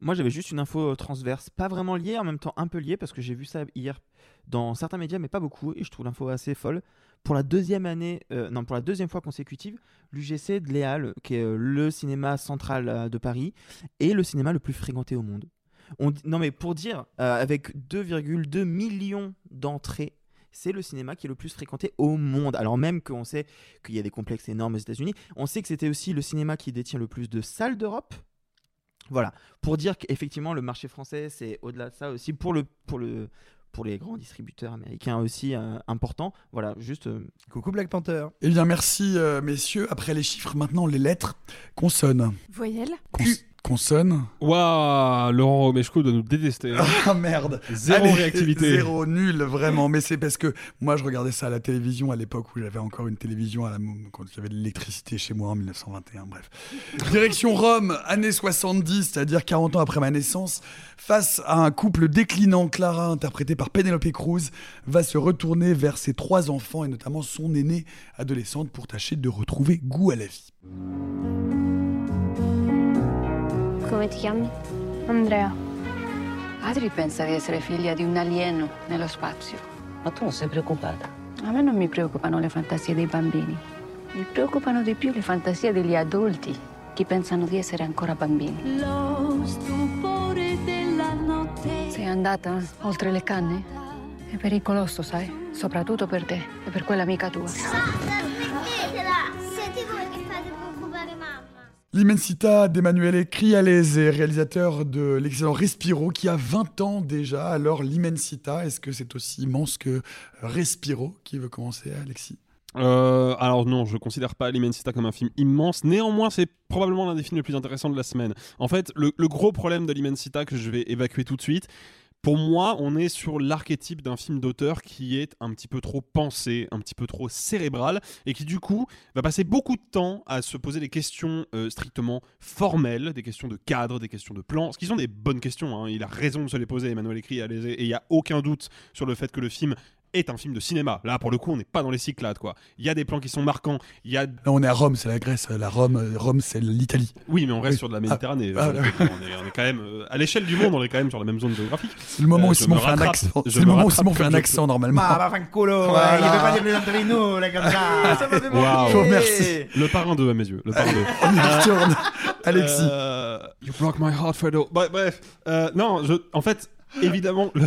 Moi, j'avais juste une info euh, transverse, pas vraiment liée, en même temps un peu liée, parce que j'ai vu ça hier dans certains médias, mais pas beaucoup, et je trouve l'info assez folle. Pour la deuxième année, euh, non, pour la deuxième fois consécutive, l'UGC de Léal, qui est euh, le cinéma central euh, de Paris, est le cinéma le plus fréquenté au monde. Non, mais pour dire, euh, avec 2,2 millions d'entrées, c'est le cinéma qui est le plus fréquenté au monde. Alors même qu'on sait qu'il y a des complexes énormes aux États-Unis, on sait que c'était aussi le cinéma qui détient le plus de salles d'Europe. Voilà, pour dire qu'effectivement le marché français c'est au-delà de ça aussi pour le pour le pour les grands distributeurs américains aussi euh, important. Voilà, juste euh, coucou Black Panther. Eh bien, merci, euh, messieurs. Après les chiffres, maintenant les lettres. Consonne. Voyelle. Cons- consonne. Waouh, Laurent Romeshko doit nous détester. hein. Ah merde. Zéro Allez, réactivité. Zéro nul, vraiment. Mais c'est parce que moi, je regardais ça à la télévision à l'époque où j'avais encore une télévision à la, quand il y avait de l'électricité chez moi en 1921. Bref. Direction Rome, années 70, c'est-à-dire 40 ans après ma naissance, face à un couple déclinant, Clara, interprétée par Penelope Cruz, va se retourner vers ses trois enfants et notamment son aînée adolescente pour tâcher de retrouver goût à la vie. Come ti chiami? Andrea. Adri pensa di essere figlia di un alieno nello spazio. Ma tu non sei preoccupata? A me non mi preoccupano le fantasie dei bambini. Mi preoccupano di più le fantasie degli adulti che pensano di essere ancora bambini. Lo stupore della notte. Sei andata oltre le canne? È pericoloso, sai? Soprattutto per te e per quell'amica tua. L'Immensità d'Emanuele Crialese, réalisateur de l'excellent Respiro, qui a 20 ans déjà. Alors, l'Immensità, est-ce que c'est aussi immense que Respiro Qui veut commencer, Alexis? Euh, alors non, je considère pas l'Immensita comme un film immense. Néanmoins, c'est probablement l'un des films les plus intéressants de la semaine. En fait, le, le gros problème de l'Immensita que je vais évacuer tout de suite, pour moi, on est sur l'archétype d'un film d'auteur qui est un petit peu trop pensé, un petit peu trop cérébral, et qui du coup va passer beaucoup de temps à se poser des questions euh, strictement formelles, des questions de cadre, des questions de plan, ce qui sont des bonnes questions. hein. Il a raison de se les poser, Emmanuel écrit, et il n'y a aucun doute sur le fait que le film est un film de cinéma. Là, pour le coup, on n'est pas dans les cyclades, quoi. Il y a des plans qui sont marquants. Il y a Là, on est à Rome, c'est la Grèce. La Rome, euh, Rome c'est l'Italie. oui, mais on reste Oui. sur de la Méditerranée. Ah, Euh, ah, on, est, on est quand même euh, à l'échelle du monde, on est quand même sur la même zone géographique. C'est le moment Euh, où Simon fait un accent. C'est le me moment où Simon fait un accent normalement. Ma va fanculo, Voilà. il veut pas dire plaisanterino, là, comme ça. Ça m'a fait vous remercie. Le parrain 2 à mes yeux. Le parrain 2. On y retourne. Alexis. You broke my heart, Fredo. Bref, bref. Euh, non, je, en fait, évidemment, le,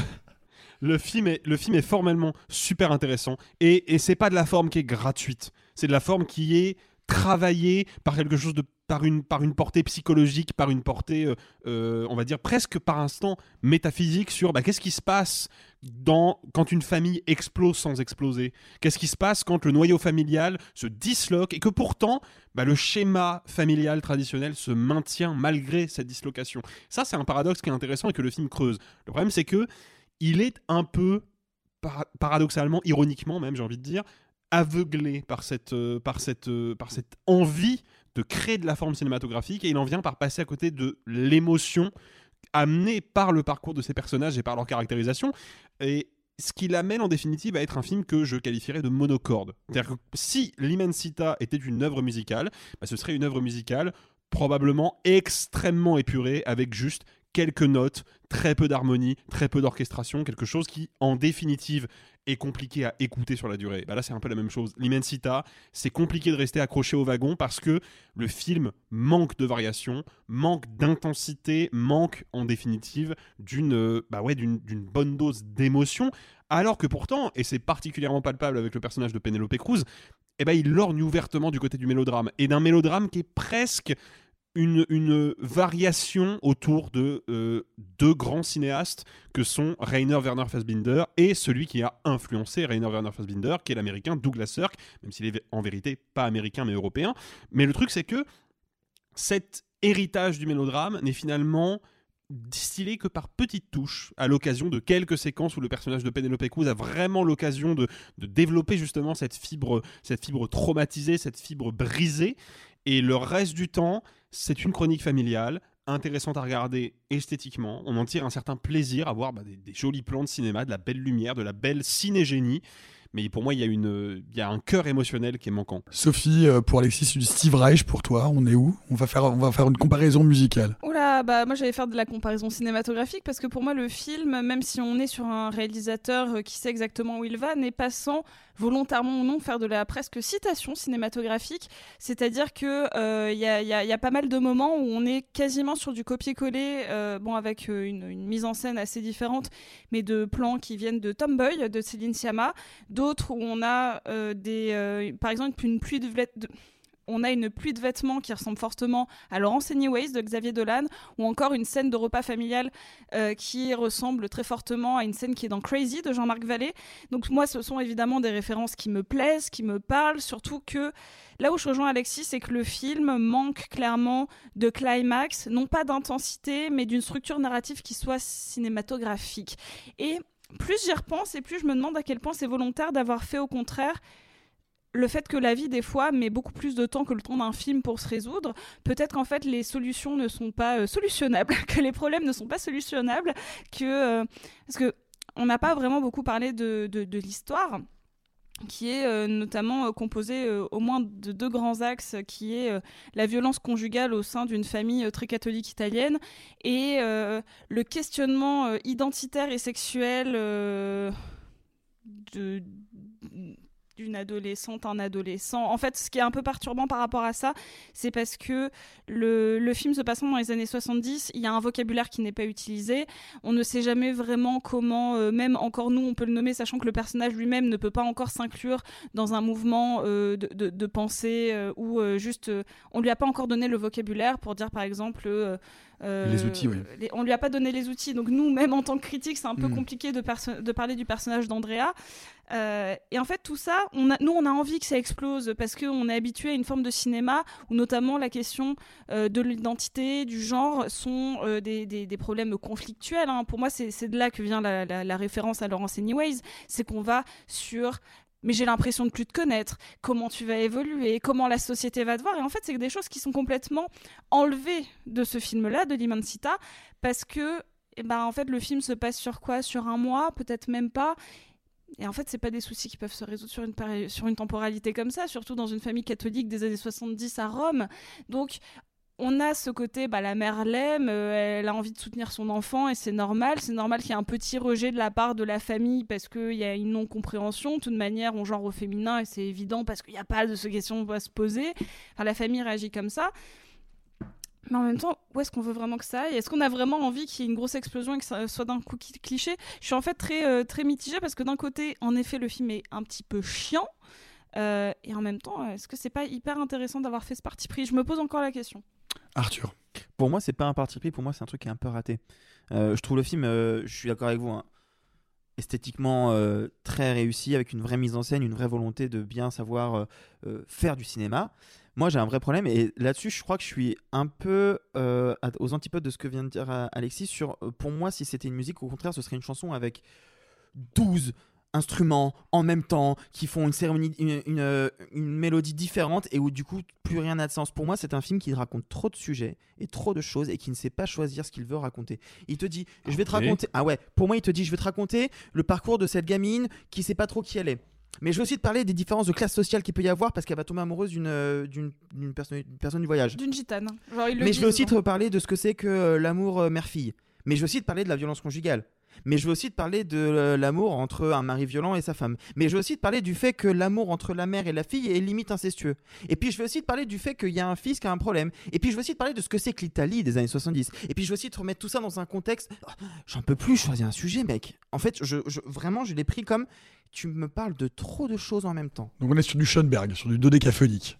le film est, le film est formellement super intéressant. Et, et c'est pas de la forme qui est gratuite. C'est de la forme qui est travaillée par quelque chose de. Par une, par une portée psychologique, par une portée, euh, euh, on va dire presque par instant métaphysique sur bah, qu'est-ce qui se passe dans, quand une famille explose sans exploser? Qu'est-ce qui se passe quand le noyau familial se disloque et que pourtant bah, le schéma familial traditionnel se maintient malgré cette dislocation? Ça, c'est un paradoxe qui est intéressant et que le film creuse. Le problème, c'est que il est un peu, para- paradoxalement, ironiquement même, j'ai envie de dire, aveuglé par cette, euh, par, cette, euh, par cette envie de créer de la forme cinématographique et il en vient par passer à côté de l'émotion amenée par le parcours de ces personnages et par leur caractérisation. Et ce qui l'amène en définitive à être un film que je qualifierais de monocorde. C'est-à-dire que si l'Immensita était une œuvre musicale, bah, ce serait une œuvre musicale probablement extrêmement épurée avec juste quelques notes, très peu d'harmonie, très peu d'orchestration, quelque chose qui en définitive est compliqué à écouter sur la durée. Bah là c'est un peu la même chose. L'Immensita, c'est compliqué de rester accroché au wagon parce que le film manque de variation, manque d'intensité, manque en définitive d'une euh, bah ouais, d'une bonne dose d'émotion, alors que pourtant, et c'est particulièrement palpable avec le personnage de Penelope Cruz, eh ben, il lorgne ouvertement du côté du mélodrame, et d'un mélodrame qui est presque une, variation autour de euh, deux grands cinéastes que sont Rainer Werner Fassbinder et celui qui a influencé Rainer Werner Fassbinder, qui est l'américain Douglas Sirk, même s'il est en vérité pas américain mais européen. Mais le truc c'est que cet héritage du mélodrame n'est finalement distillé que par petites touches à l'occasion de quelques séquences où le personnage de Penelope Cruz a vraiment l'occasion de, de développer justement cette fibre, cette fibre traumatisée, cette fibre brisée. Et le reste du temps, c'est une chronique familiale intéressante à regarder esthétiquement. On en tire un certain plaisir à voir bah, des, des jolis plans de cinéma, de la belle lumière, de la belle cinégénie. Mais pour moi, il y a, une, il y a un cœur émotionnel qui est manquant. Sophie, euh, pour Alexis, du Steve Reich pour toi, on est où? On va, faire, on va faire une comparaison musicale. Oula, bah moi j'allais faire de la comparaison cinématographique parce que pour moi le film, même si on est sur un réalisateur euh, qui sait exactement où il va, n'est pas sans volontairement ou non faire de la presque citation cinématographique. C'est-à-dire que il y, a, y, a, pas mal de moments où on est quasiment sur du copier-coller, euh, bon avec une, une, mise en scène assez différente, mais de plans qui viennent de Tomboy de Céline Sciamma, d'autres où on a euh, des, euh, par exemple une pluie de, de on a une pluie de vêtements qui ressemble fortement à Laurence Anyways de Xavier Dolan, ou encore une scène de repas familial euh, qui ressemble très fortement à une scène qui est dans Crazy de Jean-Marc Vallée. Donc moi, ce sont évidemment des références qui me plaisent, qui me parlent, surtout que là où je rejoins Alexis, c'est que le film manque clairement de climax, non pas d'intensité, mais d'une structure narrative qui soit cinématographique. Et plus j'y repense et plus je me demande à quel point c'est volontaire d'avoir fait au contraire le fait que la vie, des fois, met beaucoup plus de temps que le temps d'un film pour se résoudre, peut-être qu'en fait, les solutions ne sont pas euh, solutionnables, que les problèmes ne sont pas solutionnables, que. Euh, parce que on n'a pas vraiment beaucoup parlé de, de, l'histoire qui est euh, notamment euh, composée euh, au moins de deux grands axes, qui est la violence conjugale au sein d'une famille très catholique italienne et le questionnement identitaire et sexuel de d'une adolescente, un adolescent. En fait, ce qui est un peu perturbant par rapport à ça, c'est parce que le, le, film se passant dans les années 70, il y a un vocabulaire qui n'est pas utilisé. On ne sait jamais vraiment comment, euh, même encore nous, on peut le nommer, sachant que le personnage lui-même ne peut pas encore s'inclure dans un mouvement euh, de, de, pensée euh, ou juste, on lui a pas encore donné le vocabulaire pour dire, par exemple, les outils, oui. Les, on lui a pas donné les outils, donc nous, même en tant que critique, c'est un peu mm. compliqué de, de, parler du personnage d'Andrea. Euh, et en fait, tout ça, on a, nous, on a envie que ça explose parce qu'on est habitué à une forme de cinéma où notamment la question euh, de l'identité, du genre, sont euh, des, des, des, problèmes conflictuels. Hein. Pour moi, c'est de là que vient la, la, la référence à Laurence Anyways, c'est qu'on va sur mais j'ai l'impression de plus te connaître, comment tu vas évoluer, comment la société va te voir? Et en fait, c'est des choses qui sont complètement enlevées de ce film-là, de l'Immensita, parce que, eh ben, en fait, le film se passe sur quoi? Sur un mois, peut-être même pas. Et en fait, c'est pas des soucis qui peuvent se résoudre sur une, sur une temporalité comme ça, surtout dans une famille catholique des années 70 à Rome. Donc, on a ce côté, bah, la mère l'aime, euh, elle a envie de soutenir son enfant et c'est normal. C'est normal qu'il y ait un petit rejet de la part de la famille parce qu'il y a une non-compréhension. De toute manière, on genre au féminin et c'est évident parce qu'il n'y a pas de ce question à se poser. La famille réagit comme ça. Mais en même temps, où est-ce qu'on veut vraiment que ça aille? Est-ce qu'on a vraiment envie qu'il y ait une grosse explosion et que ça soit d'un coup cliché? Je suis en fait très, euh, très mitigée parce que d'un côté, en effet, le film est un petit peu chiant. Euh, et en même temps, est-ce que c'est pas hyper intéressant d'avoir fait ce parti pris? Je me pose encore la question. Arthur. Pour moi, c'est pas un parti pris. Pour moi, c'est un truc qui est un peu raté. Euh, je trouve le film, euh, je suis d'accord avec vous, hein, esthétiquement euh, très réussi, avec une vraie mise en scène, une vraie volonté de bien savoir faire du cinéma. Moi, j'ai un vrai problème et là-dessus, je crois que je suis un peu aux antipodes de ce que vient de dire Alexis. Sur, pour moi, si c'était une musique, au contraire, ce serait une chanson avec 12 instruments en même temps, qui font une cérémonie, une, une, euh, une mélodie différente et où du coup plus rien n'a de sens. Pour moi, c'est un film qui raconte trop de sujets et trop de choses et qui ne sait pas choisir ce qu'il veut raconter. Il te dit, je vais te raconter. Ah ouais, pour moi, il te dit, je vais te raconter le parcours de cette gamine qui sait pas trop qui elle est. Mais je veux aussi te parler des différences de classe sociale qu'il peut y avoir parce qu'elle va tomber amoureuse d'une euh, d'une d'une personne, d'une personne du voyage. D'une gitane. Genre, ils le Mais je veux aussi te parler de ce que c'est que euh, l'amour euh, mère-fille. Mais je veux aussi te parler de la violence conjugale. Mais je veux aussi te parler de euh, l'amour entre un mari violent et sa femme. Mais je veux aussi te parler du fait que l'amour entre la mère et la fille est limite incestueux. Et puis je veux aussi te parler du fait qu'il y a un fils qui a un problème. Et puis je veux aussi te parler de ce que c'est que l'Italie des années 70. Et puis je veux aussi te remettre tout ça dans un contexte. Oh, J'en peux plus choisir un sujet, mec. En fait, je, vraiment, je l'ai pris comme tu me parles de trop de choses en même temps. Donc on est sur du Schoenberg, sur du dodécaphonique.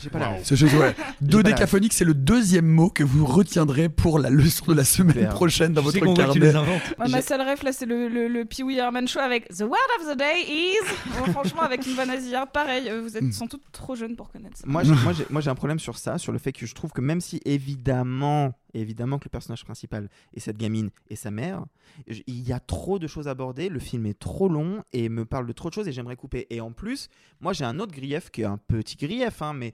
J'ai pas la ref. C'est- c'est- ouais. La Dodécaphonique, c'est le deuxième mot que vous retiendrez pour la leçon de la semaine prochaine dans votre carnet. ma seule ref là, c'est le, le, le Pee Wee Herman Show avec The Word of the Day is. Bon, franchement, avec une vanne pareil, euh, vous êtes sans doute trop jeunes pour connaître ça. Moi, j'ai- moi, j'ai- moi, j'ai un problème sur ça, sur le fait que je trouve que même si évidemment, évidemment que le personnage principal est cette gamine et sa mère, il y a trop de choses à aborder, le film est trop long et me parle de trop de choses et j'aimerais couper. Et en plus, moi j'ai un autre grief qui est un petit grief, hein, mais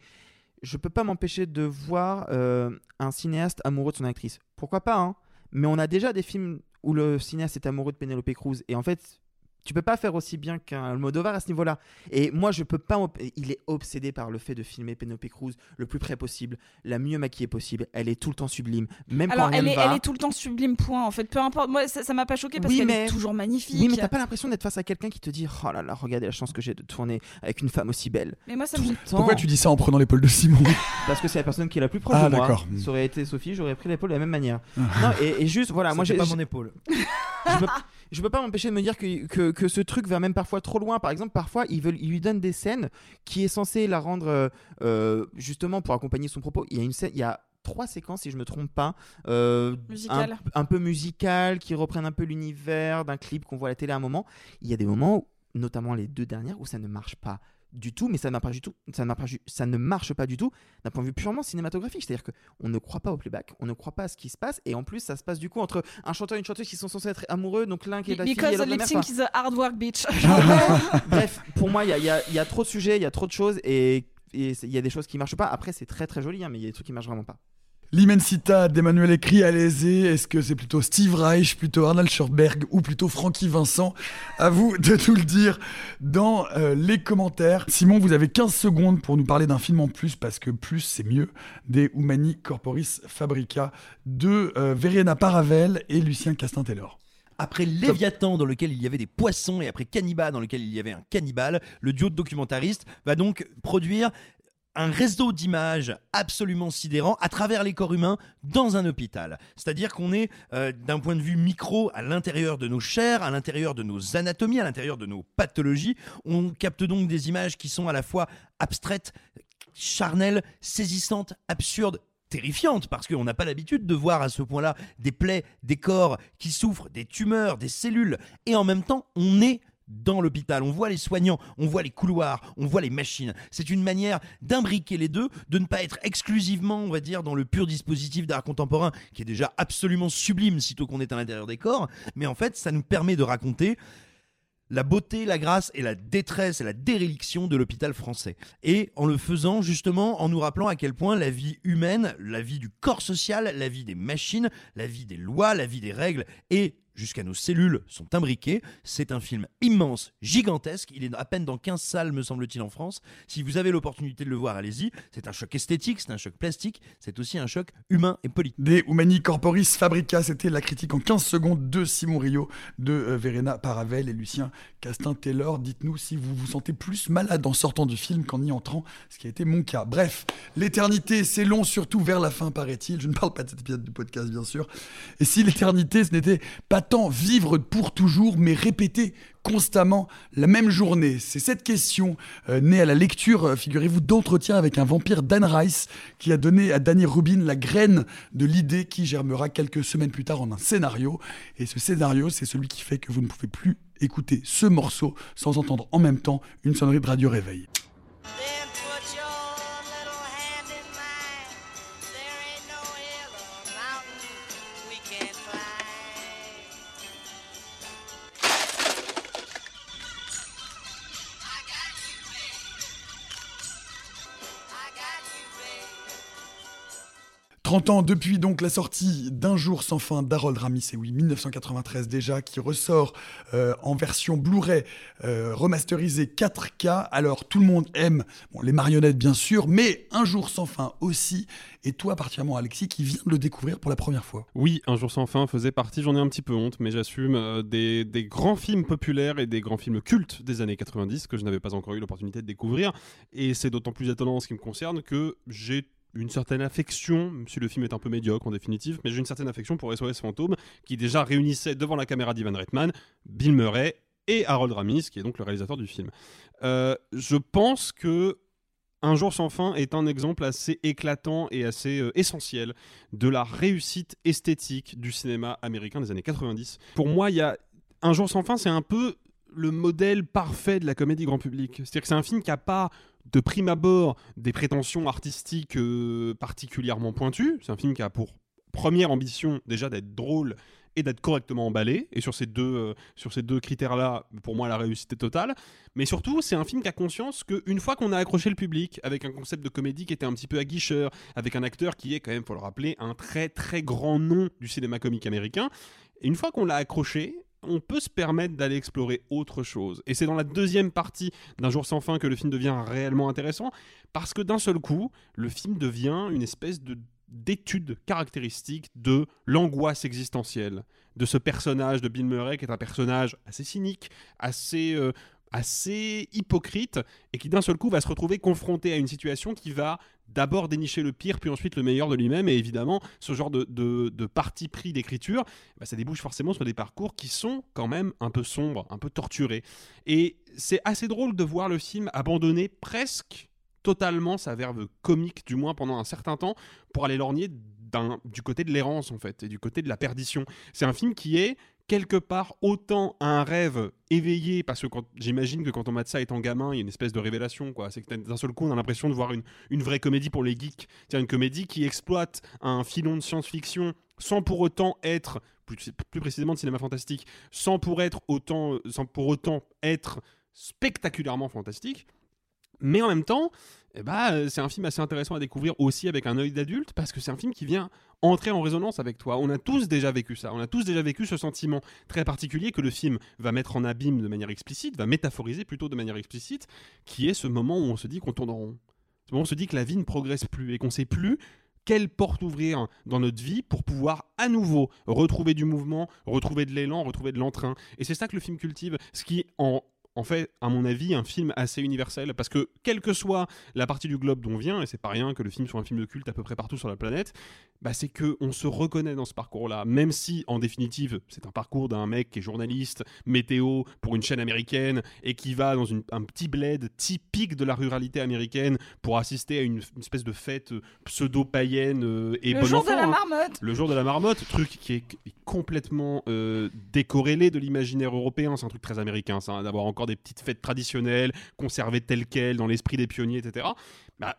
je peux pas m'empêcher de voir euh, un cinéaste amoureux de son actrice. Pourquoi pas, hein? Mais on a déjà des films où le cinéaste est amoureux de Penelope Cruz et en fait. Tu peux pas faire aussi bien qu'un Almodovar à ce niveau-là. Et moi, je peux pas. Il est obsédé par le fait de filmer Penelope Cruz le plus près possible, la mieux maquillée possible. Elle est tout le temps sublime, même Alors, quand elle est, va. elle est tout le temps sublime, point. En fait, peu importe. Moi, ça ça m'a pas choqué parce Oui, qu'elle mais- est toujours magnifique. Oui, mais t'as pas l'impression d'être face à quelqu'un qui te dit Oh là là, regardez la chance que j'ai de tourner avec une femme aussi belle. Mais moi, ça Tout me. Pourquoi tu dis ça en prenant l'épaule de Simon? Parce que c'est la personne qui est la plus proche Ah, de moi. d'accord. Ça aurait été Sophie, j'aurais pris l'épaule de la même manière. non, et, et juste, voilà, moi C'était j'ai pas mon épaule. je je peux pas m'empêcher de me dire que, que, que ce truc va même parfois trop loin. Par exemple, parfois, ils, veulent, ils lui donnent des scènes qui est censé la rendre euh, euh, justement pour accompagner son propos. Il y a une scène, il y a trois séquences, si je me trompe pas, euh, un, un peu musicales, qui reprennent un peu l'univers d'un clip qu'on voit à la télé à un moment. Il y a des moments, où, notamment les deux dernières, où ça ne marche pas du tout, mais ça, pas du tout, ça, ne marche pas, ça ne marche pas du tout d'un point de vue purement cinématographique. C'est-à-dire qu'on ne croit pas au playback, on ne croit pas à ce qui se passe, et en plus, ça se passe du coup entre un chanteur et une chanteuse qui sont censés être amoureux, donc l'un qui est la fille et Because l'autre la is a hard work, bitch. Bref, pour moi, il y a, y a- il y a trop de sujets, il y a trop de choses, et il y a des choses qui marchent pas. Après, c'est très très joli, hein, mais il y a des trucs qui marchent vraiment pas. L'Immensita d'Emmanuel Écrit, allez-y. Est-ce que c'est plutôt Steve Reich, plutôt Arnold Schoenberg ou plutôt Frankie Vincent? À vous de tout le dire dans euh, les commentaires. Simon, vous avez 15 secondes pour nous parler d'un film en plus, parce que plus c'est mieux, des Humani Corporis Fabrica de euh, Verena Paravel et Lucien Castin-Taylor. Après Léviathan, dans lequel il y avait des poissons, et après Cannibal, dans lequel il y avait un cannibale, le duo de documentaristes va donc produire un réseau d'images absolument sidérant à travers les corps humains dans un hôpital. C'est-à-dire qu'on est, euh, d'un point de vue micro, à l'intérieur de nos chairs, à l'intérieur de nos anatomies, à l'intérieur de nos pathologies. On capte donc des images qui sont à la fois abstraites, charnelles, saisissantes, absurdes, terrifiantes parce qu'on n'a pas l'habitude de voir à ce point-là des plaies, des corps qui souffrent, des tumeurs, des cellules, et en même temps on est dans l'hôpital, on voit les soignants, on voit les couloirs, on voit les machines. C'est une manière d'imbriquer les deux, de ne pas être exclusivement, on va dire, dans le pur dispositif d'art contemporain, qui est déjà absolument sublime sitôt qu'on est à l'intérieur des corps, mais en fait ça nous permet de raconter la beauté, la grâce et la détresse et la déréliction de l'hôpital français. Et en le faisant justement en nous rappelant à quel point la vie humaine, la vie du corps social, la vie des machines, la vie des lois, la vie des règles et jusqu'à nos cellules sont imbriquées. C'est un film immense, gigantesque. Il est à peine dans 15 salles, me semble-t-il, en France. Si vous avez l'opportunité de le voir, allez-y. C'est un choc esthétique, c'est un choc plastique, c'est aussi un choc humain et politique. Des Humani Corporis Fabrica, c'était la critique en 15 secondes de Simon Rio, de euh, Verena Paravel et Lucien Castin-Taylor. Dites-nous si vous vous sentez plus malade en sortant du film qu'en y entrant, ce qui a été mon cas. Bref, l'éternité, c'est long, surtout vers la fin, paraît-il. Je ne parle pas de cet épisode du podcast, bien sûr. Et si l'éternité, ce n'était pas vivre pour toujours, mais répéter constamment la même journée? C'est cette question euh, née à la lecture, euh, figurez-vous, d'entretien avec un vampire Dan Rice qui a donné à Danny Rubin la graine de l'idée qui germera quelques semaines plus tard en un scénario. Et ce scénario, c'est celui qui fait que vous ne pouvez plus écouter ce morceau sans entendre en même temps une sonnerie de radio réveil. 30 ans depuis donc la sortie d'Un jour sans fin d'Harold Ramis, et oui, 1993 déjà, qui ressort euh, en version Blu-ray euh, remasterisée 4K. Alors tout le monde aime bon, les marionnettes bien sûr, mais Un jour sans fin aussi. Et toi particulièrement Alexis, qui vient de le découvrir pour la première fois. Oui, Un jour sans fin faisait partie, j'en ai un petit peu honte, mais j'assume euh, des, des grands films populaires et des grands films cultes des années 90 que je n'avais pas encore eu l'opportunité de découvrir. Et c'est d'autant plus étonnant en ce qui me concerne que j'ai une certaine affection, même si le film est un peu médiocre en définitive, mais j'ai une certaine affection pour SOS Fantôme, qui déjà réunissait devant la caméra d'Ivan Reitman, Bill Murray et Harold Ramis, qui est donc le réalisateur du film. Euh, je pense que un jour sans fin est un exemple assez éclatant et assez euh, essentiel de la réussite esthétique du cinéma américain des années 90. Pour moi, il y a Un jour sans fin, c'est un peu le modèle parfait de la comédie grand public. C'est-à-dire que c'est un film qui n'a pas de prime abord des prétentions artistiques euh, particulièrement pointues. C'est un film qui a pour première ambition déjà d'être drôle et d'être correctement emballé. Et sur ces deux, euh, deux critères-là, pour moi, la réussite est totale. Mais surtout, c'est un film qui a conscience qu'une fois qu'on a accroché le public avec un concept de comédie qui était un petit peu aguicheur, avec un acteur qui est quand même, faut le rappeler, un très très grand nom du cinéma comique américain, une fois qu'on l'a accroché, on peut se permettre d'aller explorer autre chose. Et c'est dans la deuxième partie d'un jour sans fin que le film devient réellement intéressant, parce que d'un seul coup, le film devient une espèce de d'étude caractéristique de l'angoisse existentielle de ce personnage de Bill Murray qui est un personnage assez cynique, assez euh, assez hypocrite et qui d'un seul coup va se retrouver confronté à une situation qui va d'abord dénicher le pire puis ensuite le meilleur de lui-même et évidemment ce genre de, de, parti pris d'écriture bah, ça débouche forcément sur des parcours qui sont quand même un peu sombres, un peu torturés et c'est assez drôle de voir le film abandonner presque totalement sa verve comique, du moins pendant un certain temps, pour aller lorgner du côté de l'errance en fait, et du côté de la perdition. C'est un film qui est quelque part autant un rêve éveillé, parce que j'imagine que quand on mate ça étant gamin, il y a une espèce de révélation, quoi. C'est que d'un seul coup, on a l'impression de voir une, une vraie comédie pour les geeks. C'est une comédie qui exploite un filon de science-fiction sans pour autant être, plus, plus, précisément de cinéma fantastique, sans pour, être autant, sans pour autant être spectaculairement fantastique. Mais en même temps, eh ben, c'est un film assez intéressant à découvrir aussi avec un œil d'adulte parce que c'est un film qui vient entrer en résonance avec toi. On a tous déjà vécu ça. On a tous déjà vécu ce sentiment très particulier que le film va mettre en abîme de manière explicite, va métaphoriser plutôt de manière explicite, qui est ce moment où on se dit qu'on tourne en rond. Ce moment où on se dit que la vie ne progresse plus et qu'on ne sait plus quelle porte ouvrir dans notre vie pour pouvoir à nouveau retrouver du mouvement, retrouver de l'élan, retrouver de l'entrain. Et c'est ça que le film cultive, ce qui en en fait, à mon avis, un film assez universel. Parce que, quelle que soit la partie du globe dont on vient, et c'est pas rien que le film soit un film de culte à peu près partout sur la planète, bah, c'est que on se reconnaît dans ce parcours-là, même si, en définitive, c'est un parcours d'un mec qui est journaliste, météo pour une chaîne américaine et qui va dans un petit bled typique de la ruralité américaine pour assister à une, espèce de fête pseudo-païenne euh, et Le jour de la hein. marmotte. Le jour de la marmotte, truc qui est complètement euh, décorrélé de l'imaginaire européen, c'est un truc très américain, ça, hein, d'avoir encore des petites fêtes traditionnelles, conservées telles quelles dans l'esprit des pionniers, etc. Bah,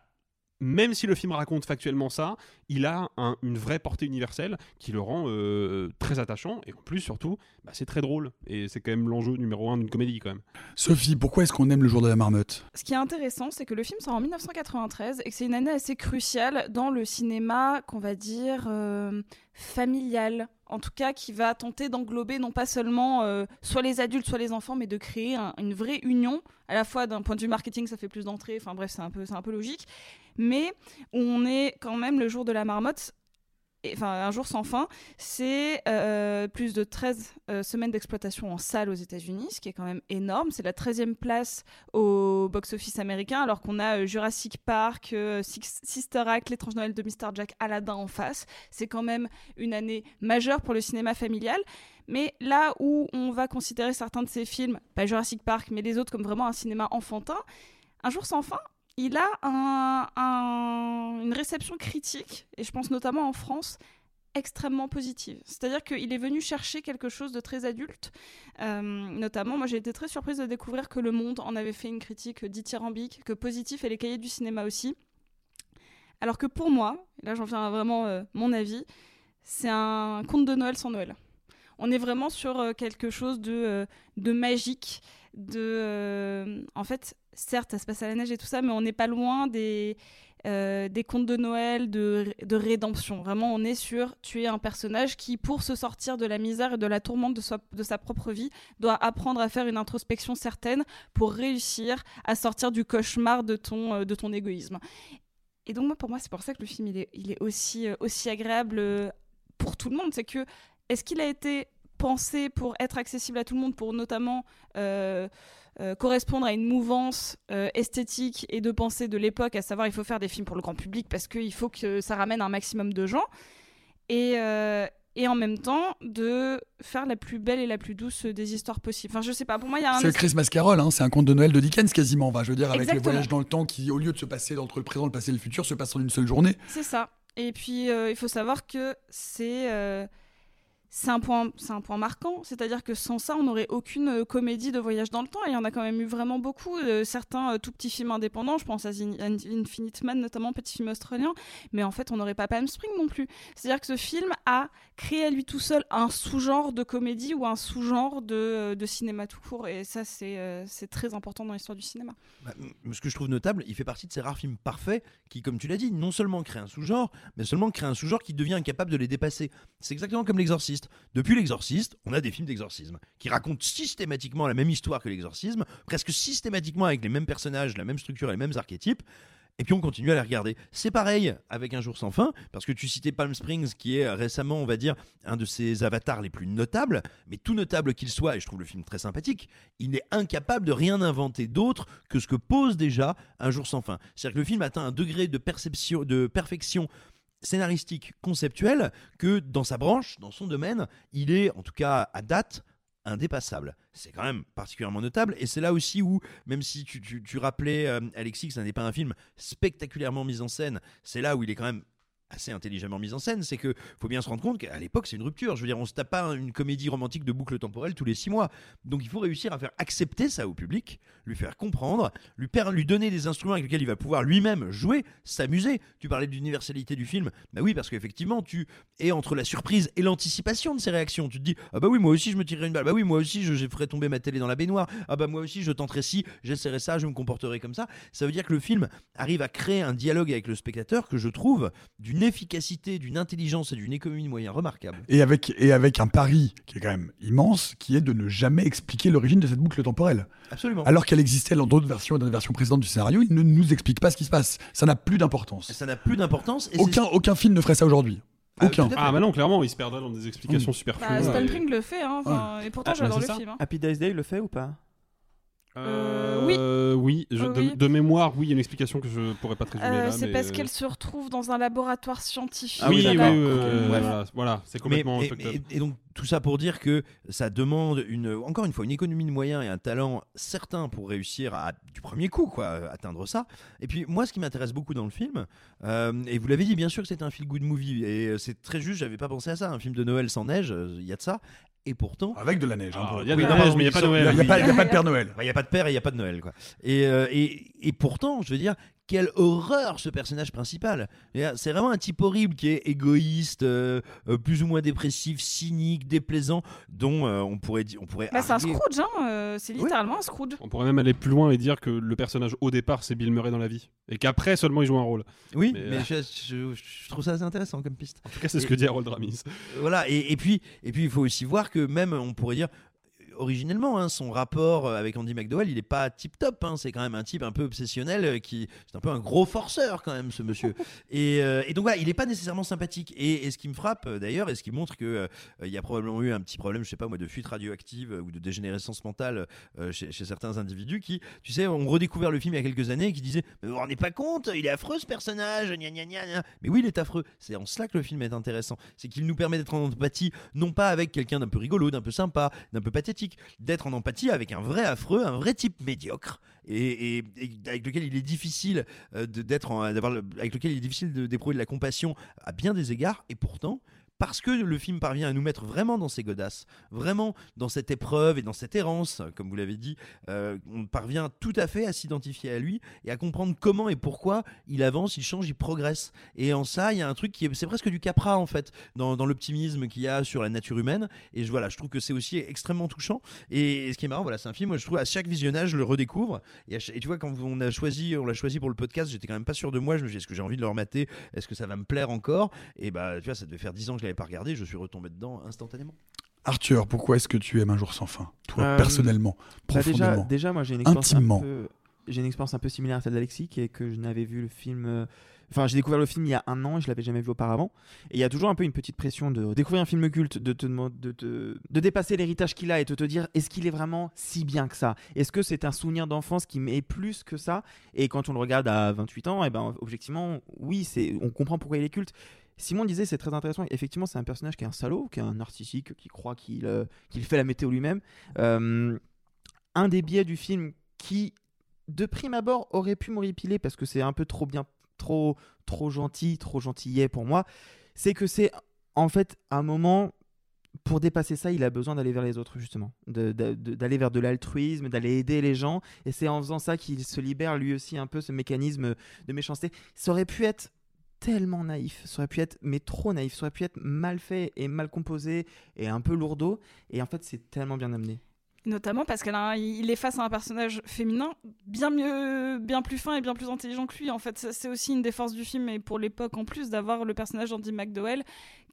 même si le film raconte factuellement ça, il a une vraie portée universelle qui le rend euh, très attachant et en plus surtout, bah, c'est très drôle et c'est quand même l'enjeu numéro un d'une comédie quand même. Sophie, pourquoi est-ce qu'on aime le jour de la marmotte? Ce qui est intéressant, c'est que le film sort en 1993 et que c'est une année assez cruciale dans le cinéma qu'on va dire euh, familial, en tout cas qui va tenter d'englober non pas seulement euh, soit les adultes, soit les enfants, mais de créer une vraie union, à la fois d'un point de vue marketing, ça fait plus d'entrées, enfin bref, c'est un, un peu logique, mais on est quand même le jour de la marmotte enfin un jour sans fin, c'est euh, plus de 13 euh, semaines d'exploitation en salle aux États-Unis, ce qui est quand même énorme. C'est la 13e place au box-office américain, alors qu'on a euh, Jurassic Park, Sister Act, L'étrange Noël de Mr. Jack, Aladdin en face. C'est quand même une année majeure pour le cinéma familial. Mais là où on va considérer certains de ces films, pas Jurassic Park, mais les autres comme vraiment un cinéma enfantin, Un jour sans fin, il a une réception critique, et je pense notamment en France, extrêmement positive. C'est-à-dire qu'il est venu chercher quelque chose de très adulte. Euh, notamment, moi j'ai été très surprise de découvrir que Le Monde en avait fait une critique dithyrambique, que Positif et les cahiers du cinéma aussi. Alors que pour moi, et là j'en viens à vraiment euh, mon avis, c'est un conte de Noël sans Noël. On est vraiment sur euh, quelque chose de, de magique, de. en fait, certes, ça se passe à la neige et tout ça, mais on n'est pas loin des. euh, des contes de Noël, de, de rédemption. Vraiment, on est sur tu es un personnage qui, pour se sortir de la misère et de la tourmente de, de sa propre vie, doit apprendre à faire une introspection certaine pour réussir à sortir du cauchemar de ton, euh, de ton égoïsme. Et donc, moi, pour moi, c'est pour ça que le film, il est, il est aussi, euh, aussi agréable pour tout le monde. C'est que, est-ce qu'il a été pensé pour être accessible à tout le monde, pour notamment euh, euh, correspondre à une mouvance euh, esthétique et de pensée de l'époque, à savoir il faut faire des films pour le grand public parce qu'il faut que ça ramène un maximum de gens, et, et en même temps de faire la plus belle et la plus douce des histoires possibles. Enfin, je sais pas, pour moi, il y a un... C'est Christmas Carol, hein, c'est un conte de Noël de Dickens quasiment. Enfin, je veux dire, avec Exactement. le voyage dans le temps qui, au lieu de se passer entre le présent, le passé et le futur, se passe en une seule journée. C'est ça. Et puis, il faut savoir que c'est c'est un, point- c'est un point marquant. C'est-à-dire que sans ça, on n'aurait aucune euh, comédie de voyage dans le temps. Et il y en a quand même eu vraiment beaucoup. euh, certains euh, tout petits films indépendants. Je pense à Infinite Man, notamment, petit film australien. Mais en fait, on n'aurait pas Palm Spring non plus. C'est-à-dire que ce film a créé à lui tout seul un sous-genre de comédie ou un sous-genre de, de cinéma tout court. Et ça, c'est très important dans l'histoire du cinéma. Bah, ce que je trouve notable, il fait partie de ces rares films parfaits qui, comme tu l'as dit, non seulement créent un sous-genre, mais seulement créent un sous-genre qui devient incapable de les dépasser. C'est exactement comme l'exorciste. Depuis l'exorciste, on a des films d'exorcisme qui racontent systématiquement la même histoire que l'exorcisme, presque systématiquement avec les mêmes personnages, la même structure et les mêmes archétypes. Et puis on continue à les regarder. C'est pareil avec Un jour sans fin, parce que tu citais Palm Springs, qui est récemment, on va dire, un de ses avatars les plus notables, mais tout notable qu'il soit, et je trouve le film très sympathique, il est incapable de rien inventer d'autre que ce que pose déjà Un jour sans fin. C'est-à-dire que le film atteint un degré de perception, de perfection scénaristique, conceptuelle, que dans sa branche, dans son domaine, il est, en tout cas à date, indépassable. C'est quand même particulièrement notable. Et c'est là aussi où, même si tu, tu- rappelais, euh, Alexis, que n'est pas un film spectaculairement mis en scène, c'est là où il est quand même assez intelligemment mis en scène, c'est que faut bien se rendre compte qu'à l'époque c'est une rupture. Je veux dire, on se tape pas une comédie romantique de boucle temporelle tous les six mois. Donc il faut réussir à faire accepter ça au public, lui faire comprendre, lui, lui donner des instruments avec lesquels il va pouvoir lui-même jouer, s'amuser. Tu parlais de l'universalité du film, bah oui parce qu'effectivement tu es entre la surprise et l'anticipation de ses réactions. Tu te dis ah bah oui moi aussi je me tirerai une balle, bah oui moi aussi je, je ferai tomber ma télé dans la baignoire, ah bah moi aussi je tenterai ci, j'essaierai ça, je me comporterai comme ça. Ça veut dire que le film arrive à créer un dialogue avec le spectateur que je trouve d'une efficacité, d'une intelligence et d'une économie de moyens remarquable. Et avec, et avec un pari qui est quand même immense, qui est de ne jamais expliquer l'origine de cette boucle temporelle. Absolument. Alors qu'elle existait dans d'autres versions et dans des versions précédentes du scénario, il ne nous explique pas ce qui se passe. Ça n'a plus d'importance. Ça n'a plus d'importance. Aucun, aucun film ne ferait ça aujourd'hui. Aucun. Ah, bah non, clairement, il se perdrait dans des explications superflues. Bah, le fait, hein, et pourtant Ah, j'adore bah, le c'est ça. film. hein. Happy Days Day le fait ou pas? Euh, oui. Oui, je- de, oui. de mémoire, oui, il y a une explication que je pourrais pas te résumer Euh, là. c'est mais- parce qu'elle se retrouve dans un laboratoire scientifique. Ah oui, oui, euh, voilà, voilà, c'est Mais- complètement et, donc tout ça pour dire que ça demande une, encore une fois une économie de moyens et un talent certain pour réussir à du premier coup quoi atteindre ça. Et puis moi ce qui m'intéresse beaucoup dans le film, euh, et vous l'avez dit bien sûr que c'est un feel good movie et c'est très juste, j'avais pas pensé à ça, un film de Noël sans neige, euh, il y a de ça. Et pourtant, Avec de la neige. hein, Ah, il y a oui, de la non, neige, pardon, mais il y a oui, pas ça- Noël. Il n'y a pas de Père Noël. Il n'y a pas de père et il n'y a pas de Noël. Quoi. Et, euh, et, et pourtant, je veux dire, quelle horreur ce personnage principal. Euh, C'est vraiment un type horrible qui est égoïste, euh, euh, plus ou moins dépressif, cynique, déplaisant, dont euh, on pourrait dire. On pourrait Bah, c'est un Scrooge, hein, euh, c'est littéralement un Scrooge. On pourrait même aller plus loin et dire que le personnage au départ c'est Bill Murray dans la vie et qu'après seulement il joue un rôle. Oui, Mais, mais, euh, je, je- je trouve ça assez intéressant comme piste. En tout cas, c'est ce que dit Harold Ramis. Voilà, et, et puis et puis il faut aussi voir que même on pourrait dire originellement hein, son rapport euh, avec Andy McDowell il est pas tip top c'est quand même un type un peu obsessionnel euh, qui c'est un peu un gros forceur quand même ce monsieur. Et, euh, et donc voilà il est pas nécessairement sympathique. Et, et ce qui me frappe d'ailleurs et ce qui montre que euh, il y a probablement eu un petit problème je sais pas moi de fuite radioactive ou de dégénérescence mentale chez, chez certains individus qui tu sais ont redécouvert le film il y a quelques années et qui disaient mais vous vous rendez pas compte il est affreux ce personnage gna gna gna gna. mais oui il est affreux. C'est en cela que le film est intéressant. C'est qu'il nous permet d'être en empathie non pas avec quelqu'un d'un peu rigolo d'un peu sympa d'un peu pathétique d'être en empathie avec un vrai affreux un vrai type médiocre. Et, avec lequel il est difficile euh, de- d'être avec lequel il est difficile de- d'éprouver de la compassion à bien des égards. Et pourtant parce que le film parvient à nous mettre vraiment dans ses godasses, vraiment dans cette épreuve et dans cette errance, comme vous l'avez dit, euh, on parvient tout à fait à s'identifier à lui et à comprendre comment et pourquoi il avance, il change, il progresse. Et en ça, il y a un truc qui est, c'est presque du Capra en fait, dans, l'optimisme qu'il y a sur la nature humaine. Et je, voilà, je trouve que c'est aussi extrêmement touchant. Et, ce qui est marrant, voilà, c'est un film, moi, je trouve à chaque visionnage, je le redécouvre. Et tu vois, quand on a choisi, on l'a choisi pour le podcast, j'étais quand même pas sûr de moi. Je me suis dit, est-ce que j'ai envie de le remater? Est-ce que ça va me plaire encore? Et bah, tu vois, ça devait faire 10 ans que je l'avais pas regardé. Je suis retombé dedans instantanément. Arthur, pourquoi est-ce que tu aimes Un jour sans fin Toi, Euh, personnellement, bah déjà, profondément. déjà, moi j'ai une expérience Intimement. un peu, j'ai une expérience un peu similaire à celle d'Alexis, qui est que je n'avais vu le film. Enfin, j'ai découvert le film il y a un an et je l'avais jamais vu auparavant. Et il y a toujours un peu une petite pression de découvrir un film culte, de te de, te- de dépasser l'héritage qu'il a et de te dire est-ce qu'il est vraiment si bien que ça? Est-ce que c'est un souvenir d'enfance qui m'est plus que ça? Et quand on le regarde à 28 ans, et ben objectivement, oui, c'est, on comprend pourquoi il est culte. Simon disait c'est très intéressant. Effectivement, c'est un personnage qui est un salaud, qui est un narcissique, qui croit qu'il euh, qu'il fait la météo lui-même. Euh, un des biais du film qui, de prime abord, aurait pu m'horripiler parce que c'est un peu trop bien, trop, trop gentil, trop gentillet pour moi, c'est que c'est en fait un moment. Pour dépasser ça, il a besoin d'aller vers les autres, justement. D'aller vers de l'altruisme, d'aller aider les gens. Et c'est en faisant ça qu'il se libère lui aussi un peu ce mécanisme de méchanceté. Ça aurait pu être tellement naïf, ça aurait pu être, mais trop naïf, ça aurait pu être mal fait et mal composé et un peu lourdeau. Et en fait, c'est tellement bien amené. Notamment parce qu'il est face à un personnage féminin bien mieux, bien plus fin et bien plus intelligent que lui. En fait, c'est aussi une des forces du film et pour l'époque en plus d'avoir le personnage d'Andy McDowell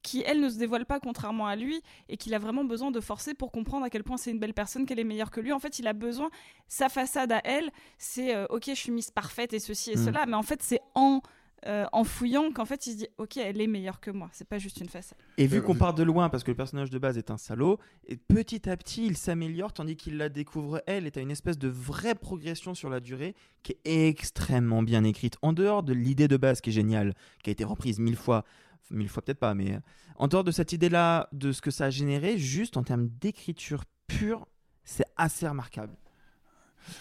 qui, elle, ne se dévoile pas contrairement à lui et qu'il a vraiment besoin de forcer pour comprendre à quel point c'est une belle personne, qu'elle est meilleure que lui. En fait, il a besoin, sa façade à elle, c'est euh, ok, je suis mise parfaite et ceci et Mm. cela, mais en fait, c'est en, euh, en fouillant qu'en fait, il se dit ok, elle est meilleure que moi. C'est pas juste une façade. Et vu qu'on part de loin, parce que le personnage de base est un salaud, et petit à petit il s'améliore tandis qu'il la découvre elle, et t'as une espèce de vraie progression sur la durée qui est extrêmement bien écrite. En dehors de l'idée de base qui est géniale, qui a été reprise mille fois, mille fois peut-être pas, mais euh, en dehors de cette idée-là, de ce que ça a généré, juste en termes d'écriture pure, c'est assez remarquable.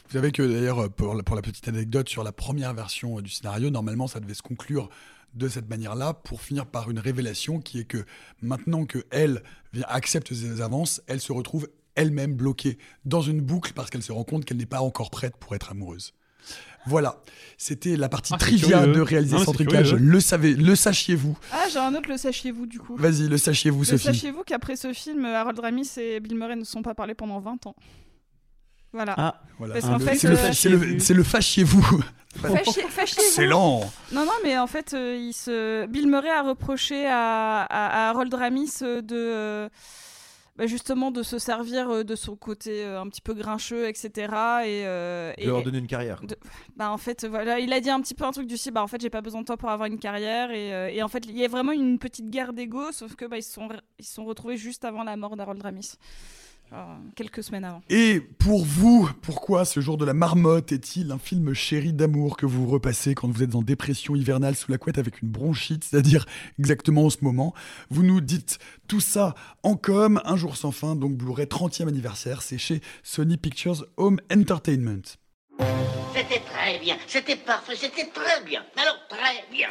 Vous savez que d'ailleurs, pour, la- pour la petite anecdote, sur la première version euh, du scénario, normalement, ça devait se conclure de cette manière-là pour finir par une révélation qui est que maintenant que elle accepte ses avances, elle se retrouve elle-même bloquée dans une boucle parce qu'elle se rend compte qu'elle n'est pas encore prête pour être amoureuse. Voilà, c'était la partie Ah, trivia curieux. de réaliser sans trucage. Le savez, le sachiez-vous Ah, j'ai un autre, le sachiez-vous du coup. Vas-y, le sachiez-vous, Le Sophie. sachiez-vous qu'après ce film, Harold Ramis et Bill Murray ne se sont pas parlé pendant 20 ans. Voilà. Ah, Voilà, Parce c'est le- fait, c'est le, euh, c'est le- c'est fâchiez-vous. Excellent. Non, non, mais en fait, euh, il se... Bill Murray a reproché à, à- à Harold Ramis euh, de. euh, bah, justement de se servir de son côté un petit peu grincheux, etc. Et, euh, De et- leur donner une carrière. de- bah en fait voilà, il a dit un petit peu un truc du style bah en fait j'ai pas besoin de toi pour avoir une carrière et, euh, et en fait il y a vraiment une petite guerre d'ego sauf que bah, ils se sont ils se sont retrouvés juste avant la mort d'Harold Ramis. Genre, quelques semaines avant. Et pour vous, pourquoi ce jour de la marmotte est-il un film chéri d'amour que vous repassez quand vous êtes en dépression hivernale sous la couette avec une bronchite, c'est-à-dire exactement en ce moment? Vous nous dites tout ça en com, un jour sans fin, donc Blu-ray 30e anniversaire, c'est chez Sony Pictures Home Entertainment. C'était très bien, c'était parfait, c'était très bien. Alors très bien.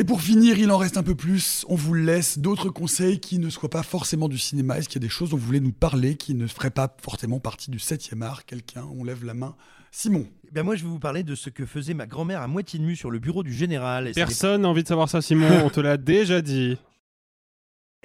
Et pour finir, il en reste un peu plus. On vous laisse d'autres conseils qui ne soient pas forcément du cinéma. Est-ce qu'il y a des choses dont vous voulez nous parler qui ne feraient pas forcément partie du 7e art? Quelqu'un On lève la main. Simon. Eh ben moi, je vais vous parler de ce que faisait ma grand-mère à moitié nue sur le bureau du général. Personne n'a envie de savoir ça, Simon. On te l'a déjà dit.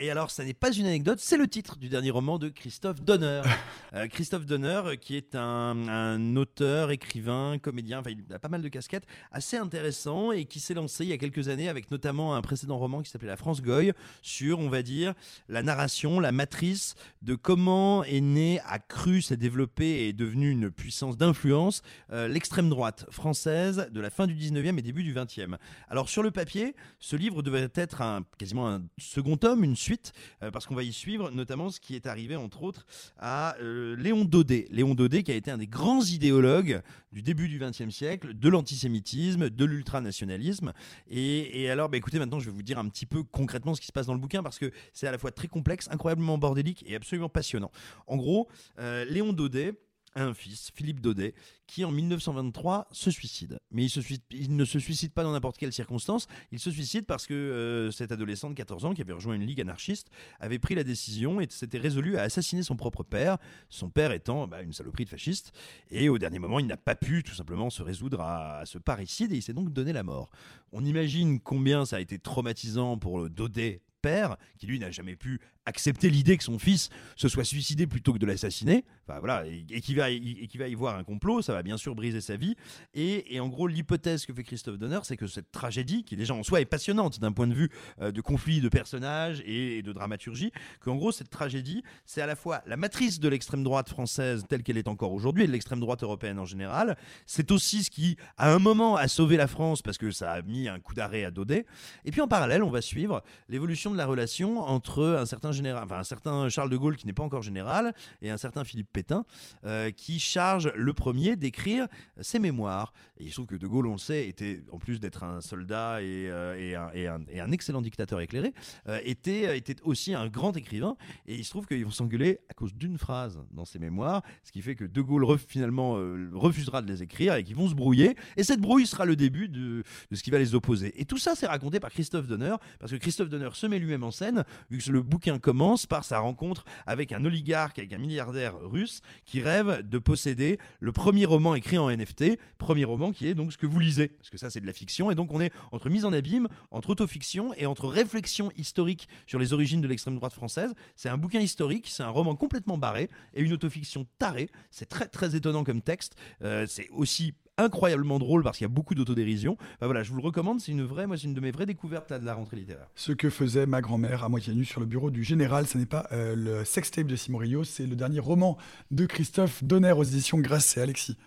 Et alors, ça n'est pas une anecdote, c'est le titre du dernier roman de Christophe Donner. Euh, Christophe Donner, euh, qui est un, un auteur, écrivain, comédien, enfin, il a pas mal de casquettes, assez intéressant et qui s'est lancé il y a quelques années avec notamment un précédent roman qui s'appelait La France Goy sur, on va dire, la narration, la matrice de comment est née, a cru, s'est développée et est devenue une puissance d'influence euh, l'extrême droite française de la fin du 19e et début du 20e. Alors, sur le papier, ce livre devait être un, quasiment un second tome, une suite, euh, parce qu'on va y suivre notamment ce qui est arrivé, entre autres, à euh, Léon Daudet. Léon Daudet, qui a été un des grands idéologues du début du XXe siècle, de l'antisémitisme, de l'ultranationalisme. Et, et alors, bah, écoutez, maintenant, je vais vous dire un petit peu concrètement ce qui se passe dans le bouquin, parce que c'est à la fois très complexe, incroyablement bordélique et absolument passionnant. En gros, euh, Léon Daudet, un fils, Philippe Daudet, qui en 1923 se suicide. Mais il, ne se suicide pas dans n'importe quelle circonstance, il se suicide parce que euh, cet adolescent de 14 ans qui avait rejoint une ligue anarchiste avait pris la décision et s'était résolu à assassiner son propre père, son père étant bah, une saloperie de fasciste. Et au dernier moment, il n'a pas pu tout simplement se résoudre à, à ce parricide et il s'est donc donné la mort. On imagine combien ça a été traumatisant pour le Daudet père, qui lui n'a jamais pu accepter l'idée que son fils se soit suicidé plutôt que de l'assassiner. Enfin voilà, et, et qu'il va, va y voir un complot, ça va bien sûr briser sa vie. Et, en gros, l'hypothèse que fait Christophe Donner, c'est que cette tragédie, qui déjà en soi est passionnante d'un point de vue euh, de conflit de personnages et, et de dramaturgie, qu'en gros, cette tragédie, c'est à la fois la matrice de l'extrême droite française telle qu'elle est encore aujourd'hui, et de l'extrême droite européenne en général. C'est aussi ce qui, à un moment, a sauvé la France parce que ça a mis un coup d'arrêt à Daudet. Et puis en parallèle, on va suivre l'évolution de la relation entre un certain général, enfin un certain Charles de Gaulle qui n'est pas encore général et un certain Philippe Pétain euh, qui charge le premier d'écrire ses mémoires. Et il se trouve que de Gaulle, on le sait, était en plus d'être un soldat et, euh, un, excellent dictateur éclairé, euh, était, était aussi un grand écrivain. Et il se trouve qu'ils vont s'engueuler à cause d'une phrase dans ses mémoires, ce qui fait que de Gaulle finalement refusera de les écrire et qu'ils vont se brouiller. Et cette brouille sera le début de, de ce qui va les opposer. Et tout ça, c'est raconté par Christophe Donner, parce que Christophe Donner se met lui-même en scène, vu que le bouquin commence par sa rencontre avec un oligarque, avec un milliardaire russe, qui rêve de posséder le premier roman écrit en NFT, premier roman qui est donc ce que vous lisez, parce que ça c'est de la fiction, et donc on est entre mise en abîme, entre autofiction et entre réflexion historique sur les origines de l'extrême droite française. C'est un bouquin historique, c'est un roman complètement barré, et une autofiction tarée. C'est très très étonnant comme texte. Euh, c'est aussi incroyablement drôle parce qu'il y a beaucoup d'autodérision. Enfin, voilà, je vous le recommande, c'est une vraie, moi c'est une de mes vraies découvertes là, de la rentrée littéraire. Ce que faisait ma grand-mère à moitié nue sur le bureau du général, ce n'est pas euh, le sextape de Simon Rio, c'est le dernier roman de Christophe Donner aux éditions Grasset. Alexis.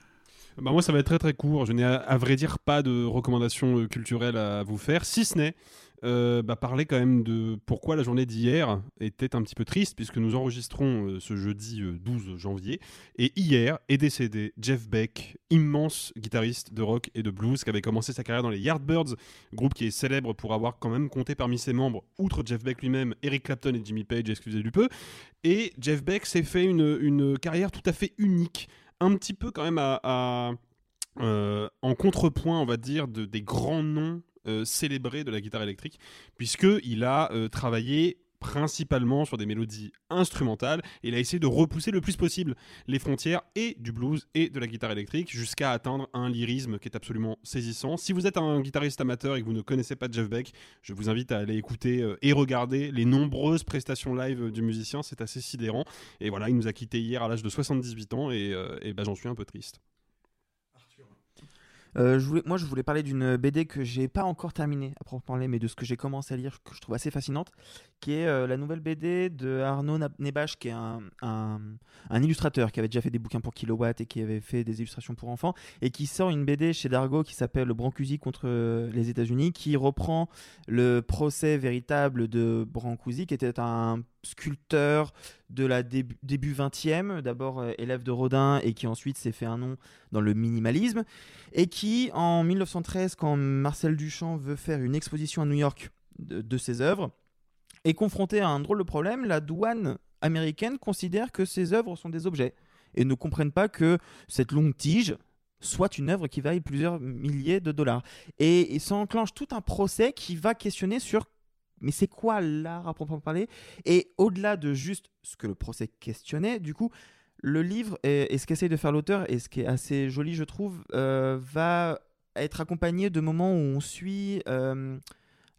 Bah moi, ça va être très très court. Je n'ai à, à vrai dire pas de recommandations euh, culturelles à vous faire, si ce n'est euh, bah, parler quand même de pourquoi la journée d'hier était un petit peu triste, puisque nous enregistrons euh, ce jeudi euh, 12 janvier. Et hier est décédé Jeff Beck, immense guitariste de rock et de blues, qui avait commencé sa carrière dans les Yardbirds, groupe qui est célèbre pour avoir quand même compté parmi ses membres, outre Jeff Beck lui-même, Eric Clapton et Jimmy Page, excusez du peu. Et Jeff Beck s'est fait une, une carrière tout à fait unique, un petit peu quand même à- euh, en contrepoint, on va dire, de, des grands noms euh, célébrés de la guitare électrique, puisqu'il a euh, travaillé principalement sur des mélodies instrumentales et il a essayé de repousser le plus possible les frontières et du blues et de la guitare électrique jusqu'à atteindre un lyrisme qui est absolument saisissant. Si vous êtes un guitariste amateur et que vous ne connaissez pas Jeff Beck, je vous invite à aller écouter euh, et regarder les nombreuses prestations live du musicien, c'est assez sidérant. Et voilà, il nous a quitté hier à l'âge de 78 ans et, et ben, j'en suis un peu triste. Euh, moi, je voulais parler d'une BD que j'ai pas encore terminée à proprement parler, mais de ce que j'ai commencé à lire, que je trouve assez fascinante, qui est euh, la nouvelle BD de Arnaud Na- Nebache, qui est un, un- illustrateur qui avait déjà fait des bouquins pour Kilowatt et qui avait fait des illustrations pour enfants, et qui sort une BD chez Dargo qui s'appelle Le Brancusi contre les États-Unis, qui reprend le procès véritable de Brancusi, qui était un sculpteur de la début, début 20e, d'abord euh, élève de Rodin et qui ensuite s'est fait un nom dans le minimalisme, et qui en 1913, quand Marcel Duchamp veut faire une exposition à New York de, ses œuvres, est confronté à un drôle de problème. La douane américaine considère que ses œuvres sont des objets et ne comprennent pas que cette longue tige soit une œuvre qui vaille plusieurs milliers de dollars. Et, et ça enclenche tout un procès qui va questionner sur mais c'est quoi l'art à proprement parler? Et au-delà de juste ce que le procès questionnait, du coup, le livre et, ce qu'essaye de faire l'auteur, et ce qui est assez joli, je trouve, euh, va être accompagné de moments où on suit euh,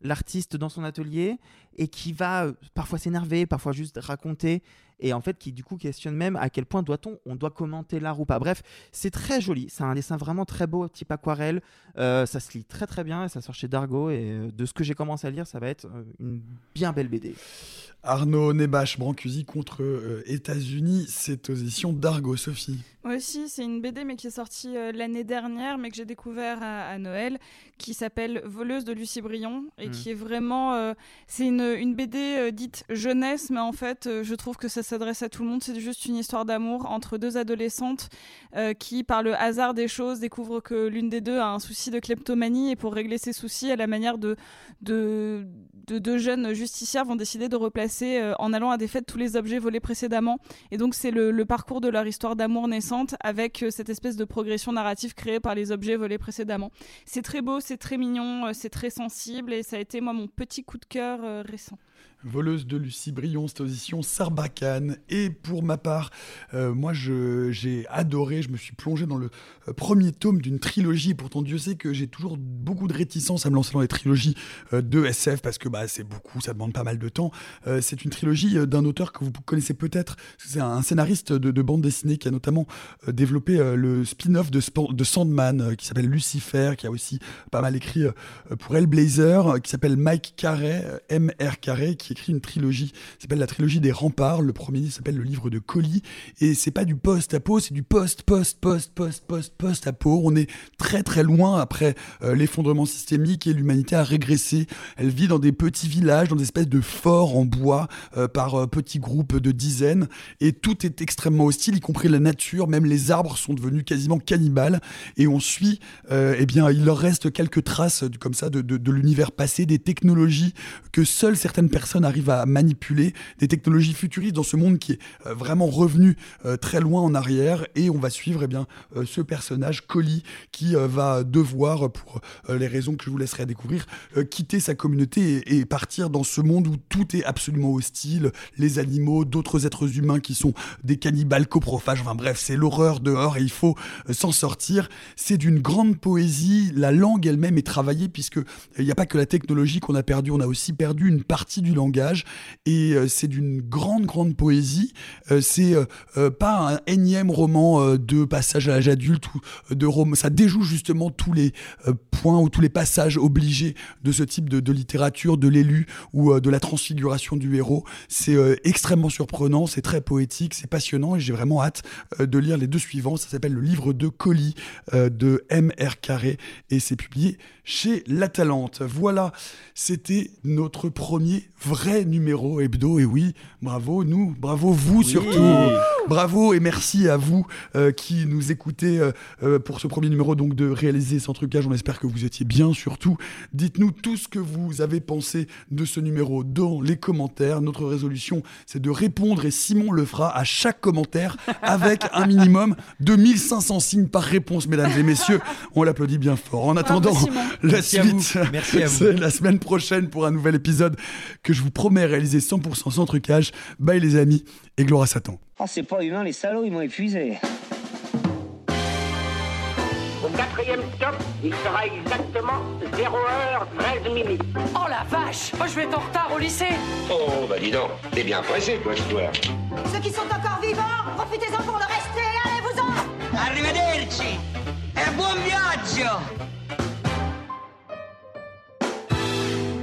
l'artiste dans son atelier et qui va euh, parfois s'énerver, parfois juste raconter, et en fait qui du coup questionne même à quel point doit-on, on doit commenter l'art ou pas. Bref, c'est très joli, c'est un dessin vraiment très beau, type aquarelle, Euh, ça se lit très très bien, et ça sort chez Dargo, et euh, de ce que j'ai commencé à lire, ça va être euh, une bien belle BD. Arnaud Nebache Brancusi contre euh, États-Unis, c'est aux éditions d'Argo, Sophie. Moi aussi, c'est une BD mais qui est sortie euh, l'année dernière, mais que j'ai découvert à, à Noël, qui s'appelle Voleuse de Lucie Brion et Mm. qui est vraiment, euh, c'est une, une BD euh, dite jeunesse, mais en fait, euh, je trouve que ça s'adresse à tout le monde. C'est juste une histoire d'amour entre deux adolescentes euh, qui, par le hasard des choses, découvrent que l'une des deux a un souci de kleptomanie et pour régler ses soucis, à la manière de de de deux jeunes justicières, vont décider de replacer euh, en allant à des fêtes tous les objets volés précédemment. Et donc, c'est le, parcours de leur histoire d'amour naissante avec euh, cette espèce de progression narrative créée par les objets volés précédemment. C'est très beau, c'est très mignon, euh, c'est très sensible et ça a été, moi, mon petit coup de cœur euh, récent. Voleuse de Lucie Brion, cette audition Sarbacane. Et pour ma part, euh, moi j'ai adoré, je me suis plongé dans le euh, premier tome d'une trilogie. Pourtant, Dieu sait que j'ai toujours beaucoup de réticence à me lancer dans les trilogies euh, de SF parce que bah, c'est beaucoup, ça demande pas mal de temps. C'est une trilogie d'un auteur que vous connaissez peut-être. C'est un scénariste de, de bande dessinée qui a notamment développé le spin-off de, Sandman qui s'appelle Lucifer, qui a aussi pas mal écrit pour Hellblazer, qui s'appelle Mike euh, MR Qui écrit une trilogie, s'appelle la trilogie des remparts. Le premier s'appelle le livre de Colis, et c'est pas du post-apo, c'est du post, post, post, post, post, post-apo. On est très très loin après euh, l'effondrement systémique et l'humanité a régressé. Elle vit dans des petits villages, dans des espèces de forts en bois, euh, par euh, petits groupes de dizaines, et tout est extrêmement hostile, y compris la nature, même les arbres sont devenus quasiment cannibales, et on suit, eh bien, il leur reste quelques traces comme ça de, de- de l'univers passé, des technologies que seules certaines personnes arrivent à manipuler, des technologies futuristes dans ce monde qui est euh, vraiment revenu euh, très loin en arrière, et on va suivre eh bien euh, ce personnage Collie qui va devoir, pour les raisons que je vous laisserai découvrir, quitter sa communauté et, partir dans ce monde où tout est absolument hostile, les animaux, d'autres êtres humains qui sont des cannibales coprophages, enfin bref, c'est l'horreur dehors et il faut s'en sortir. C'est d'une grande poésie, la langue elle-même est travaillée puisque il n'y a pas que la technologie qu'on a perdue, on a aussi perdu une partie du langage et euh, c'est d'une grande grande poésie. Euh, c'est euh, pas un énième roman de passage à l'âge adulte ou de roman, ça déjoue justement tous les points ou tous les passages obligés de ce type de, de littérature, de l'élu ou de la transfiguration du héros. C'est extrêmement surprenant, c'est très poétique, c'est passionnant et j'ai vraiment hâte de lire les deux suivants. Ça s'appelle le livre de Colis de M.R. Carré et c'est publié chez La Talente. Voilà, c'était notre premier vrai numéro hebdo et oui, bravo nous, bravo vous surtout. Bravo et merci à vous euh, qui nous écoutez euh, euh, pour ce premier numéro donc de réaliser sans trucage. On espère que vous étiez bien surtout. Dites-nous tout ce que vous avez pensé de ce numéro dans les commentaires. Notre résolution, c'est de répondre et Simon le fera à chaque commentaire avec un minimum de 1500 signes par réponse, mesdames et messieurs. On l'applaudit bien fort. En attendant, la Merci suite, c'est la semaine prochaine pour un nouvel épisode que je vous promets réaliser 100% sans trucage. Bye les amis et gloire à Satan. Ah, c'est pas humain, les salauds, ils m'ont épuisé. Au quatrième stop, il sera exactement 0h13 minutes. Oh la vache Moi je vais être en retard au lycée Oh, bah dis donc, t'es bien pressé, toi, toi. Ceux qui sont encore vivants, profitez-en pour le rester, allez-vous-en Arrivederci Et buon viaggio